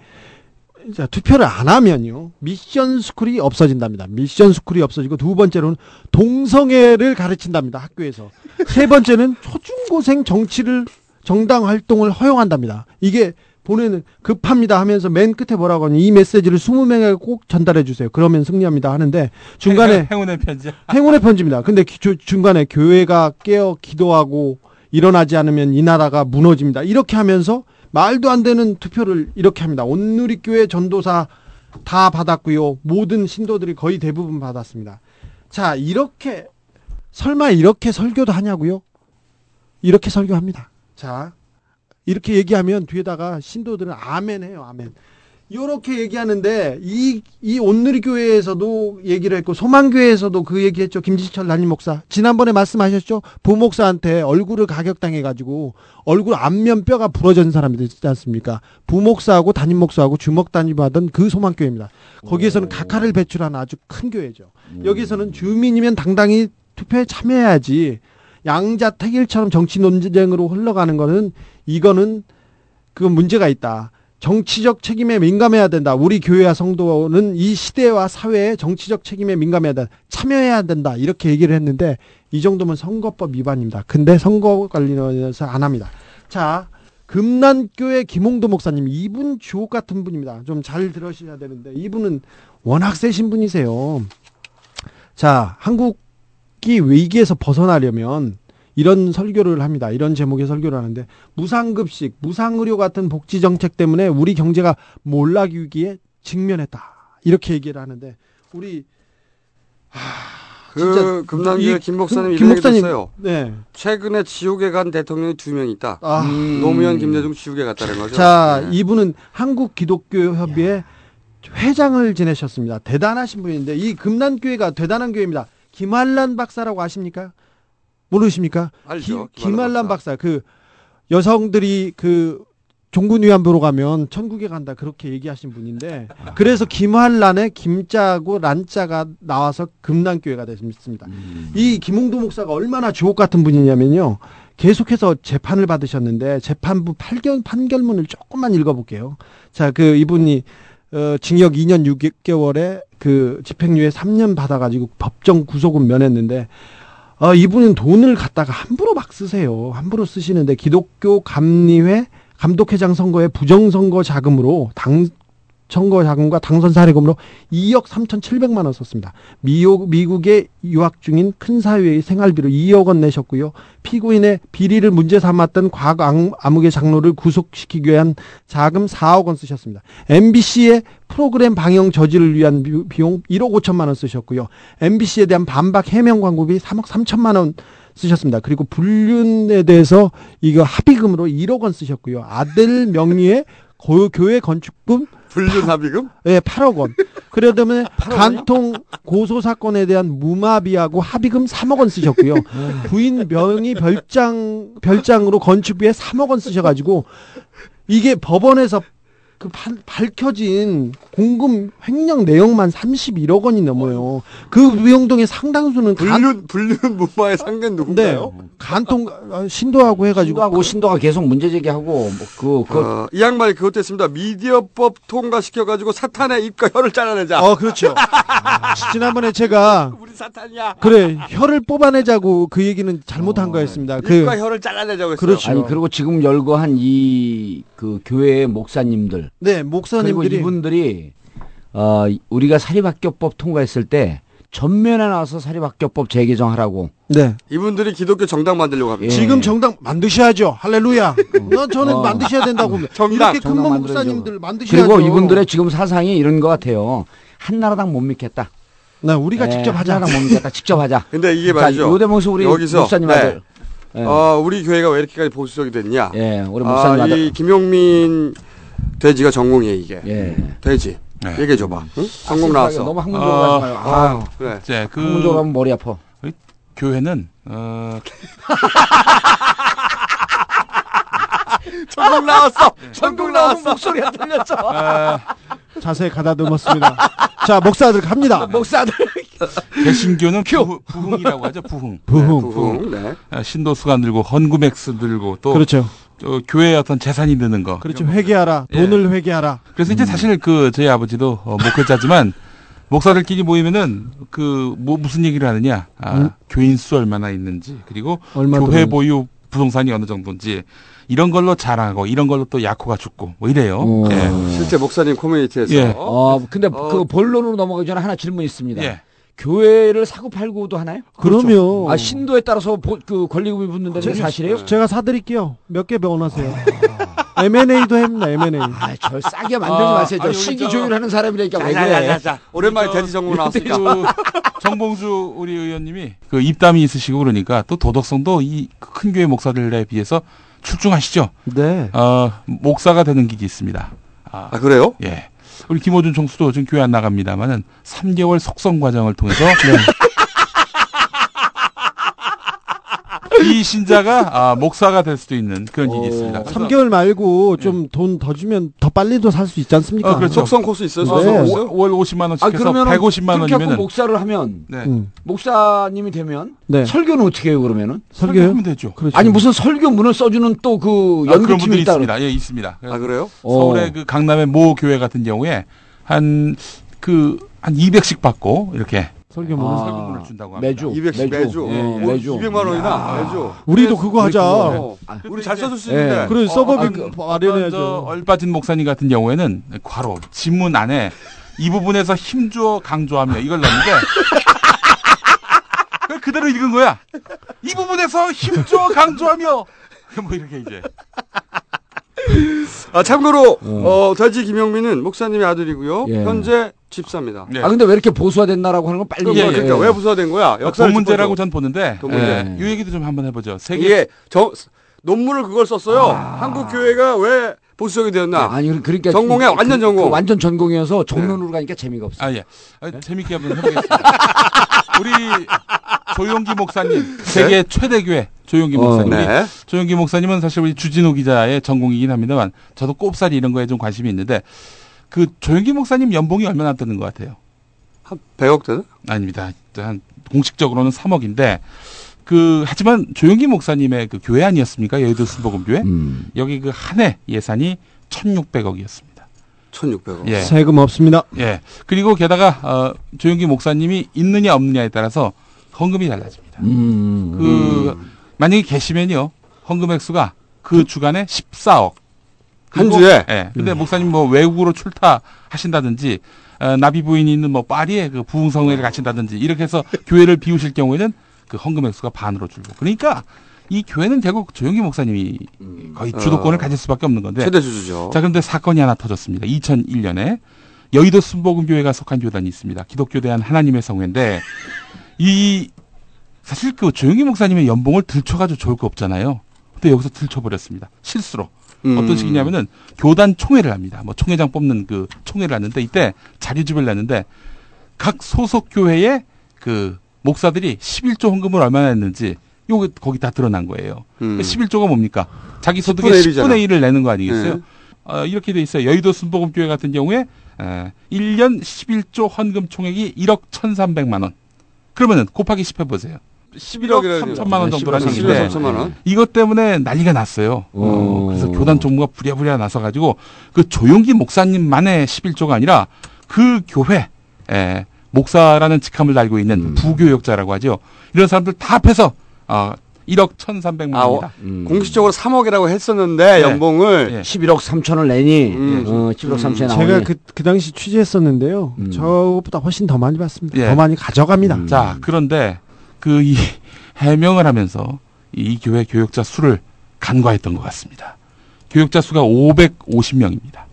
자, 투표를 안 하면요. 미션 스쿨이 없어진답니다. 미션 스쿨이 없어지고 두 번째로는 동성애를 가르친답니다. 학교에서. 세 번째는 초중고생 정치를 정당 활동을 허용한답니다. 이게 보내는 급합니다 하면서 맨 끝에 뭐라고 하니 이 메시지를 20명에게 꼭 전달해 주세요. 그러면 승리합니다 하는데 중간에 행 운의 편지. 행운의 편지입니다. 근데 기- 주- 중간에 교회가 깨어 기도하고 일어나지 않으면 이 나라가 무너집니다. 이렇게 하면서 말도 안 되는 투표를 이렇게 합니다. 온누리교회 전도사 다 받았고요. 모든 신도들이 거의 대부분 받았습니다. 자, 이렇게 설마 이렇게 설교도 하냐고요? 이렇게 설교합니다. 자, 이렇게 얘기하면 뒤에다가 신도들은 아멘 해요. 아멘. 이렇게 얘기하는데 이, 이 온누리 교회에서도 얘기를 했고 소망 교회에서도 그 얘기했죠. 김지철 담임 목사. 지난번에 말씀하셨죠. 부목사한테 얼굴을 가격당해 가지고 얼굴 안면 뼈가 부러진 사람이 되지 않습니까? 부목사하고 담임 목사하고 주먹 단임하던 그 소망 교회입니다. 거기에서는 각하를 배출한 아주 큰 교회죠. 여기서는 주민이면 당당히 투표에 참여해야지 양자 택일처럼 정치 논쟁으로 흘러가는 거는 이거는 그 문제가 있다. 정치적 책임에 민감해야 된다. 우리 교회와 성도는 이 시대와 사회의 정치적 책임에 민감해야 된다. 참여해야 된다. 이렇게 얘기를 했는데 이 정도면 선거법 위반입니다. 근데 선거 관련해서 안 합니다. 자, 금난교회 김홍도 목사님 이분 주옥 같은 분입니다. 좀 잘 들으셔야 되는데 이분은 워낙 세신 분이세요. 자, 한국이 위기에서 벗어나려면 이런 설교를 합니다. 이런 제목의 설교를 하는데 무상급식, 무상의료 같은 복지 정책 때문에 우리 경제가 몰락 위기에 직면했다. 이렇게 얘기를 하는데 우리 그 진짜 금남교회 이김 목사님 김 이런 목사님, 했어요. 네. 최근에 지옥에 간 대통령이 두 명 있다. 아. 노무현, 김대중 지옥에 갔다는 거죠. 자, 네. 이분은 한국 기독교 협의회 회장을 지내셨습니다. 대단하신 분인데 이 금난교회가 대단한 교회입니다. 김한란 박사라고 아십니까? 모르십니까? 알죠. 기- 김한란 박사. 그 여성들이 그 종군 위안부로 가면 천국에 간다 그렇게 얘기하신 분인데 그래서 김한란의 김자고 란자가 나와서 금난교회가 됐습니다. 이 김홍도 목사가 얼마나 주옥 같은 분이냐면요. 계속해서 재판을 받으셨는데 재판부 판결, 판결문을 조금만 읽어볼게요. 자, 그 이분이 어, 징역 2년 6개월에 그 집행유예 3년 받아가지고 법정 구속은 면했는데 어, 이분은 돈을 갖다가 함부로 막 쓰세요. 함부로 쓰시는데 기독교 감리회 감독회장 선거의 부정선거 자금으로 당 선거 자금과 당선 사례금으로 2억 3,700만 원 썼습니다. 미국, 미국에 유학 중인 큰 사위의 생활비로 2억 원 내셨고요. 피고인의 비리를 문제 삼았던 과거 암- 암흑의 장로를 구속시키기 위한 자금 4억 원 쓰셨습니다. MBC의 프로그램 방영 저지를 위한 비- 비용 1억 5천만 원 쓰셨고요. MBC에 대한 반박 해명 광고비 3억 3천만 원 쓰셨습니다. 그리고 불륜에 대해서 이거 합의금으로 1억 원 쓰셨고요. 아들 명의의 고- 교회 건축금 불륜 합의금? 예, 8억 원. 그래 때문에 간통 고소 사건에 대한 무마비하고 합의금 3억 원 쓰셨고요. 부인 명의 별장 별장으로 건축비에 3억 원 쓰셔가지고 이게 법원에서 그 판- 밝혀진 공금 횡령 내용만 31억 원이 넘어요. 그 비용동의 상당수는 불륜 불륜 무마의 상관 누군가요? 네, 간통 어, 신도하고 해가지고 신도하고 신도가 계속 문제 제기하고 뭐 그 그, 어, 이 양반이 그것도 했습니다. 미디어법 통과시켜가지고 사탄의 입과 혀를 잘라내자. 어, 그렇죠. 지난번에 제가 우리 사탄이야. 그래 혀를 뽑아내자고 그 얘기는 잘못한 거였습니다. 그 입과 혀를 잘라내자고 했어요. 그렇죠. 아니 그리고 지금 열거 한 이 그 교회의 목사님들 네 그리고 목사님들이 이분들이 어 우리가 사립학교법 통과했을 때 전면에 나와서 사립학교법 재개정하라고 네 이분들이 기독교 정당 만들려고 합니다. 지금 정당 만드셔야죠. 할렐루야. 어, 저는 어. 만드셔야 된다고 봅니다. 정당, 이렇게 정당 만들어야죠. 목사님들 만드셔야죠. 그리고 이분들의 지금 사상이 이런 것 같아요. 한나라당 못 믿겠다. 나 우리가 네, 직접 하자. 한나라당 못 믿겠다. 직접 하자. 근데 이게 자, 말이죠. 요 대목에서 우리 여기서 목사님 아들. 네. 예. 어, 우리 교회가 왜 이렇게까지 보수적이 됐냐? 예, 우리 목사님 아. 이 김용민 돼지가 전공이에요 이게. 예. 돼지. 네. 얘기해 줘봐. 응? 전공 나왔어. 너무 학문적으로 어, 가지 마요. 아, 아유, 그래. 이제 그 학문적으로 하면 머리 아파. 교회는 어, 전공 나왔어. 전공 나왔어. 목소리가 들렸어. 아, 자세히 가다듬었습니다. 자 목사들 갑니다. 목사들. 개신교는 부, 부흥이라고 하죠. 부흥. 부흥. 부흥. 네. 아, 신도수가 늘고 헌금액수 늘고 또 그렇죠. 저 교회의 어떤 재산이 느는 거. 그렇죠. 회개하라. 예. 돈을 회개하라. 그래서 이제 사실 그 저희 아버지도 어, 목회자지만 목사들끼리 모이면은 그 뭐 무슨 얘기를 하느냐 아, 음? 교인 수 얼마나 있는지 그리고 얼마 교회 들어오는지. 보유 부동산이 어느 정도인지 이런 걸로 자랑하고 이런 걸로 또 약호가 죽고 뭐 이래요. 어. 예. 실제 목사님 커뮤니티에서 예. 어, 근데 어. 그 본론으로 넘어가기 전에 하나 질문 있습니다. 예. 교회를 사고 팔고도 하나요? 그러면 아, 신도에 따라서 보- 그 권리금이 붙는다는 게 사실이에요? 제가 사드릴게요. 몇 개 원하세요. M&A도 합니다. M&A. 아, 절 싸게 만들지 아, 마세요. 저 아니, 시기 조율하는 사람이라니까 왜 그래? 자, 자. 오랜만에 돼지 전공 나왔으니까. 그 정봉주 우리 의원님이 그 입담이 있으시고 그러니까 또 도덕성도 이 큰 교회 목사들에 비해서 출중하시죠. 네. 어, 목사가 되는 길이 있습니다. 아, 아 그래요? 예. 우리 김호준 총수도 지금 교회 안 나갑니다만은 3개월 속성 과정을 통해서 이 신자가 아, 목사가 될 수도 있는 그런 일이 있습니다. 그래서 3개월 말고 좀 돈 더 주면 더 빨리도 살 수 있지 않습니까? 어, 그렇죠. 속성 코스 있어요. 어, 속성 네. 코스. 월- 월 50만 원씩 아, 해서 그러면 150만 그렇게 하고 원이면은 목사를 하면 네. 음. 목사님이 되면 네. 설교는 어떻게 해요 그러면은? 설교요? 하면 되죠. 그렇죠. 아니 무슨 설교문을 써주는 또그 아, 연구팀이 분들이 있다. 있습니다. 예, 있습니다. 아 그래요? 서울의 그 강남의 모 교회 같은 경우에 한 그한 200씩 받고 이렇게 설교문. 아, 설교문을 준다고 합니다. 매주 200씩 매주. 예, 어, 매주 200만 원이나 매주. 우리도 그거 하자. 어, 우리 잘 써줄 수 예. 있는데. 그래 서버비 아, 마련해야죠. 얼빠진 목사님 같은 경우에는 과로 지문 안에 이 부분에서 힘주어 강조하며 이걸 넣는데 그대로 읽은 거야. 이 부분에서 힘주어 강조하며 뭐 이렇게 이제 아 참고로 어, 돼지 김영민은 목사님의 아들이고요. 예. 현재 집사입니다. 네. 아 근데 왜 이렇게 보수화 됐나라고 하는 건 빨리 그럼 예, 뭐 예. 그러니까 왜 부서된 거야? 역사를 돈 문제라고. 전 보는데 돈 문제. 예, 이 얘기도 좀 한번 해보죠. 세계 이게 저 논문을 그걸 썼어요. 한국 교회가 왜 보수적이 되었나? 아니 그러니까 전공에 그- 완전 그- 전공. 그 완전 전공이어서 정론으로 가니까 재미가 없어. 아 예, 아, 재밌게 한번 해보겠습니다. 우리 조용기 목사님 세계 최대 교회 조용기 어, 목사님. 네. 조용기 목사님은 사실 우리 주진우 기자의 전공이긴 합니다만 저도 꼽사리 이런 거에 좀 관심이 있는데 그 조용기 목사님 연봉이 얼마나 뜨는 것 같아요? 한 100억 되나? 아닙니다. 한 공식적으로는 3억인데 그 하지만 조영기 목사님의 그 교회 아니었습니까? 여의도 순복음교회 여기 그 한 해 예산이 1,600억이었습니다. 1,600억. 예. 세금 없습니다. 예. 그리고 게다가 어, 조영기 목사님이 있느냐 없느냐에 따라서 헌금이 달라집니다. 음. 그 만약에 계시면요 헌금 액수가 그 주간에 14억 한 주에? 예. 근데 목사님 뭐 외국으로 출타하신다든지 어, 나비 부인이 있는 뭐 파리에 그 부흥성회를 가신다든지 이렇게 해서 교회를 비우실 경우에는 그 헌금 액수가 반으로 줄고 그러니까 이 교회는 결국 조영기 목사님이 거의 주도권을 어. 가질 수밖에 없는 건데 최대 주주죠. 자, 그런데 사건이 하나 터졌습니다. 2001년에 여의도 순복음교회가 속한 교단이 있습니다. 기독교 대한 하나님의 성회인데 이 사실 그 조영기 목사님의 연봉을 들춰가지고 좋을 거 없잖아요. 근데 여기서 들춰버렸습니다. 실수로. 음. 어떤 식이냐면은 교단 총회를 합니다. 뭐 총회장 뽑는 그 총회를 하는데 이때 자료집을 냈는데 각 소속 교회의 그 목사들이 11조 헌금을 얼마나 했는지 요거 거기 다 드러난 거예요. 음. 11조가 뭡니까? 자기 소득의 10분의 1이잖아. 10분의 1을 내는 거 아니겠어요? 네. 어, 이렇게 돼 있어요. 여의도 순복음교회 같은 경우에 에, 1년 11조 헌금 총액이 1억 1,300만 원. 그러면은 곱하기 10 해보세요. 11억 3천만 원 정도 11억 하시는데 3천만 원. 이것 때문에 난리가 났어요. 어, 그래서 교단 정부가 부랴부랴 나서가지고 그 조용기 목사님만의 11조가 아니라 그 교회 에, 목사라는 직함을 달고 있는 부교역자라고 하죠. 이런 사람들 다 합해서 어, 1억 1,300만 아, 원입니다. 어, 공식적으로 3억이라고 했었는데 연봉을 11억 3천을 내니 음. 어, 11억 3천에 나오니 제가 그, 그 당시 취재했었는데요. 음. 저보다 훨씬 더 많이 받습니다. 예. 더 많이 가져갑니다. 자, 그런데 그 이 해명을 하면서 이 교회 교역자 수를 간과했던 것 같습니다. 교역자 수가 550명입니다.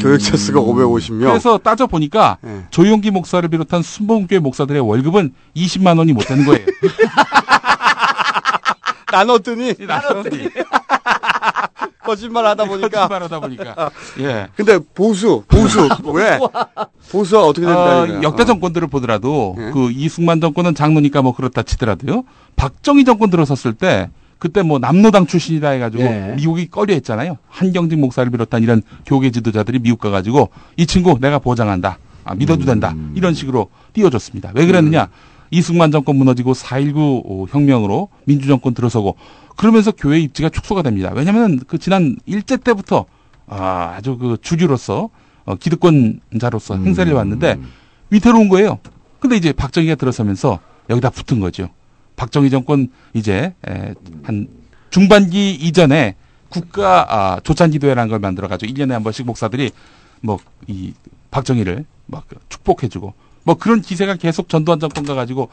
교역자 수가 550명. 그래서 따져 보니까 예. 조용기 목사를 비롯한 순복음교회 목사들의 월급은 20만 원이 못 되는 거예요. 나눴더니 나눴더니 거짓말 하다 보니까 거짓말 하다 보니까 예. 근데 보수 보수 왜 보수가 어떻게 된다 어. 역대 어. 정권들을 보더라도 예. 그 이승만 정권은 장로니까 뭐 그렇다 치더라도요. 박정희 정권 들어섰을 때 그때 뭐 남노당 출신이다 해가지고 예. 미국이 꺼려했잖아요. 한경직 목사를 비롯한 이런 교계 지도자들이 미국 가가지고 이 친구 내가 보장한다. 아, 믿어도 된다. 이런 식으로 띄워줬습니다. 왜 그랬느냐? 이승만 정권 무너지고 4.19 혁명으로 민주정권 들어서고 그러면서 교회 입지가 축소가 됩니다. 왜냐하면 그 지난 일제 때부터 아, 아주 그 주류로서 어, 기득권자로서 행세를 해왔는데 위태로운 거예요. 근데 이제 박정희가 들어서면서 여기다 붙은 거죠. 박정희 정권 이제 에, 한 중반기 이전에 국가 아, 조찬기도회라는 걸 만들어가지고 1년에 한 번씩 목사들이 뭐 이 박정희를 막 축복해주고 뭐 그런 기세가 계속 전두환 정권 가가지고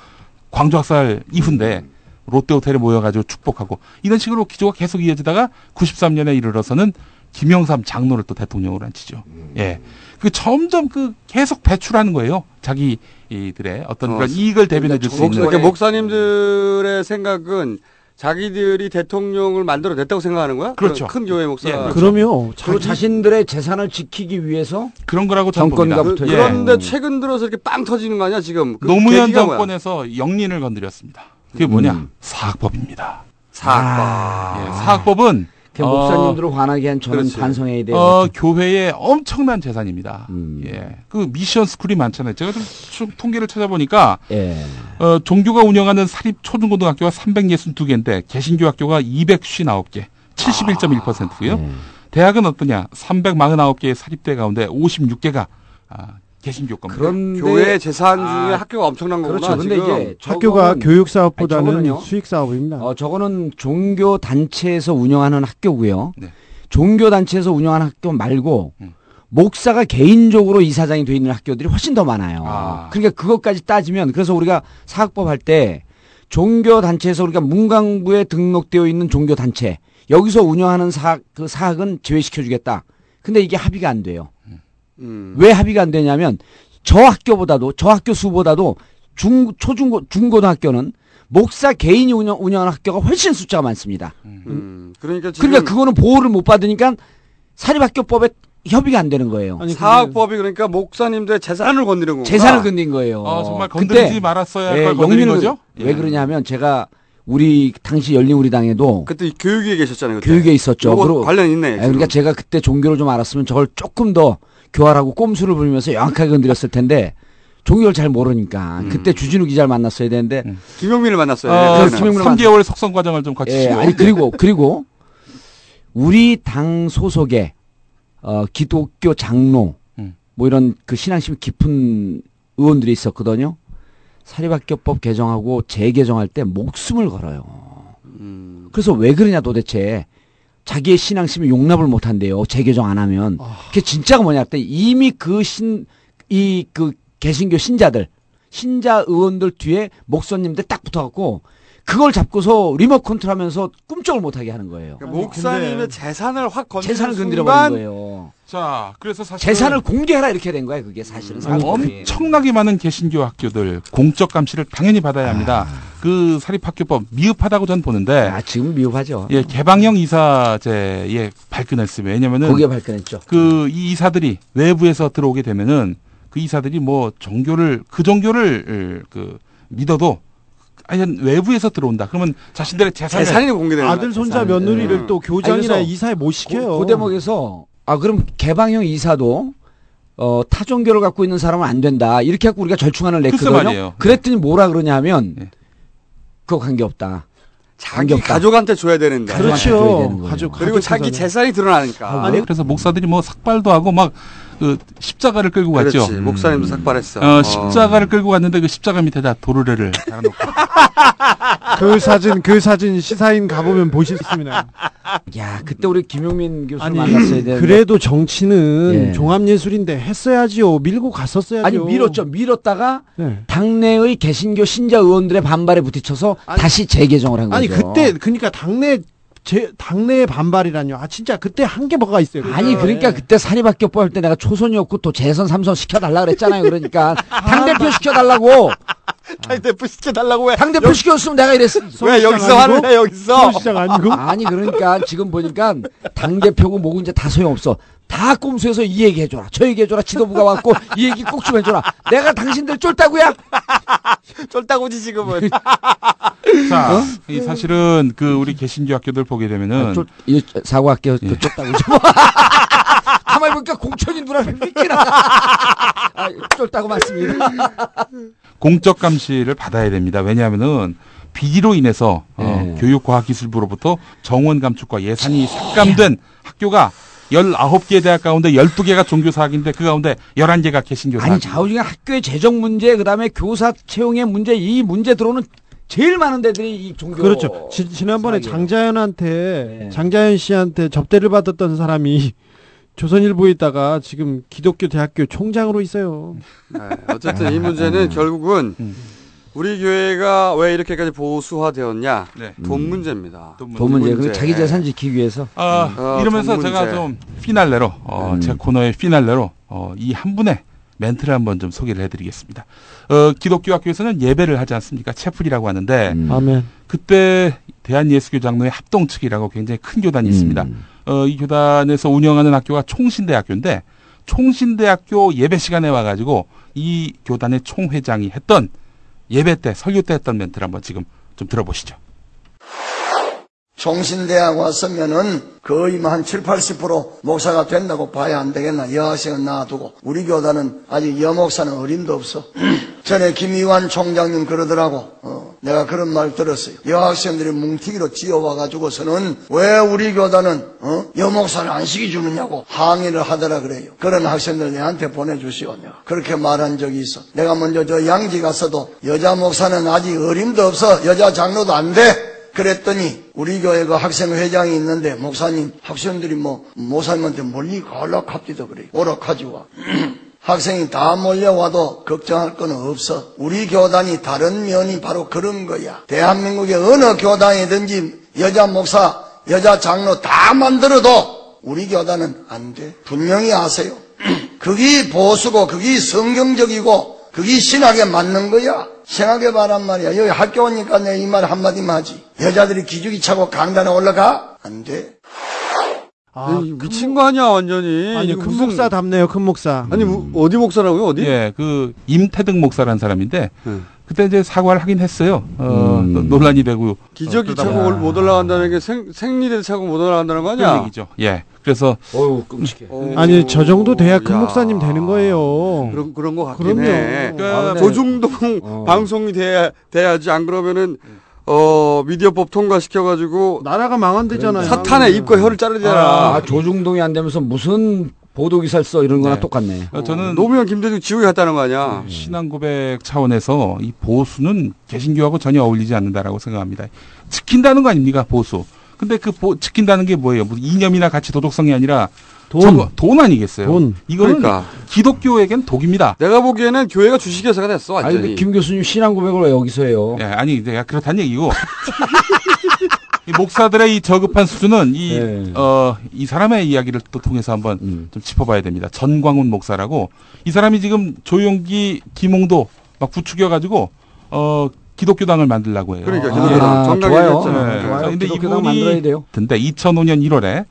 광주 학살 이후인데 롯데 호텔에 모여가지고 축복하고 이런 식으로 기조가 계속 이어지다가 93년에 이르러서는 김영삼 장로를 또 대통령으로 앉히죠. 예. 그 점점 그 계속 배출하는 거예요. 자기들의 어떤 그런 어, 이익을 대변해 줄수 목, 있는. 목사님들의 생각은 자기들이 대통령을 만들어냈다고 생각하는 거야? 그렇죠. 큰 교회 목사. 예, 그렇죠. 그럼요. 그리고 자신들의 재산을 지키기 위해서 그런 거라고 정권과. 붙어 예. 그런데 최근 들어서 이렇게 빵 터지는 거 아니야 지금? 그 노무현 계기가 뭐야? 정권에서 영린을 건드렸습니다. 그게 뭐냐? 음. 사학법입니다. 사학법. 예, 사학법은 그 목사님들을 화나게 한 저는 그렇지. 반성해야 돼요. 어, 교회의 엄청난 재산입니다. 음. 예. 그 미션 스쿨이 많잖아요. 제가 좀 수- 통계를 찾아보니까 예. 어, 종교가 운영하는 사립 초중고등학교가 362개인데 개신교 학교가 259개, 71.1%고요. 네. 대학은 어떠냐? 349개의 사립대 가운데 56개가 아, 개신교 겁니다. 그런데 교회 재산 중에 아, 학교가 엄청난 거구나. 그렇죠. 근데. 이제 학교가 교육 사업보다는. 수익 사업입니다. 어, 저거는 종교 단체에서 운영하는 학교고요. 네. 종교 단체에서 운영하는 학교 말고 음. 목사가 개인적으로 이사장이 돼 있는 학교들이 훨씬 더 많아요. 아. 그러니까 그것까지 따지면 그래서 우리가 사학법 할 때 종교 단체에서 우리가 문광부에 등록되어 있는 종교 단체 여기서 운영하는 사학 그 사학은 제외시켜 주겠다. 근데 이게 합의가 안 돼요. 음. 왜 합의가 안 되냐면 저 학교보다도 저 학교 수보다도 중 초중고 중고등학교는 목사 개인이 운영 운영하는 학교가 훨씬 숫자가 많습니다. 음. 그러니까 지금 그러니까 그거는 보호를 못 받으니까 사립학교법에 협의가 안 되는 거예요. 아니, 사학법이 그러니까 목사님들의 재산을 건드는 거구나. 재산을 건든 거예요. 아, 정말 건드리지 말았어야 할 예, 걸 건드린 거죠? 왜 예. 그러냐면 제가 우리 당시 열린 우리 당에도 그때 교육위에 계셨잖아요. 그때. 교육에 있었죠. 그리고- 관련 있네. 예, 그러니까 제가 그때 종교를 좀 알았으면 저걸 조금 더 교활하고 꼼수를 부리면서 영악하게 건드렸을 텐데 종교를 잘 모르니까 그때 주진우 기자를 만났어야 되는데 김용민을 만났어요. 어, 그때는. 3개월 석성 과정을 좀 같이 예. 아니 그리고 그리고 우리 당 소속의 어, 기독교 장로 음. 뭐 이런 그 신앙심 깊은 의원들이 있었거든요. 사립학교법 개정하고 재개정할 때 목숨을 걸어요. 음. 그래서 왜 그러냐 도대체 자기의 신앙심이 용납을 못 한대요. 재개정 안 하면. 그게 진짜가 뭐냐 때 이미 그 신 이 그 개신교 신자들 신자 의원들 뒤에 목사님들 딱 붙어갖고 그걸 잡고서 리모컨 컨트롤하면서 꿈쩍을 못하게 하는 거예요. 그러니까 목사님의 재산을 확 재산을 건드려 순간 버린 거예요. 자, 그래서 사실 재산을 공개해라 이렇게 된 거야 그게 사실은. 사건이. 엄청나게 많은 개신교 학교들 공적 감시를 당연히 받아야 합니다. 그 사립학교법 미흡하다고 전 보는데. 아, 지금 미흡하죠. 예, 개방형 이사제에 발끈했으면 왜냐면은 거기에 발끈했죠. 그 이 이사들이 외부에서 들어오게 되면은 그 이사들이 뭐 종교를 그 종교를 그 믿어도 아니 외부에서 들어온다. 그러면 자신들의 재산을 아들 손자 며느리를 또 교장이나 이사에 못 시켜요. 그 대목에서 아 그럼 개방형 이사도 어 타종교를 갖고 있는 사람은 안 된다. 이렇게 갖고 우리가 절충안을 냈거든요. 말이에요. 그랬더니 뭐라 그러냐면 그거 관계 없다. 자기 가족한테 줘야 되는데. 가족한테 줘야 되는 거예요. 가족, 그리고 자기 재산이 드러나니까. 아니 그래서 목사들이 뭐 삭발도 하고 막 그 십자가를 끌고 갔죠. 그렇지. 목사님도 삭발했어. 어, 십자가를 끌고 갔는데 그 십자가 밑에다 도르래를 달아놓고 그 사진 그 사진 시사인 가보면 보실 수 있습니다. 야 그때 우리 김용민 교수 아니 만났어야 되는데. 그래도 정치는 예. 종합예술인데 했어야지요. 밀고 갔었어야죠. 아니 밀었죠. 밀었다가 네. 당내의 개신교 신자 의원들의 반발에 부딪혀서 다시 재개정을 한 거죠. 아니 그때 그러니까 당내 제 당내의 반발이라뇨. 아 진짜 그때 한개 뭐가 있어요. 그때. 아니 그러니까 그때 사립학교법 할때 내가 초선이었고 또 재선 삼선 시켜달라 그랬잖아요. 그러니까 당 대표 시켜달라고. 당 대표 시켜달라고 왜? 당 대표 시켰으면 내가 이랬어. 왜 여기서 하는 해 여기서? 아니 그러니까 지금 보니까 당 대표고 뭐고 이제 다 소용 없어. 다 꼼수해서 이 얘기 해줘라. 저 얘기 해줘라. 지도부가 왔고 이 얘기 꼭 좀 해줘라. 내가 당신들 쫄다고야? 쫄다고지 지금은. 자, 이 사실은 그 우리 개신교 학교들 보게 되면은 아, 쫄, 이 사고학교 그 쫄다고 좀. 가만히 보니까 공천인 누나 믿기나. 아, 쫄다고 맞습니다. 공적 감시를 받아야 됩니다. 왜냐하면은 비리로 인해서 어, 교육과학기술부로부터 정원 감축과 예산이 삭감된 학교가 19개 대학 가운데 12개가 종교 사학인데 그 가운데 11개가 개신교 사학. 아니 좌우중에 학교의 재정 문제 그다음에 교사 채용의 문제 이 문제 들어오는 제일 많은 데들이 이 종교 그렇죠. 지, 지난번에 사학이에요. 장자연한테 네. 장자연 씨한테 접대를 받았던 사람이 조선일보에 있다가 지금 기독교 대학교 총장으로 있어요. 네, 어쨌든 이 문제는 결국은 우리 교회가 왜 이렇게까지 보수화되었냐? 돈 문제입니다. 돈 문제 그리고 자기 재산 지키기 위해서 아, 어, 이러면서 돈 제가 문제. 좀 피날레로 어, 제 코너의 피날레로 어, 이 한 분의 멘트를 한번 좀 소개를 해드리겠습니다. 어, 기독교 학교에서는 예배를 하지 않습니까? 채플이라고 하는데 아멘. 그때 대한예수교 장로회 합동 측이라고 굉장히 큰 교단이 있습니다. 음. 어, 이 교단에서 운영하는 학교가 총신대학교인데 총신대학교 예배 시간에 와가지고 이 교단의 총회장이 했던 예배 때 설교 때 했던 멘트를 한번 지금 좀 들어보시죠. 총신대학 왔으면은 거의 뭐한 7, 80% 목사가 된다고 봐야 안 되겠나. 여학생은 놔두고. 우리 교단은 아직 여목사는 어림도 없어. 전에 김희환 총장님 그러더라고. 어, 내가 그런 말 들었어요. 여학생들이 뭉티기로 지어와가지고서는 왜 우리 교단은 어? 여목사를 안 시켜주느냐고 항의를 하더라 그래요. 그런 학생들 내한테 보내주시오. 내가 그렇게 말한 적이 있어. 내가 먼저 저 양지 갔어도 여자 목사는 아직 어림도 없어. 여자 장로도 안 돼. 그랬더니 우리 교회 그 학생회장이 있는데 목사님 학생들이 뭐 목사님한테 멀리 가려고 합디도 그래요. 오락하지 와. 학생이 다 몰려와도 걱정할 건 없어. 우리 교단이 다른 면이 바로 그런 거야. 대한민국의 어느 교단이든지 여자 목사, 여자 장로 다 만들어도 우리 교단은 안 돼. 분명히 아세요. 그게 보수고 그게 성경적이고 그게 신학에 맞는 거야. 생각해봐란 말이야. 여기 학교 오니까 내 이 말 한마디만 하지. 여자들이 기죽이 차고 강단에 올라가? 안 돼. 아, 미친 거 아니야 완전히. 아니 큰 무슨- 목사 답네요. 큰 목사. 아니 뭐, 어디 목사라고요? 어디? 예, 그 임태득 목사라는 사람인데 네. 그때 이제 사과를 하긴 했어요. 어, 음. 노- 논란이 되고 기저귀 어, 차고 못 올라간다는 게 생, 생리대 차고 못 올라간다는 거 아니야? 얘기죠. 예. 그래서 어우 끔찍해. 아니 저 정도 돼야 큰 야. 목사님 되는 거예요. 그런 그런 거 같긴 그럼요. 해. 아, 네. 조중동 방송이 돼야 돼야지 안 그러면은 어 미디어법 통과시켜 가지고 나라가 망한대잖아요. 사탄의 입과 혀를 자르잖아. 아, 조중동이 안 되면서 무슨 보도 기사를 써 이런 거나 똑같네. 어, 저는 노무현 김대중 지옥에 갔다는 거 아니야. 신앙 고백 차원에서 이 보수는 개신교하고 전혀 어울리지 않는다라고 생각합니다. 지킨다는 거 아닙니까 보수? 근데 그 보- 지킨다는 게 뭐예요? 무슨 이념이나 가치 도덕성이 아니라 돈. 저거 돈 아니겠어요? 돈. 이거는 그러니까. 기독교에겐 독입니다. 내가 보기에는 교회가 주식회사가 됐어 아니, 완전히. 근데 김 교수님 신앙 고백을 왜 여기서 해요? 예, 아니 내가 그렇다는 얘기고. 이 목사들의 이 저급한 수준은 이, 네. 어, 이 사람의 이야기를 또 통해서 한번 음. 좀 짚어봐야 됩니다. 전광훈 목사라고 이 사람이 지금 조용기, 김홍도 막 부추겨가지고 어, 기독교당을 만들라고 해요. 그러니까 아, 기독교당 정당이 좋아요. 네. 좋아요. 근데 기독교당 이분이- 만들어야 돼요. 근데 2005년 1월에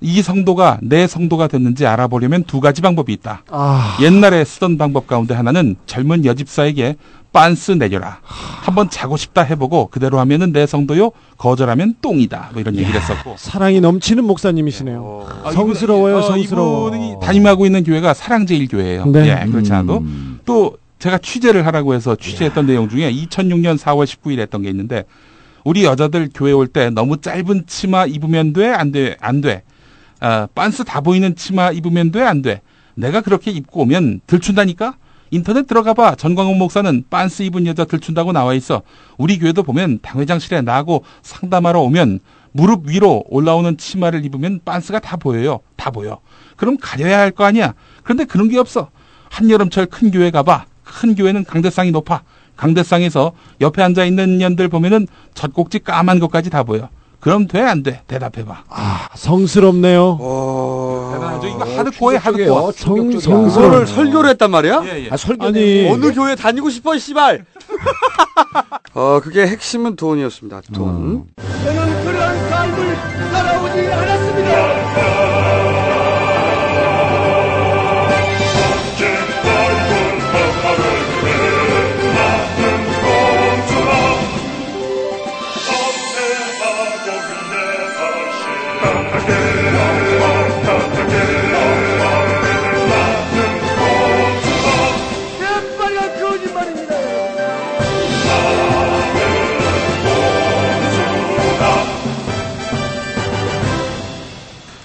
이 성도가 내 성도가 됐는지 알아보려면 두 가지 방법이 있다. 아, 옛날에 쓰던 방법 가운데 하나는 젊은 여집사에게 빤스 내려라. 한번 자고 싶다 해보고 그대로 하면은 내 성도요. 거절하면 똥이다. 뭐 이런 얘기를 했었고. 사랑이 넘치는 목사님이시네요. 아, 성스러워요, 어, 성스러워. 이분이 담임하고 있는 교회가 사랑제일 교회예요. 네. 예, 그렇지 않아도 음. 또 제가 취재를 하라고 해서 취재했던 내용 중에 2006년 4월 19일에 했던 게 있는데 우리 여자들 교회 올 때 너무 짧은 치마 입으면 돼? 안 돼? 안 돼. 아, 빤스 다 보이는 치마 입으면 돼? 안 돼? 내가 그렇게 입고 오면 들춘다니까? 인터넷 들어가 봐. 전광훈 목사는 빤스 입은 여자 들춘다고 나와 있어. 우리 교회도 보면 당회장실에 나하고 상담하러 오면 무릎 위로 올라오는 치마를 입으면 빤스가 다 보여요. 다 보여. 그럼 가려야 할 거 아니야. 그런데 그런 게 없어. 한여름철 큰 교회 가봐. 큰 교회는 강대상이 높아. 강대상에서 옆에 앉아 있는 년들 보면은 젖꼭지 까만 것까지 다 보여. 그럼 돼 안 돼? 대답해봐. 아, 성스럽네요. 어... 대단하죠. 이거 하드코어에 하드코어. 성, 성스러워. 설교를 했단 말이야? 예, 예. 아, 설교 아니, 어느 교회 다니고 싶어 씨발. 어 그게 핵심은 돈이었습니다. 돈. 저는 그러한 삶을 살아오지 않았습니다.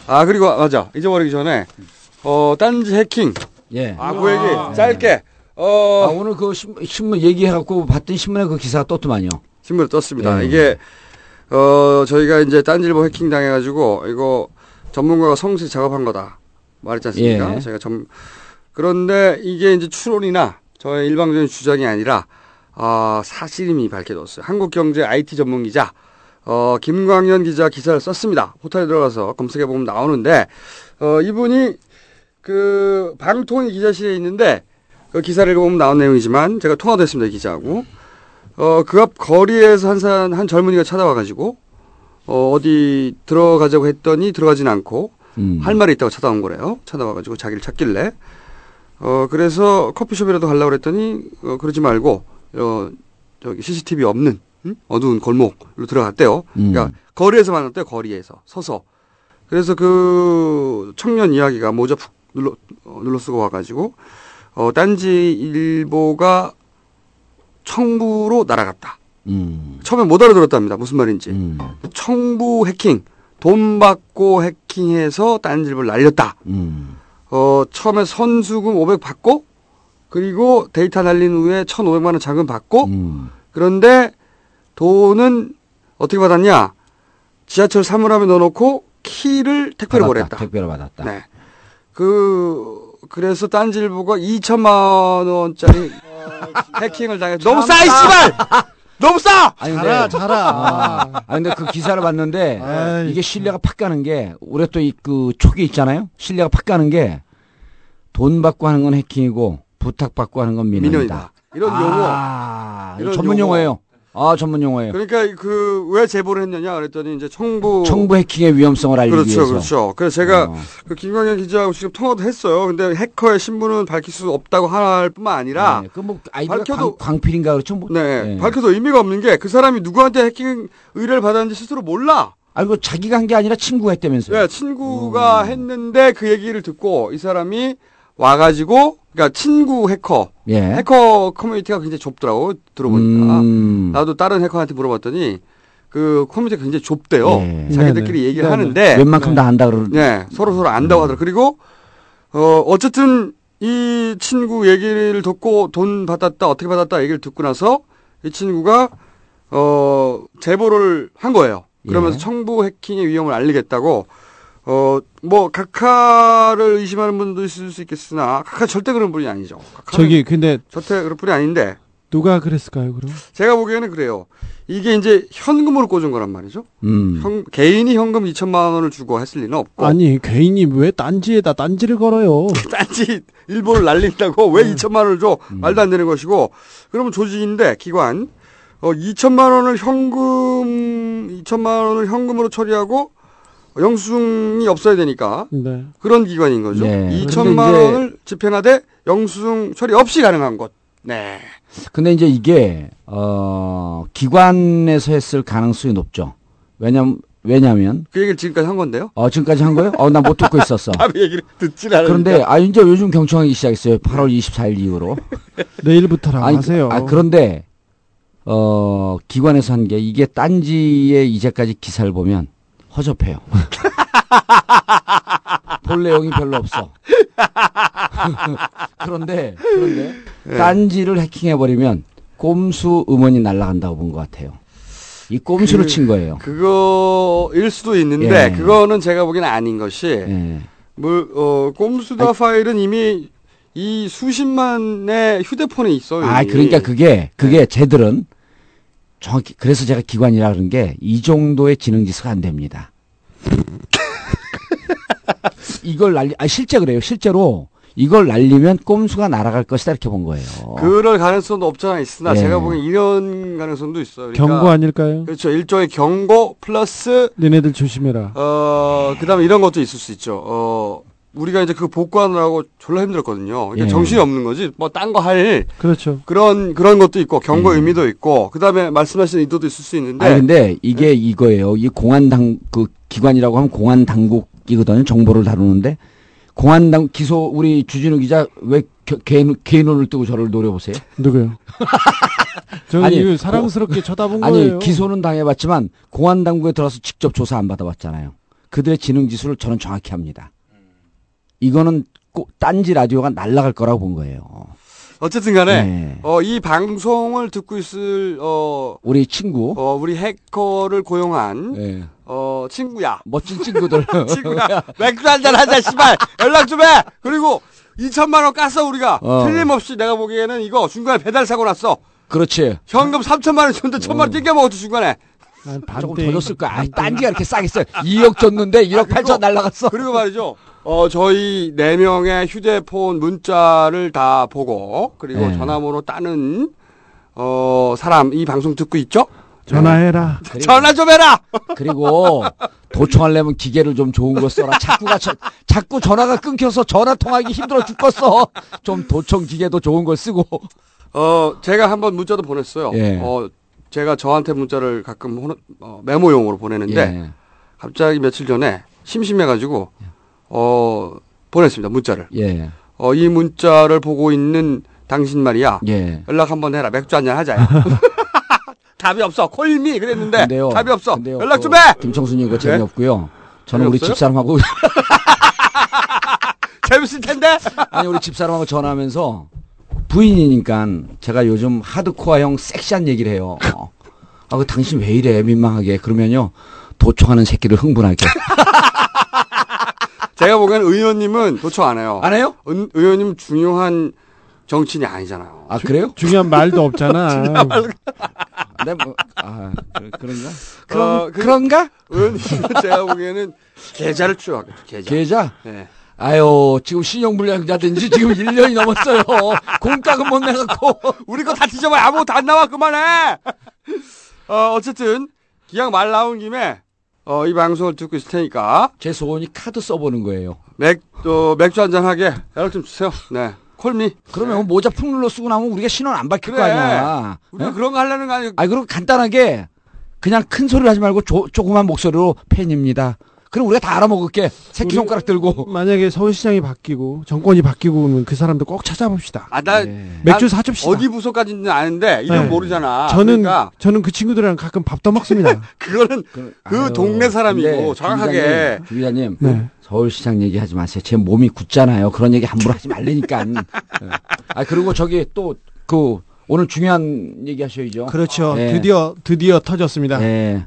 아 그리고 맞아 잊어버리기 전에 어 딴지 해킹. 예. 아그 얘기 짧게. 아, 어 오늘 그 신, 신문 얘기해갖고 봤더니 신문에 그 기사가 떴더만요. 신문에 떴습니다. 예. 이게 어 저희가 이제 딴지일보 해킹 당해가지고 이거 전문가가 성실히 작업한 거다 말했지 않습니까? 예. 제가 전 그런데 이게 이제 추론이나 저의 일방적인 주장이 아니라 어, 사실임이 밝혀졌어요. 한국경제 IT 전문 기자 어, 김광현 기자 기사를 썼습니다. 포털에 들어가서 검색해 보면 나오는데 어, 이분이 그 방통위 기자실에 있는데 그 기사를 읽어보면 나온 내용이지만 제가 통화도 했습니다 이 기자하고 어, 그 앞 거리에서 한 사람, 한 젊은이가 찾아와가지고, 어, 어디 들어가자고 했더니 들어가진 않고, 음. 할 말이 있다고 찾아온 거래요. 찾아와가지고 자기를 찾길래. 어, 그래서 커피숍이라도 가려고 그랬더니, 어, 그러지 말고, 어, 저기 CCTV 없는, 응? 어두운 골목으로 들어갔대요. 음. 그러니까 거리에서 만났대요, 거리에서. 서서. 그래서 그 청년 이야기가 모자 푹 눌러, 어, 눌러 쓰고 와가지고, 어, 딴지 일보가 청부로 날아갔다. 음. 처음에 못 알아들었답니다. 무슨 말인지. 음. 청부 해킹, 돈 받고 해킹해서 딴지 일보를 날렸다. 음. 어, 처음에 선수금 500 받고, 그리고 데이터 날린 후에 1,500만 원 자금 받고, 음. 그런데 돈은 어떻게 받았냐? 지하철 사물함에 넣어놓고 키를 택배로 받았다. 보냈다. 택배로 받았다. 네. 그 그래서 딴지일보가 2천만 원짜리 해킹을 당해. 너무 싸, 이 씨발! 너무 싸! 아니, 자라, 자라. 아, 아, 근데 그 기사를 봤는데 아이. 이게 신뢰가 팍 가는 게 올해 또 이그 촉이 있잖아요. 신뢰가 팍 가는 게 돈 받고 하는 건 해킹이고 부탁 받고 하는 건 민원이다. 민원이다. 이런 아, 이런 전문 용어. 용어예요. 아, 전문 용어예요. 그러니까 그 왜 제보를 했느냐 그랬더니 이제 청부 청부 해킹의 위험성을 알리기 그렇죠, 위해서. 그렇죠. 그래서 제가 어. 그 김광현 기자하고 지금 통화도 했어요. 근데 해커의 신분은 밝힐 수 없다고 할 뿐만 아니라 네, 그뭐 아이디가 밝혀도- 광, 광필인가 그렇죠. 뭐. 네, 네. 밝혀도 의미가 없는 게 그 사람이 누구한테 해킹 의뢰를 받았는지 스스로 몰라. 아이고 자기가 한 게 아니라 친구가 했다면서요. 네, 친구가 했는데 그 얘기를 듣고 이 사람이 와가지고 그러니까 친구 해커 예. 해커 커뮤니티가 굉장히 좁더라고 들어보니까 음. 나도 다른 해커한테 물어봤더니 그 커뮤니티가 굉장히 좁대요. 예. 자기들끼리 네네. 얘기를 네네. 하는데 웬만큼 다 안다 그러. 네, 서로 서로 안다고 하더라고. 그리고 어 어쨌든 이 친구 얘기를 듣고 돈 받았다 어떻게 받았다 얘기를 듣고 나서 이 친구가 어 제보를 한 거예요. 그러면서 예. 청부 해킹의 위험을 알리겠다고 어뭐 각하를 의심하는 분도 있을 수 있겠으나 각하 절대 그런 분이 아니죠. 저기 근데 절대 그런 분이 아닌데 누가 그랬을까요, 그럼? 제가 보기에는 그래요. 이게 이제 현금으로 꽂은 거란 말이죠. 음. 현, 개인이 현금 2천만 원을 주고 했을 리는 없고 아니 괜히 왜 딴지에다 딴지를 걸어요? 딴지 일본을 날린다고 왜 네. 2천만 원을 줘? 음. 말도 안 되는 것이고 그러면 조직인데 기관 어 2천만 원을 현금 2천만 원을 현금으로 처리하고 영수증이 없어야 되니까 네. 그런 기관인 거죠. 네. 2천만 그런데 이제- 원을 집행하되 영수증 처리 없이 가능한 것. 네. 근데 이제 이게 어 기관에서 했을 가능성이 높죠. 왜냐면 왜냐면 그 얘기를 지금까지 한 건데요. 어 지금까지 한 거요? 어 나 못 듣고 있었어. 남 얘기를 듣질 않으니까. 그런데 아 이제 요즘 경청하기 시작했어요. 8월 24일 이후로. 내일부터라고 아니, 하세요. 아 그런데 어 기관에서 한 게 이게 딴지의 이제까지 기사를 보면 허접해요. 볼 내용이 별로 없어. 그런데 그런데 예. 딴지를 해킹해 버리면 꼼수 음원이 날아간다고 본 것 같아요. 이 꼼수를 그- 친 거예요. 그거일 수도 있는데 예. 그거는 제가 보기에는 아닌 것이 예. 뭐, 어, 꼼수다 파일은 이미 이 수십만의 휴대폰에 있어요. 아. 그러니까 그게, 그게 네. 쟤들은 정확히, 그래서 제가 기관이라 그런 게 이 정도의 지능 지수가 안 됩니다. 이걸 날리, 아, 실제 그래요. 실제로 이걸 날리면 꼼수가 날아갈 것이다 이렇게 본 거예요. 그럴 가능성도 없잖아 있으나 예. 제가 보기엔 이런 가능성도 있어요. 그러니까 경고 아닐까요? 그렇죠. 일종의 경고 플러스 너네들 조심해라. 어 그다음에 이런 것도 있을 수 있죠. 어 우리가 이제 그 복구하느라고 졸라 힘들었거든요. 그러니까 예. 정신이 없는 거지. 뭐 딴 거 할 그렇죠. 그런 그런 것도 있고 경고 의미도 있고 그다음에 말씀하신 의도도 있을 수 있는데 아니 근데 이게 이거예요. 이 공안 당 그 기관이라고 하면 공안 당국이거든요. 정보를 다루는데 공안 당 기소 우리 주진우 기자 왜 겨- 개인 개인론을 뜨고 저를 노려보세요? 누구요? 저는 아니, 이거 사랑스럽게 쳐다본 아니 거예요. 기소는 당해봤지만 공안 당국에 들어서 직접 조사 안 받아봤잖아요. 그들의 지능 지수를 저는 정확히 합니다. 이거는 꼭 딴지 라디오가 날아갈 거라고 본 거예요. 어쨌든 간에 네. 어, 이 방송을 듣고 있을 어, 우리 친구, 어, 우리 해커를 고용한 예. 어, 친구야. 멋진 친구들. 친구야. 맥주 한잔 하자, 씨발. 연락 좀 해. 그리고 2천만 원 깠어, 우리가. 어. 틀림없이 내가 보기에는 이거 중간에 배달 사고 났어. 그렇지. 현금 3천만 원 줬는데 천만 원 띵겨 먹었지, 중간에. 조금 더 줬을 거야. 아, 딴지가 이렇게 싸게 써요. 2억 줬는데 1억 8천 날라갔어. 그리고 말이죠. 어, 저희 네 명의 휴대폰 문자를 다 보고, 그리고 네. 전화번호 따는, 어, 사람, 이 방송 듣고 있죠? 전화해라. 전화 좀 해라! 그리고 도청하려면 기계를 좀 좋은 거 써라. 자꾸가 저- 자꾸 전화가 끊겨서 전화 통하기 힘들어 죽겠어. 좀 도청 기계도 좋은 걸 쓰고. 어, 제가 한번 문자도 보냈어요. 예. 어, 제가 저한테 문자를 가끔 호너- 어, 메모용으로 보내는데, 예. 갑자기 며칠 전에 심심해가지고, 어, 보냈습니다, 문자를. 예. 어, 이 문자를 보고 있는 당신 말이야. 예. 연락 한번 해라. 맥주 한잔 하자. 답이 없어. 콜미 그랬는데 근데요. 답이 없어. 근데요, 연락 그좀 해. 김청순이 이거 재미없고요. 저는 재미없어요? 우리 집사람하고 재밌을 텐데. 아니 우리 집사람하고 전화하면서 부인이니까 제가 요즘 하드코어형 섹시한 얘기를 해요. 어. 아, 그 당신 왜 이래 민망하게 그러면요 도청하는 새끼를 흥분하게. 제가 보기엔 의원님은 도청 안 해요. 안 해요? 은- 의원님 중요한 정치인이 아니잖아요. 아 그래요? 중요한 말도 없잖아. 네, 뭐, 아, 그, 그런가? 그런, 그런, 그런가? 의원님은 제가 보기에는 계좌를 추적하겠죠. 계좌. 계좌? 네. 아유, 지금 신용불량자 된지 지금 1년이 넘었어요. 공과금 못 내갖고. 우리 거 다 뒤져봐야 아무것도 안 나와. 그만해. 어, 어쨌든 기왕 말 나온 김에 어, 이 방송을 듣고 있을 테니까 제 소원이 카드 써보는 거예요. 맥, 어, 맥주 한잔 하게 연락 좀 주세요. 네. 콜미. 그러면 모자 푹 눌러 쓰고 나면 우리가 신원 안 밝힐 거 그래. 아니야. 우리가 그런 거 하려는 거 아니고 아니, 그럼 간단하게 그냥 큰 소리를 하지 말고 조, 조그만 목소리로 팬입니다. 그럼 우리가 다 알아먹을게. 새끼 손가락 들고. 만약에 서울시장이 바뀌고 정권이 바뀌고 그러면 그 사람들 꼭 찾아봅시다. 아, 나 맥주 나 사줍시다. 어디 부서까지는 아는데 이름 네. 모르잖아. 저는 그러니까 저는 그 친구들이랑 가끔 밥도 먹습니다. 그거는 그 동네 사람이고 정확하게 주 기자님, 네. 서울시장 얘기하지 마세요. 제 몸이 굳잖아요. 그런 얘기 함부로 하지 말라니까. 네. 아 그리고 저기 또그 오늘 중요한 얘기 하셔야죠. 그렇죠. 네. 드디어 드디어 터졌습니다. 네.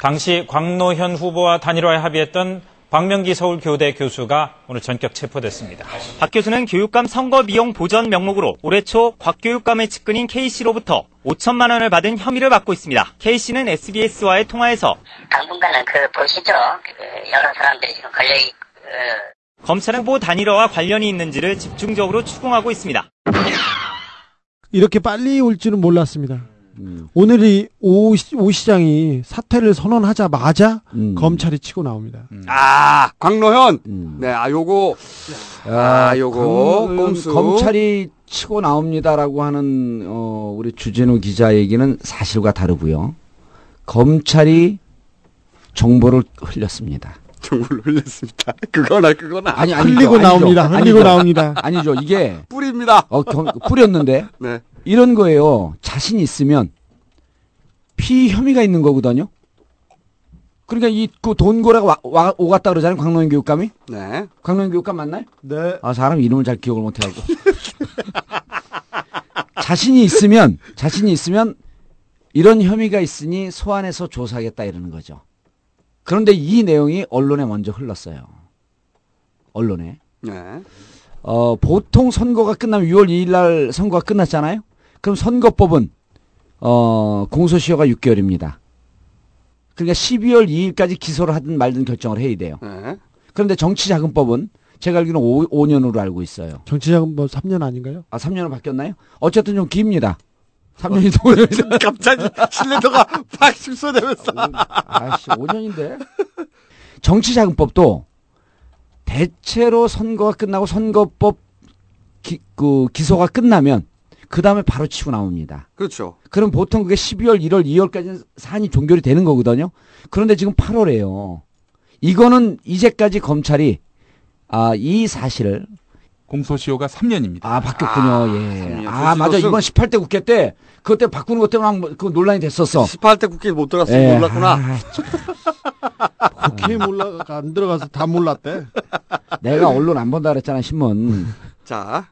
당시 광노현 후보와 단일화에 합의했던 박명기 서울교대 교수가 오늘 전격 체포됐습니다. 박 교수는 교육감 선거 비용 보전 명목으로 올해 초 곽교육감의 측근인 K씨로부터 5천만 원을 받은 혐의를 받고 있습니다. K씨는 SBS와의 통화에서 당분간은 그 보시죠. 그 여러 사람들이 지금 걸려 있. 그 검찰 후보 단일화와 관련이 있는지를 집중적으로 추궁하고 있습니다. 이렇게 빨리 올 줄은 몰랐습니다. 음. 오늘이 오, 시- 오 시장이 사퇴를 선언하자마자 음. 검찰이 치고 나옵니다. 아 광노현. 음. 네, 아 요거 아 요거 그 꼼수. 검찰이 치고 나옵니다라고 하는 어, 우리 주진우 기자 얘기는 사실과 다르고요. 검찰이 정보를 흘렸습니다. 정보를 흘렸습니다. 그거나 그거나. 아니 아니 흘리고 나옵니다. 흘리고 나옵니다. 아니죠. 이게 뿌립니다. 어, 검- 뿌렸는데 네. 이런 거예요. 자신 있으면 피 혐의가 있는 거거든요. 그러니까 이 그 돈고래가 와, 와- 오갔다 그러잖아요. 광노현 교육감이. 네. 광노현 교육감 맞나요? 네. 아 사람 이름을 잘 기억을 못해가지고. 자신이 있으면 자신이 있으면 이런 혐의가 있으니 소환해서 조사하겠다 이러는 거죠. 그런데 이 내용이 언론에 먼저 흘렀어요. 언론에. 네. 어, 보통 선거가 끝나면 6월 2일 날 선거가 끝났잖아요. 그럼 선거법은 어, 공소시효가 6개월입니다. 그러니까 12월 2일까지 기소를 하든 말든 결정을 해야 돼요. 네. 그런데 정치자금법은 제가 알기로는 5, 5년으로 알고 있어요. 정치자금 뭐 3년 아닌가요? 아, 3년은 바뀌었나요? 어쨌든 좀 깁니다. 3년이 5년이 갑자기 신뢰도가 팍 축소되면서. 아씨, 5년인데. 정치자금법도 대체로 선거가 끝나고 선거법 기, 그 기소가 끝나면 그 다음에 바로 치고 나옵니다. 그렇죠. 그럼 보통 그게 12월, 1월, 2월까지는 사안이 종결이 되는 거거든요. 그런데 지금 8월에요. 이거는 이제까지 검찰이 아, 이 사실을 공소시효가 3년입니다. 아, 바뀌었군요. 예. 삼년. 아, 맞아. 이번 18대 국회 때 때문에 바꾸는 것 때문에 막 그 논란이 됐었어. 18대 국회에 못 들어갔으면 예. 몰랐구나. 아, 국회에 몰라 안 들어가서 다 몰랐대. 내가 언론 안 본다 그랬잖아, 신문. 자.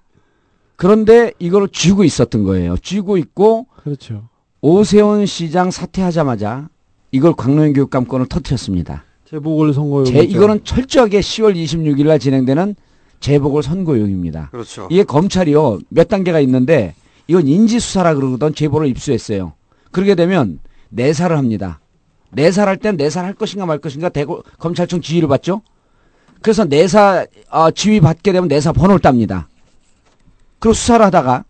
그런데 이걸 쥐고 있었던 거예요. 쥐고 있고 그렇죠. 오세훈 시장 사퇴하자마자 이걸 광노현 교육감권을 터뜨렸습니다. 재보궐 선거 제, 이거는 철저하게 10월 26일 날 진행되는 재보궐 선거용입니다. 그렇죠. 이게 검찰이요 몇 단계가 있는데 이건 인지 수사라 그러던 제보를 입수했어요. 그러게 되면 내사를 합니다. 내사할 땐 내사를 할 것인가 말 것인가 대고 검찰청 지휘를 받죠. 그래서 내사 어, 지휘 받게 되면 내사 번호를 땁니다. 그리고 수사를 하다가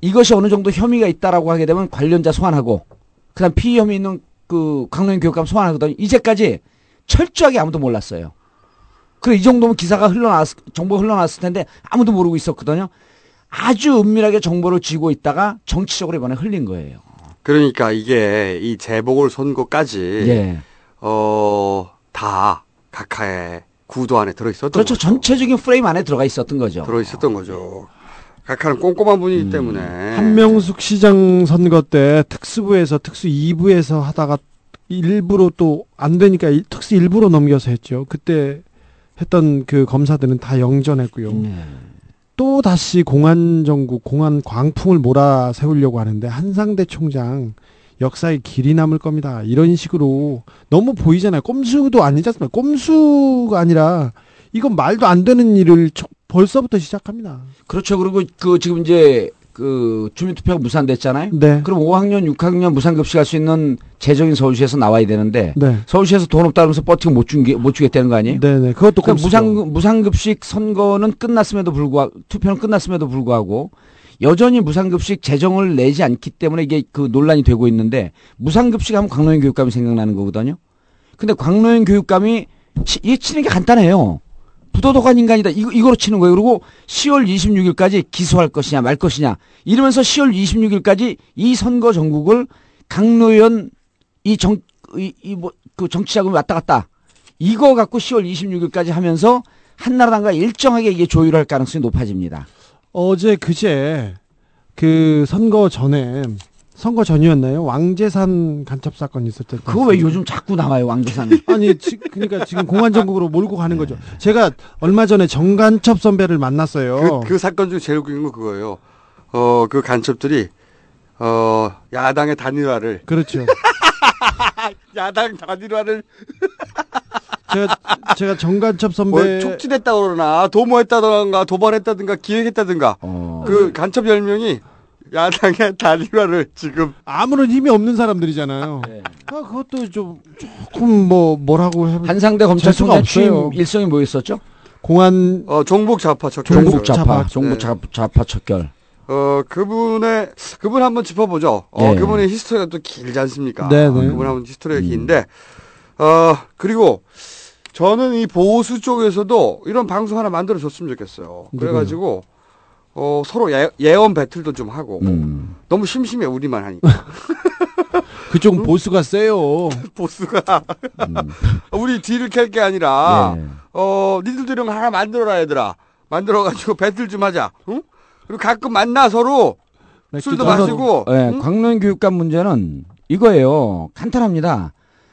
이것이 어느 정도 혐의가 있다라고 하게 되면 관련자 소환하고 그다음 피의 혐의 있는 그 강릉 교육감 소환하거든요. 이제까지 철저하게 아무도 몰랐어요. 그래 이 정도면 기사가 흘러나왔 정보가 흘러나왔을 텐데 아무도 모르고 있었거든요. 아주 은밀하게 정보를 쥐고 있다가 정치적으로 이번에 흘린 거예요. 그러니까 이게 이 재보궐 선거까지 예. 어다 각하의 구도 안에 들어 있었던 그렇죠. 거죠. 전체적인 프레임 안에 들어가 있었던 거죠. 들어 있었던 거죠. 각하는 꼼꼼한 분이기 음. 때문에 한명숙 시장 선거 때 특수부에서 특수 2부에서 하다가 일부러 또 안 되니까 일- 특수 일부로 넘겨서 했죠. 그때 했던 그 검사들은 다 영전했고요. 네. 또 다시 공안 정국, 공안 광풍을 몰아 세우려고 하는데 한상대 총장 역사의 길이 남을 겁니다. 이런 식으로 너무 보이잖아요. 꼼수도 아니지 않습니까? 꼼수가 아니라 이건 말도 안 되는 일을 초- 벌써부터 시작합니다. 그렇죠. 그리고 그 지금 이제 그 주민투표가 무산됐잖아요. 네. 그럼 5학년, 6학년 무상급식 할 수 있는 재정인 서울시에서 나와야 되는데 네. 서울시에서 돈 없다면서 버티고 못, 준 게, 못 주겠다는 거 아니에요? 네네. 그것도 그러니까. 무상 무상급식 선거는 끝났음에도 불구하고 투표는 끝났음에도 불구하고 여전히 무상급식 재정을 내지 않기 때문에 이게 그 논란이 되고 있는데 무상급식 하면 광노현 교육감이 생각나는 거거든요. 근데 광노현 교육감이 치, 이 치는 게 간단해요. 부도덕한 인간이다. 이거, 이거로 치는 거예요. 그리고 10월 26일까지 기소할 것이냐 말 것이냐 이러면서 10월 26일까지 이 선거 전국을 강노현 이 정, 이, 이 뭐, 그 정치 자금이 왔다 갔다. 이거 갖고 10월 26일까지 하면서 한나라당과 일정하게 이게 조율할 가능성이 높아집니다. 어제 그제 그 선거 전에 선거 전이었나요? 왕재산 간첩 사건이 있었죠. 그거 왜 요즘 자꾸 나와요, 왕재산? 아니, 지, 그러니까 지금 공안 정국으로 몰고 가는 거죠. 제가 얼마 전에 정간첩 선배를 만났어요. 그, 그 사건 중에 제일 웃긴 건 그거예요. 어, 그 간첩들이, 어, 야당의 단일화를. 그렇죠. 야당 단일화를. 제가, 제가 정간첩 선배. 뭐 촉진했다 그러나, 도모했다든가, 도발했다든가, 기획했다든가. 어. 그 간첩 10명이 야당의 단일화를 지금. 아무런 힘이 없는 사람들이잖아요. 아, 그것도 좀, 조금 뭐, 뭐라고 해 한상대 검찰총장 취임 일성이 뭐였었죠? 공안. 어, 종북 좌파 척결. 종북 좌파, 종북 좌파, 좌파 척결. 어, 그분의, 그분 한번 짚어보죠. 어, 네. 그분의 히스토리가 또 길지 않습니까? 네, 어, 네. 그분 한번 히스토리가 긴데, 어, 그리고 저는 이 보수 쪽에서도 이런 방송 하나 만들어 줬으면 좋겠어요. 그래가지고, 어, 서로 예, 예언 배틀도 좀 하고, 음. 너무 심심해, 우리만 하니까. 그쪽은 보수가 세요. 보수가. 음. 우리 뒤를 캘 게 아니라, 네. 어, 거 하나 만들어라, 얘들아. 만들어가지고 배틀 좀 하자. 응? 그리고 가끔 만나 서로 술도 마시고. 네, 응? 광론 교육감 문제는 이거예요. 간단합니다.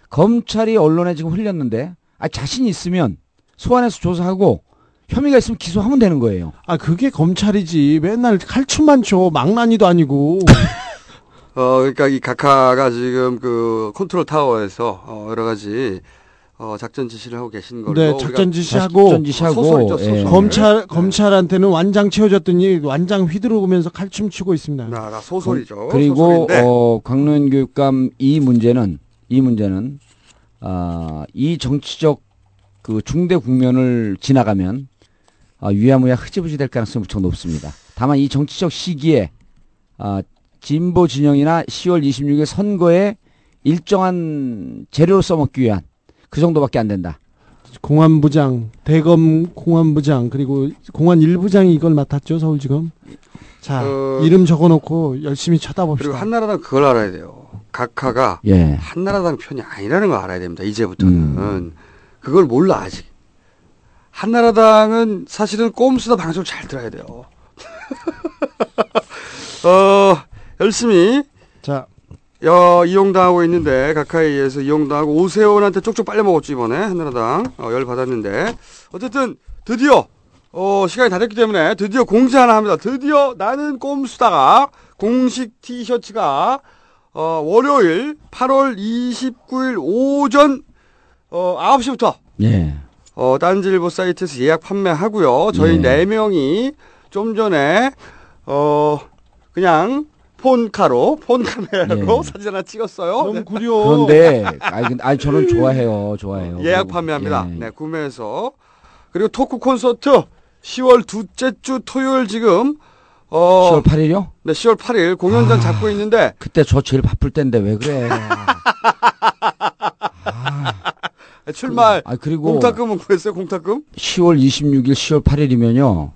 검찰이 언론에 지금 흘렸는데, 아, 자신 있으면 소환해서 조사하고 혐의가 있으면 기소하면 되는 거예요. 아, 그게 검찰이지. 맨날 칼춤만 쳐. 망나니도 아니고. 어, 그러니까 이 각하가 지금 그 컨트롤 타워에서 어, 여러 가지 어, 작전 지시를 하고 계신 걸로. 네, 우리가 작전 지시하고. 소설이죠, 소설. 검찰, 검찰한테는 완장 채워줬더니 완장 휘두르면서 칼춤 추고 있습니다. 나, 나 소설이죠. 그 리고 소설인데. 어, 광론 교육감 이 문제는 이 문제는 아, 이 정치적 그 중대 국면을 지나가면 아, 유야무야 흐지부지 될 가능성이 무척 높습니다. 다만 이 정치적 시기에 아, 진보 진영이나 10월 26일 선거에 일정한 재료를 써먹기 위한 그 정도밖에 안 된다. 공안부장, 대검 공안부장, 그리고 공안 일부장이 이걸 맡았죠, 서울지검. 자, 어, 이름 적어놓고 열심히 쳐다봅시다. 그리고 한나라당 그걸 알아야 돼요. 각하가 예. 한나라당 편이 아니라는 걸 알아야 됩니다. 이제부터는. 음. 그걸 몰라, 아직. 한나라당은 사실은 꼼수다 방송을 잘 들어야 돼요. 어, 열심히. 자. 어, 이용당하고 있는데, 의해서 이용당하고 오세훈한테 쪽쪽 빨려먹었죠, 이번에. 한나라당. 어, 열 받았는데. 어쨌든, 드디어, 어, 시간이 다 됐기 때문에 드디어 공지 하나 합니다. 드디어 나는 꼼수다가 공식 티셔츠가, 어, 월요일 8월 29일 오전, 어, 9시부터. 예. 어, 딴지일보 사이트에서 예약 판매하고요. 저희 네. 네 명이 좀 전에 어 그냥 폰카로 폰 카메라로 네. 사진 하나 찍었어요. 너무 구려. 그런데 아니, 근데- 아니 저는 좋아해요. 좋아해요. 예약 판매합니다. 예. 네, 구매해서 그리고 토크 콘서트 10월 둘째 주 토요일 지금 어 10월 8일이요? 네, 10월 8일 공연장 잡고 있는데 그때 저 제일 바쁠 때인데 왜 그래? 출마 아, 그리고- 공탁금은 구했어요. 공탁금? 10월 26일, 10월 8일이면요.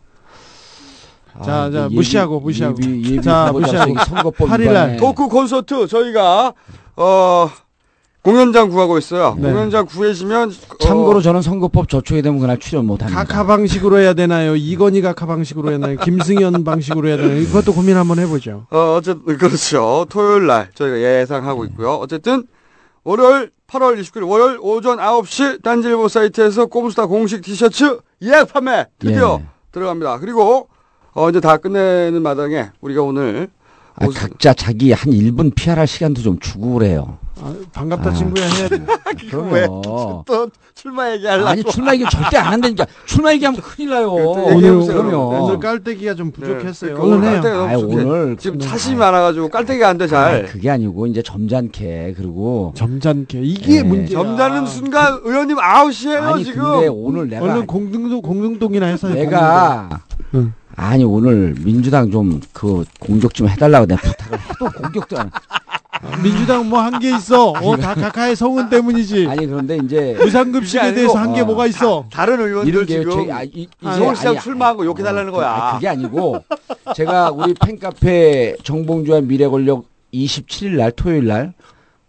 자, 자, 무시하고, 무시하고. 예비, 예비 자, 무시하고. 선거법 8일 날. 위반에 토크 콘서트 저희가 어 공연장 구하고 있어요. 네. 공연장 구해지면 참고로 어, 저는 선거법 저촉이 되면 그날 출연 못합니다. 각하 방식으로 해야 되나요? 이건희 각하 방식으로 해야 되나요? 김승현 방식으로 해야 되나요? 이것도 고민 한번 해보죠. 어, 어쨌든 그렇죠. 토요일 날 저희가 예상하고 있고요. 어쨌든 월요일 8월 29일 월요일 오전 9시 딴지일보 사이트에서 꼼수다 공식 티셔츠 예약 판매 드디어 예. 들어갑니다. 그리고 어, 이제 다 끝내는 마당에 우리가 오늘 아, 각자 자기 한 1분 피할할 시간도 좀 주고 그래요. 아, 반갑다 아. 친구야 해야 돼. 그럼요. 또 출마 얘기하려고 아니 출마 얘기 절대 안 한다니까. 출마 얘기하면 큰일 나요. 오늘, 그럼요. 오늘 깔때기가 좀 부족했어요. 네, 오늘. 깔때기가 부족해. 오늘 지금 사심이 많아가지고 깔때기가 안 돼 잘. 아니, 그게 아니고 이제 점잖게 그리고 점잖게 이게 예. 문제야. 점잖은 순간 의원님 아웃이에요 아니 지금. 근데 오늘 내가 얼른 공등동 공등동이나 해서 내가 응. 아니 오늘 민주당 좀 그 공격 좀 해달라고 내가 부탁을 해도 공격도 안. 민주당 뭐 한 게 있어. 어, 다 각하의 성은 때문이지. 아니 그런데 이제 무상급식에 대해서 한게 어, 뭐가 있어. 다른 의원들 게 지금 제- 아, 이- 이제 서울시장 아니, 출마한 거 욕해달라는 그- 거야. 아, 그게 아니고 제가 우리 팬카페 정봉주와 미래권력 27일 날 토요일 날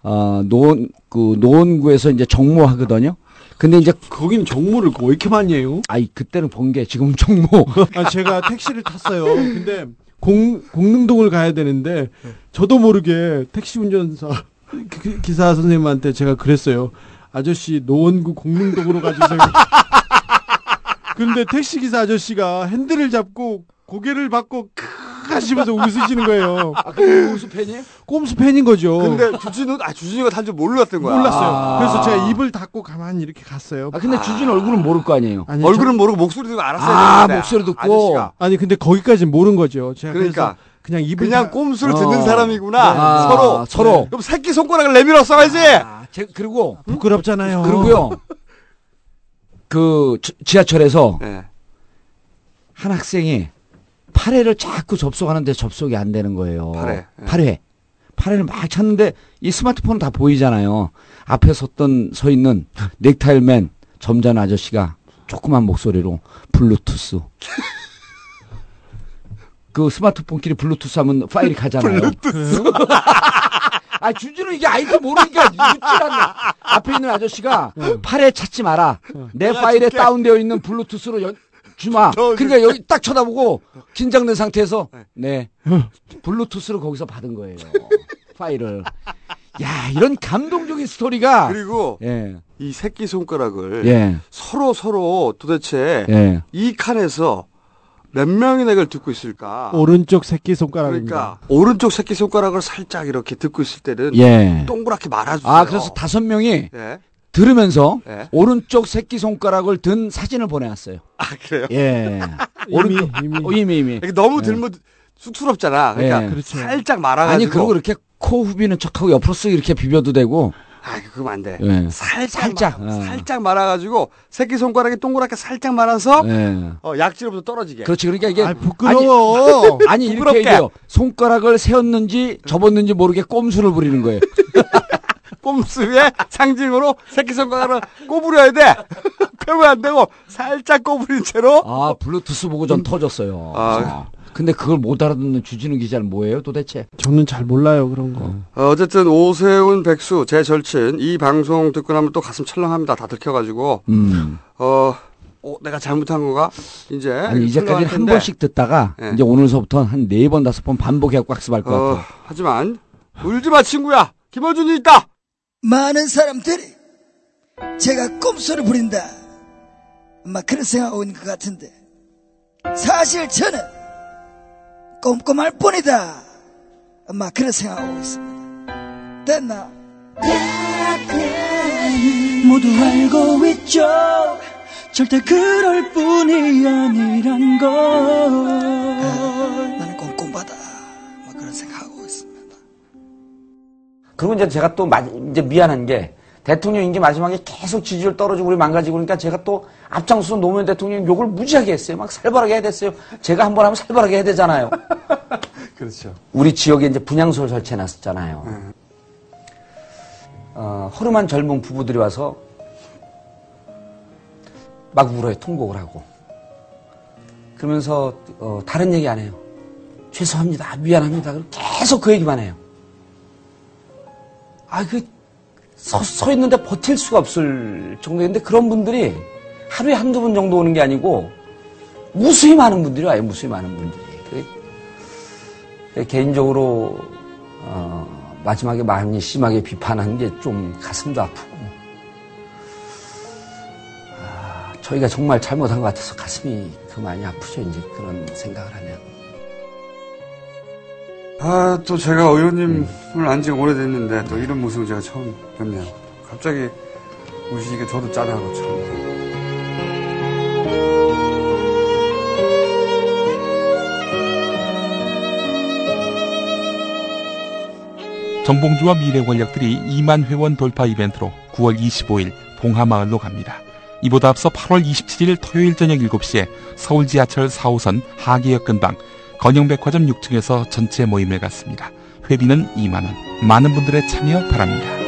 어, 노원, 그, 노원구에서 이제 정모하거든요. 근데 이제. 거기는 정모를 왜 이렇게 많이 해요? 아이, 그때는 본 게 지금 정모. 아, 제가 택시를 탔어요. 근데 공, 공릉동을 가야 되는데 저도 모르게 택시 운전사 기- 기사 선생님한테 제가 그랬어요. 아저씨 노원구 공릉동으로 가주세요. 근데 택시 기사 아저씨가 핸들을 잡고 고개를 받고 크 하시면서 웃으시는 거예요. 아, 그 꼼수 팬이에요? 꼼수 팬인 거죠. 근데 주진우 아 주진우가 탄줄 몰랐던 거야. 몰랐어요. 아. 그래서 제가 입을 닫고 가만히 이렇게 갔어요. 아, 근데 주진 얼굴은 모를 거 아니에요? 아니, 얼굴은 저- 모르고 목소리 듣고 알았어야 아, 되는데. 목소리 듣고. 아저씨가. 아니 근데 거기까지 모른 거죠. 제가 그러니까 그래서 그냥 입을 그냥 다- 꼼수를 어. 듣는 사람이구나. 아, 서로 서로. 그럼 새끼 손가락을 내밀어 써야지. 아, 제, 그리고, 부끄럽잖아요. 그리고요. 그 지- 지하철에서 네. 한 학생이 8회를 자꾸 접속하는데 접속이 안 되는 거예요. 팔회. 예. 8회. 8회를 막 찾는데 이 스마트폰은 다 보이잖아요. 앞에 섰던 서 있는 넥타이맨 점잖은 아저씨가 조그만 목소리로 블루투스. 그 스마트폰끼리 블루투스 하면 파일이 가잖아요. 블루투스. 아, 주진우 이게 아이디 모르니까 웃질 않네. 앞에 있는 아저씨가 파일 찾지 마라. 내 파일에 줄게. 다운되어 있는 블루투스로 연, 주마. 저 그러니까 여기 딱 쳐다보고 긴장된 상태에서 네. 블루투스로 거기서 받은 거예요. 파일을. 야, 이런 감동적인 스토리가. 그리고 예. 이 새끼 손가락을 예. 서로 서로 도대체 예. 이 칸에서 몇 명이나 이걸 듣고 있을까? 오른쪽 새끼 손가락입니다. 그러니까 오른쪽 새끼 손가락을 살짝 이렇게 듣고 있을 때는 예. 동그랗게 말아주세요. 아, 그래서 다섯 명이 예. 들으면서 예. 오른쪽 새끼 손가락을 든 사진을 보내왔어요. 아 그래요? 예. 이미, 오른쪽 이미. 어, 이미 이미. 이게 너무 예. 들면 쑥스럽잖아. 그러니까 예. 그렇죠. 살짝 말아가지고. 아니 그리고 이렇게 코 후비는 척하고 옆으로 쓱 이렇게 비벼도 되고. 아 그러면 안 돼. 예. 살짝 살짝. 말아, 어. 살짝 말아가지고 새끼 손가락이 동그랗게 살짝 말아서 예. 어, 약지로부터 떨어지게. 그렇지. 그러니까 이게 아, 부끄러워. 아니 이렇게 부끄럽게. 해요. 손가락을 세웠는지 접었는지 모르게 꼼수를 부리는 거예요. 꼼수의 상징으로 새끼 손가락을 꼬부려야 돼. 펴면 안 되고 살짝 꼬부린 채로. 아 블루투스 보고 전 터졌어요. 아. 근데 그걸 못 알아듣는 주진우 기자는 뭐예요 도대체? 저는 잘 몰라요 그런 거. 어, 어쨌든 오세훈 백수 제 절친 이 방송 듣고 나면 또 가슴 철렁합니다. 다 들켜가지고 음. 어, 어, 내가 잘못한 거가 이제 아니 이제까지 철렁할 한. 번씩 듣다가 예. 이제 오늘서부터 한 네 번 다섯 번 반복해갖고 학습할 것 어, 같아요. 하지만 울지 마 친구야. 김어준이 있다. 많은 사람들이 제가 꼼수를 부린다. 막 그런 생각하고 있는 것 같은데 사실 저는 꼼꼼할 뿐이다. 막 그런 생각하고 있습니다. 됐나? 모두 알고 있죠 절대 그럴 뿐이 아니란 걸 나는 꼼꼼하다. 그리고 이제 제가 또 마- 이제 미안한 게 대통령 임기 마지막에 계속 지지율 떨어지고 우리 망가지고 그러니까 제가 또 앞장서서 노무현 대통령 욕을 무지하게 했어요. 막 살벌하게 해야 됐어요. 제가 한 번 하면 살벌하게 해야 되잖아요. 그렇죠. 우리 지역에 이제 분향소를 설치해 놨었잖아요. 어, 허름한 젊은 부부들이 와서 막 울어요. 통곡을 하고. 그러면서 어, 다른 얘기 안 해요. 죄송합니다. 미안합니다. 계속 그 얘기만 해요. 아, 그, 서, 서 있는데 버틸 수가 없을 정도인데 그런 분들이 하루에 한두 분 정도 오는 게 아니고 무수히 많은 분들이 와요. 무수히 많은 분들이. 그래 개인적으로, 어, 마지막에 많이 심하게 비판한 게 좀 가슴도 아프고, 아, 저희가 정말 잘못한 것 같아서 가슴이 그 많이 아프죠. 이제 그런 생각을 하면. 아, 또 제가 의원님을 안 지가 오래됐는데 또 이런 모습을 제가 처음 뵙네요. 갑자기 우시니까 저도 짠하고 참. 정봉주와 미래 권력들이 2만 회원 돌파 이벤트로 9월 25일 봉하마을로 갑니다. 이보다 앞서 8월 27일 토요일 저녁 7시에 서울 지하철 4호선 하계역 근방 건영백화점 6층에서 전체 모임을 갖습니다. 회비는 2만원. 많은 분들의 참여 바랍니다.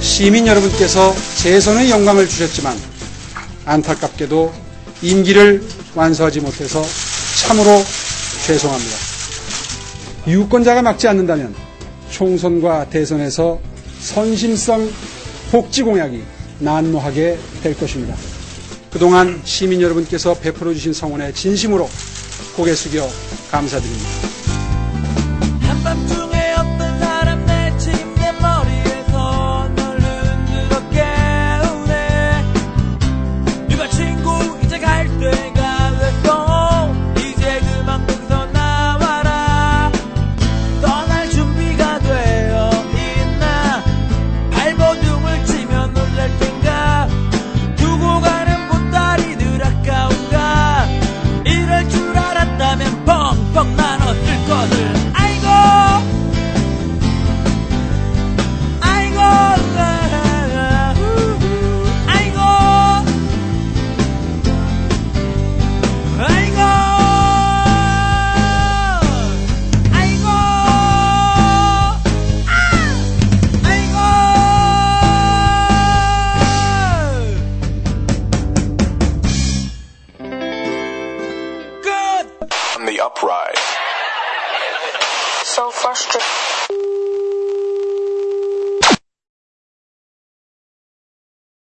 시민 여러분께서 재선의 영광을 주셨지만 안타깝게도 임기를 완수하지 못해서 참으로 죄송합니다. 유권자가 막지 않는다면 총선과 대선에서 선심성 복지 공약이 난무하게 될 것입니다. 그동안 시민 여러분께서 베풀어 주신 성원에 진심으로 고개 숙여 감사드립니다.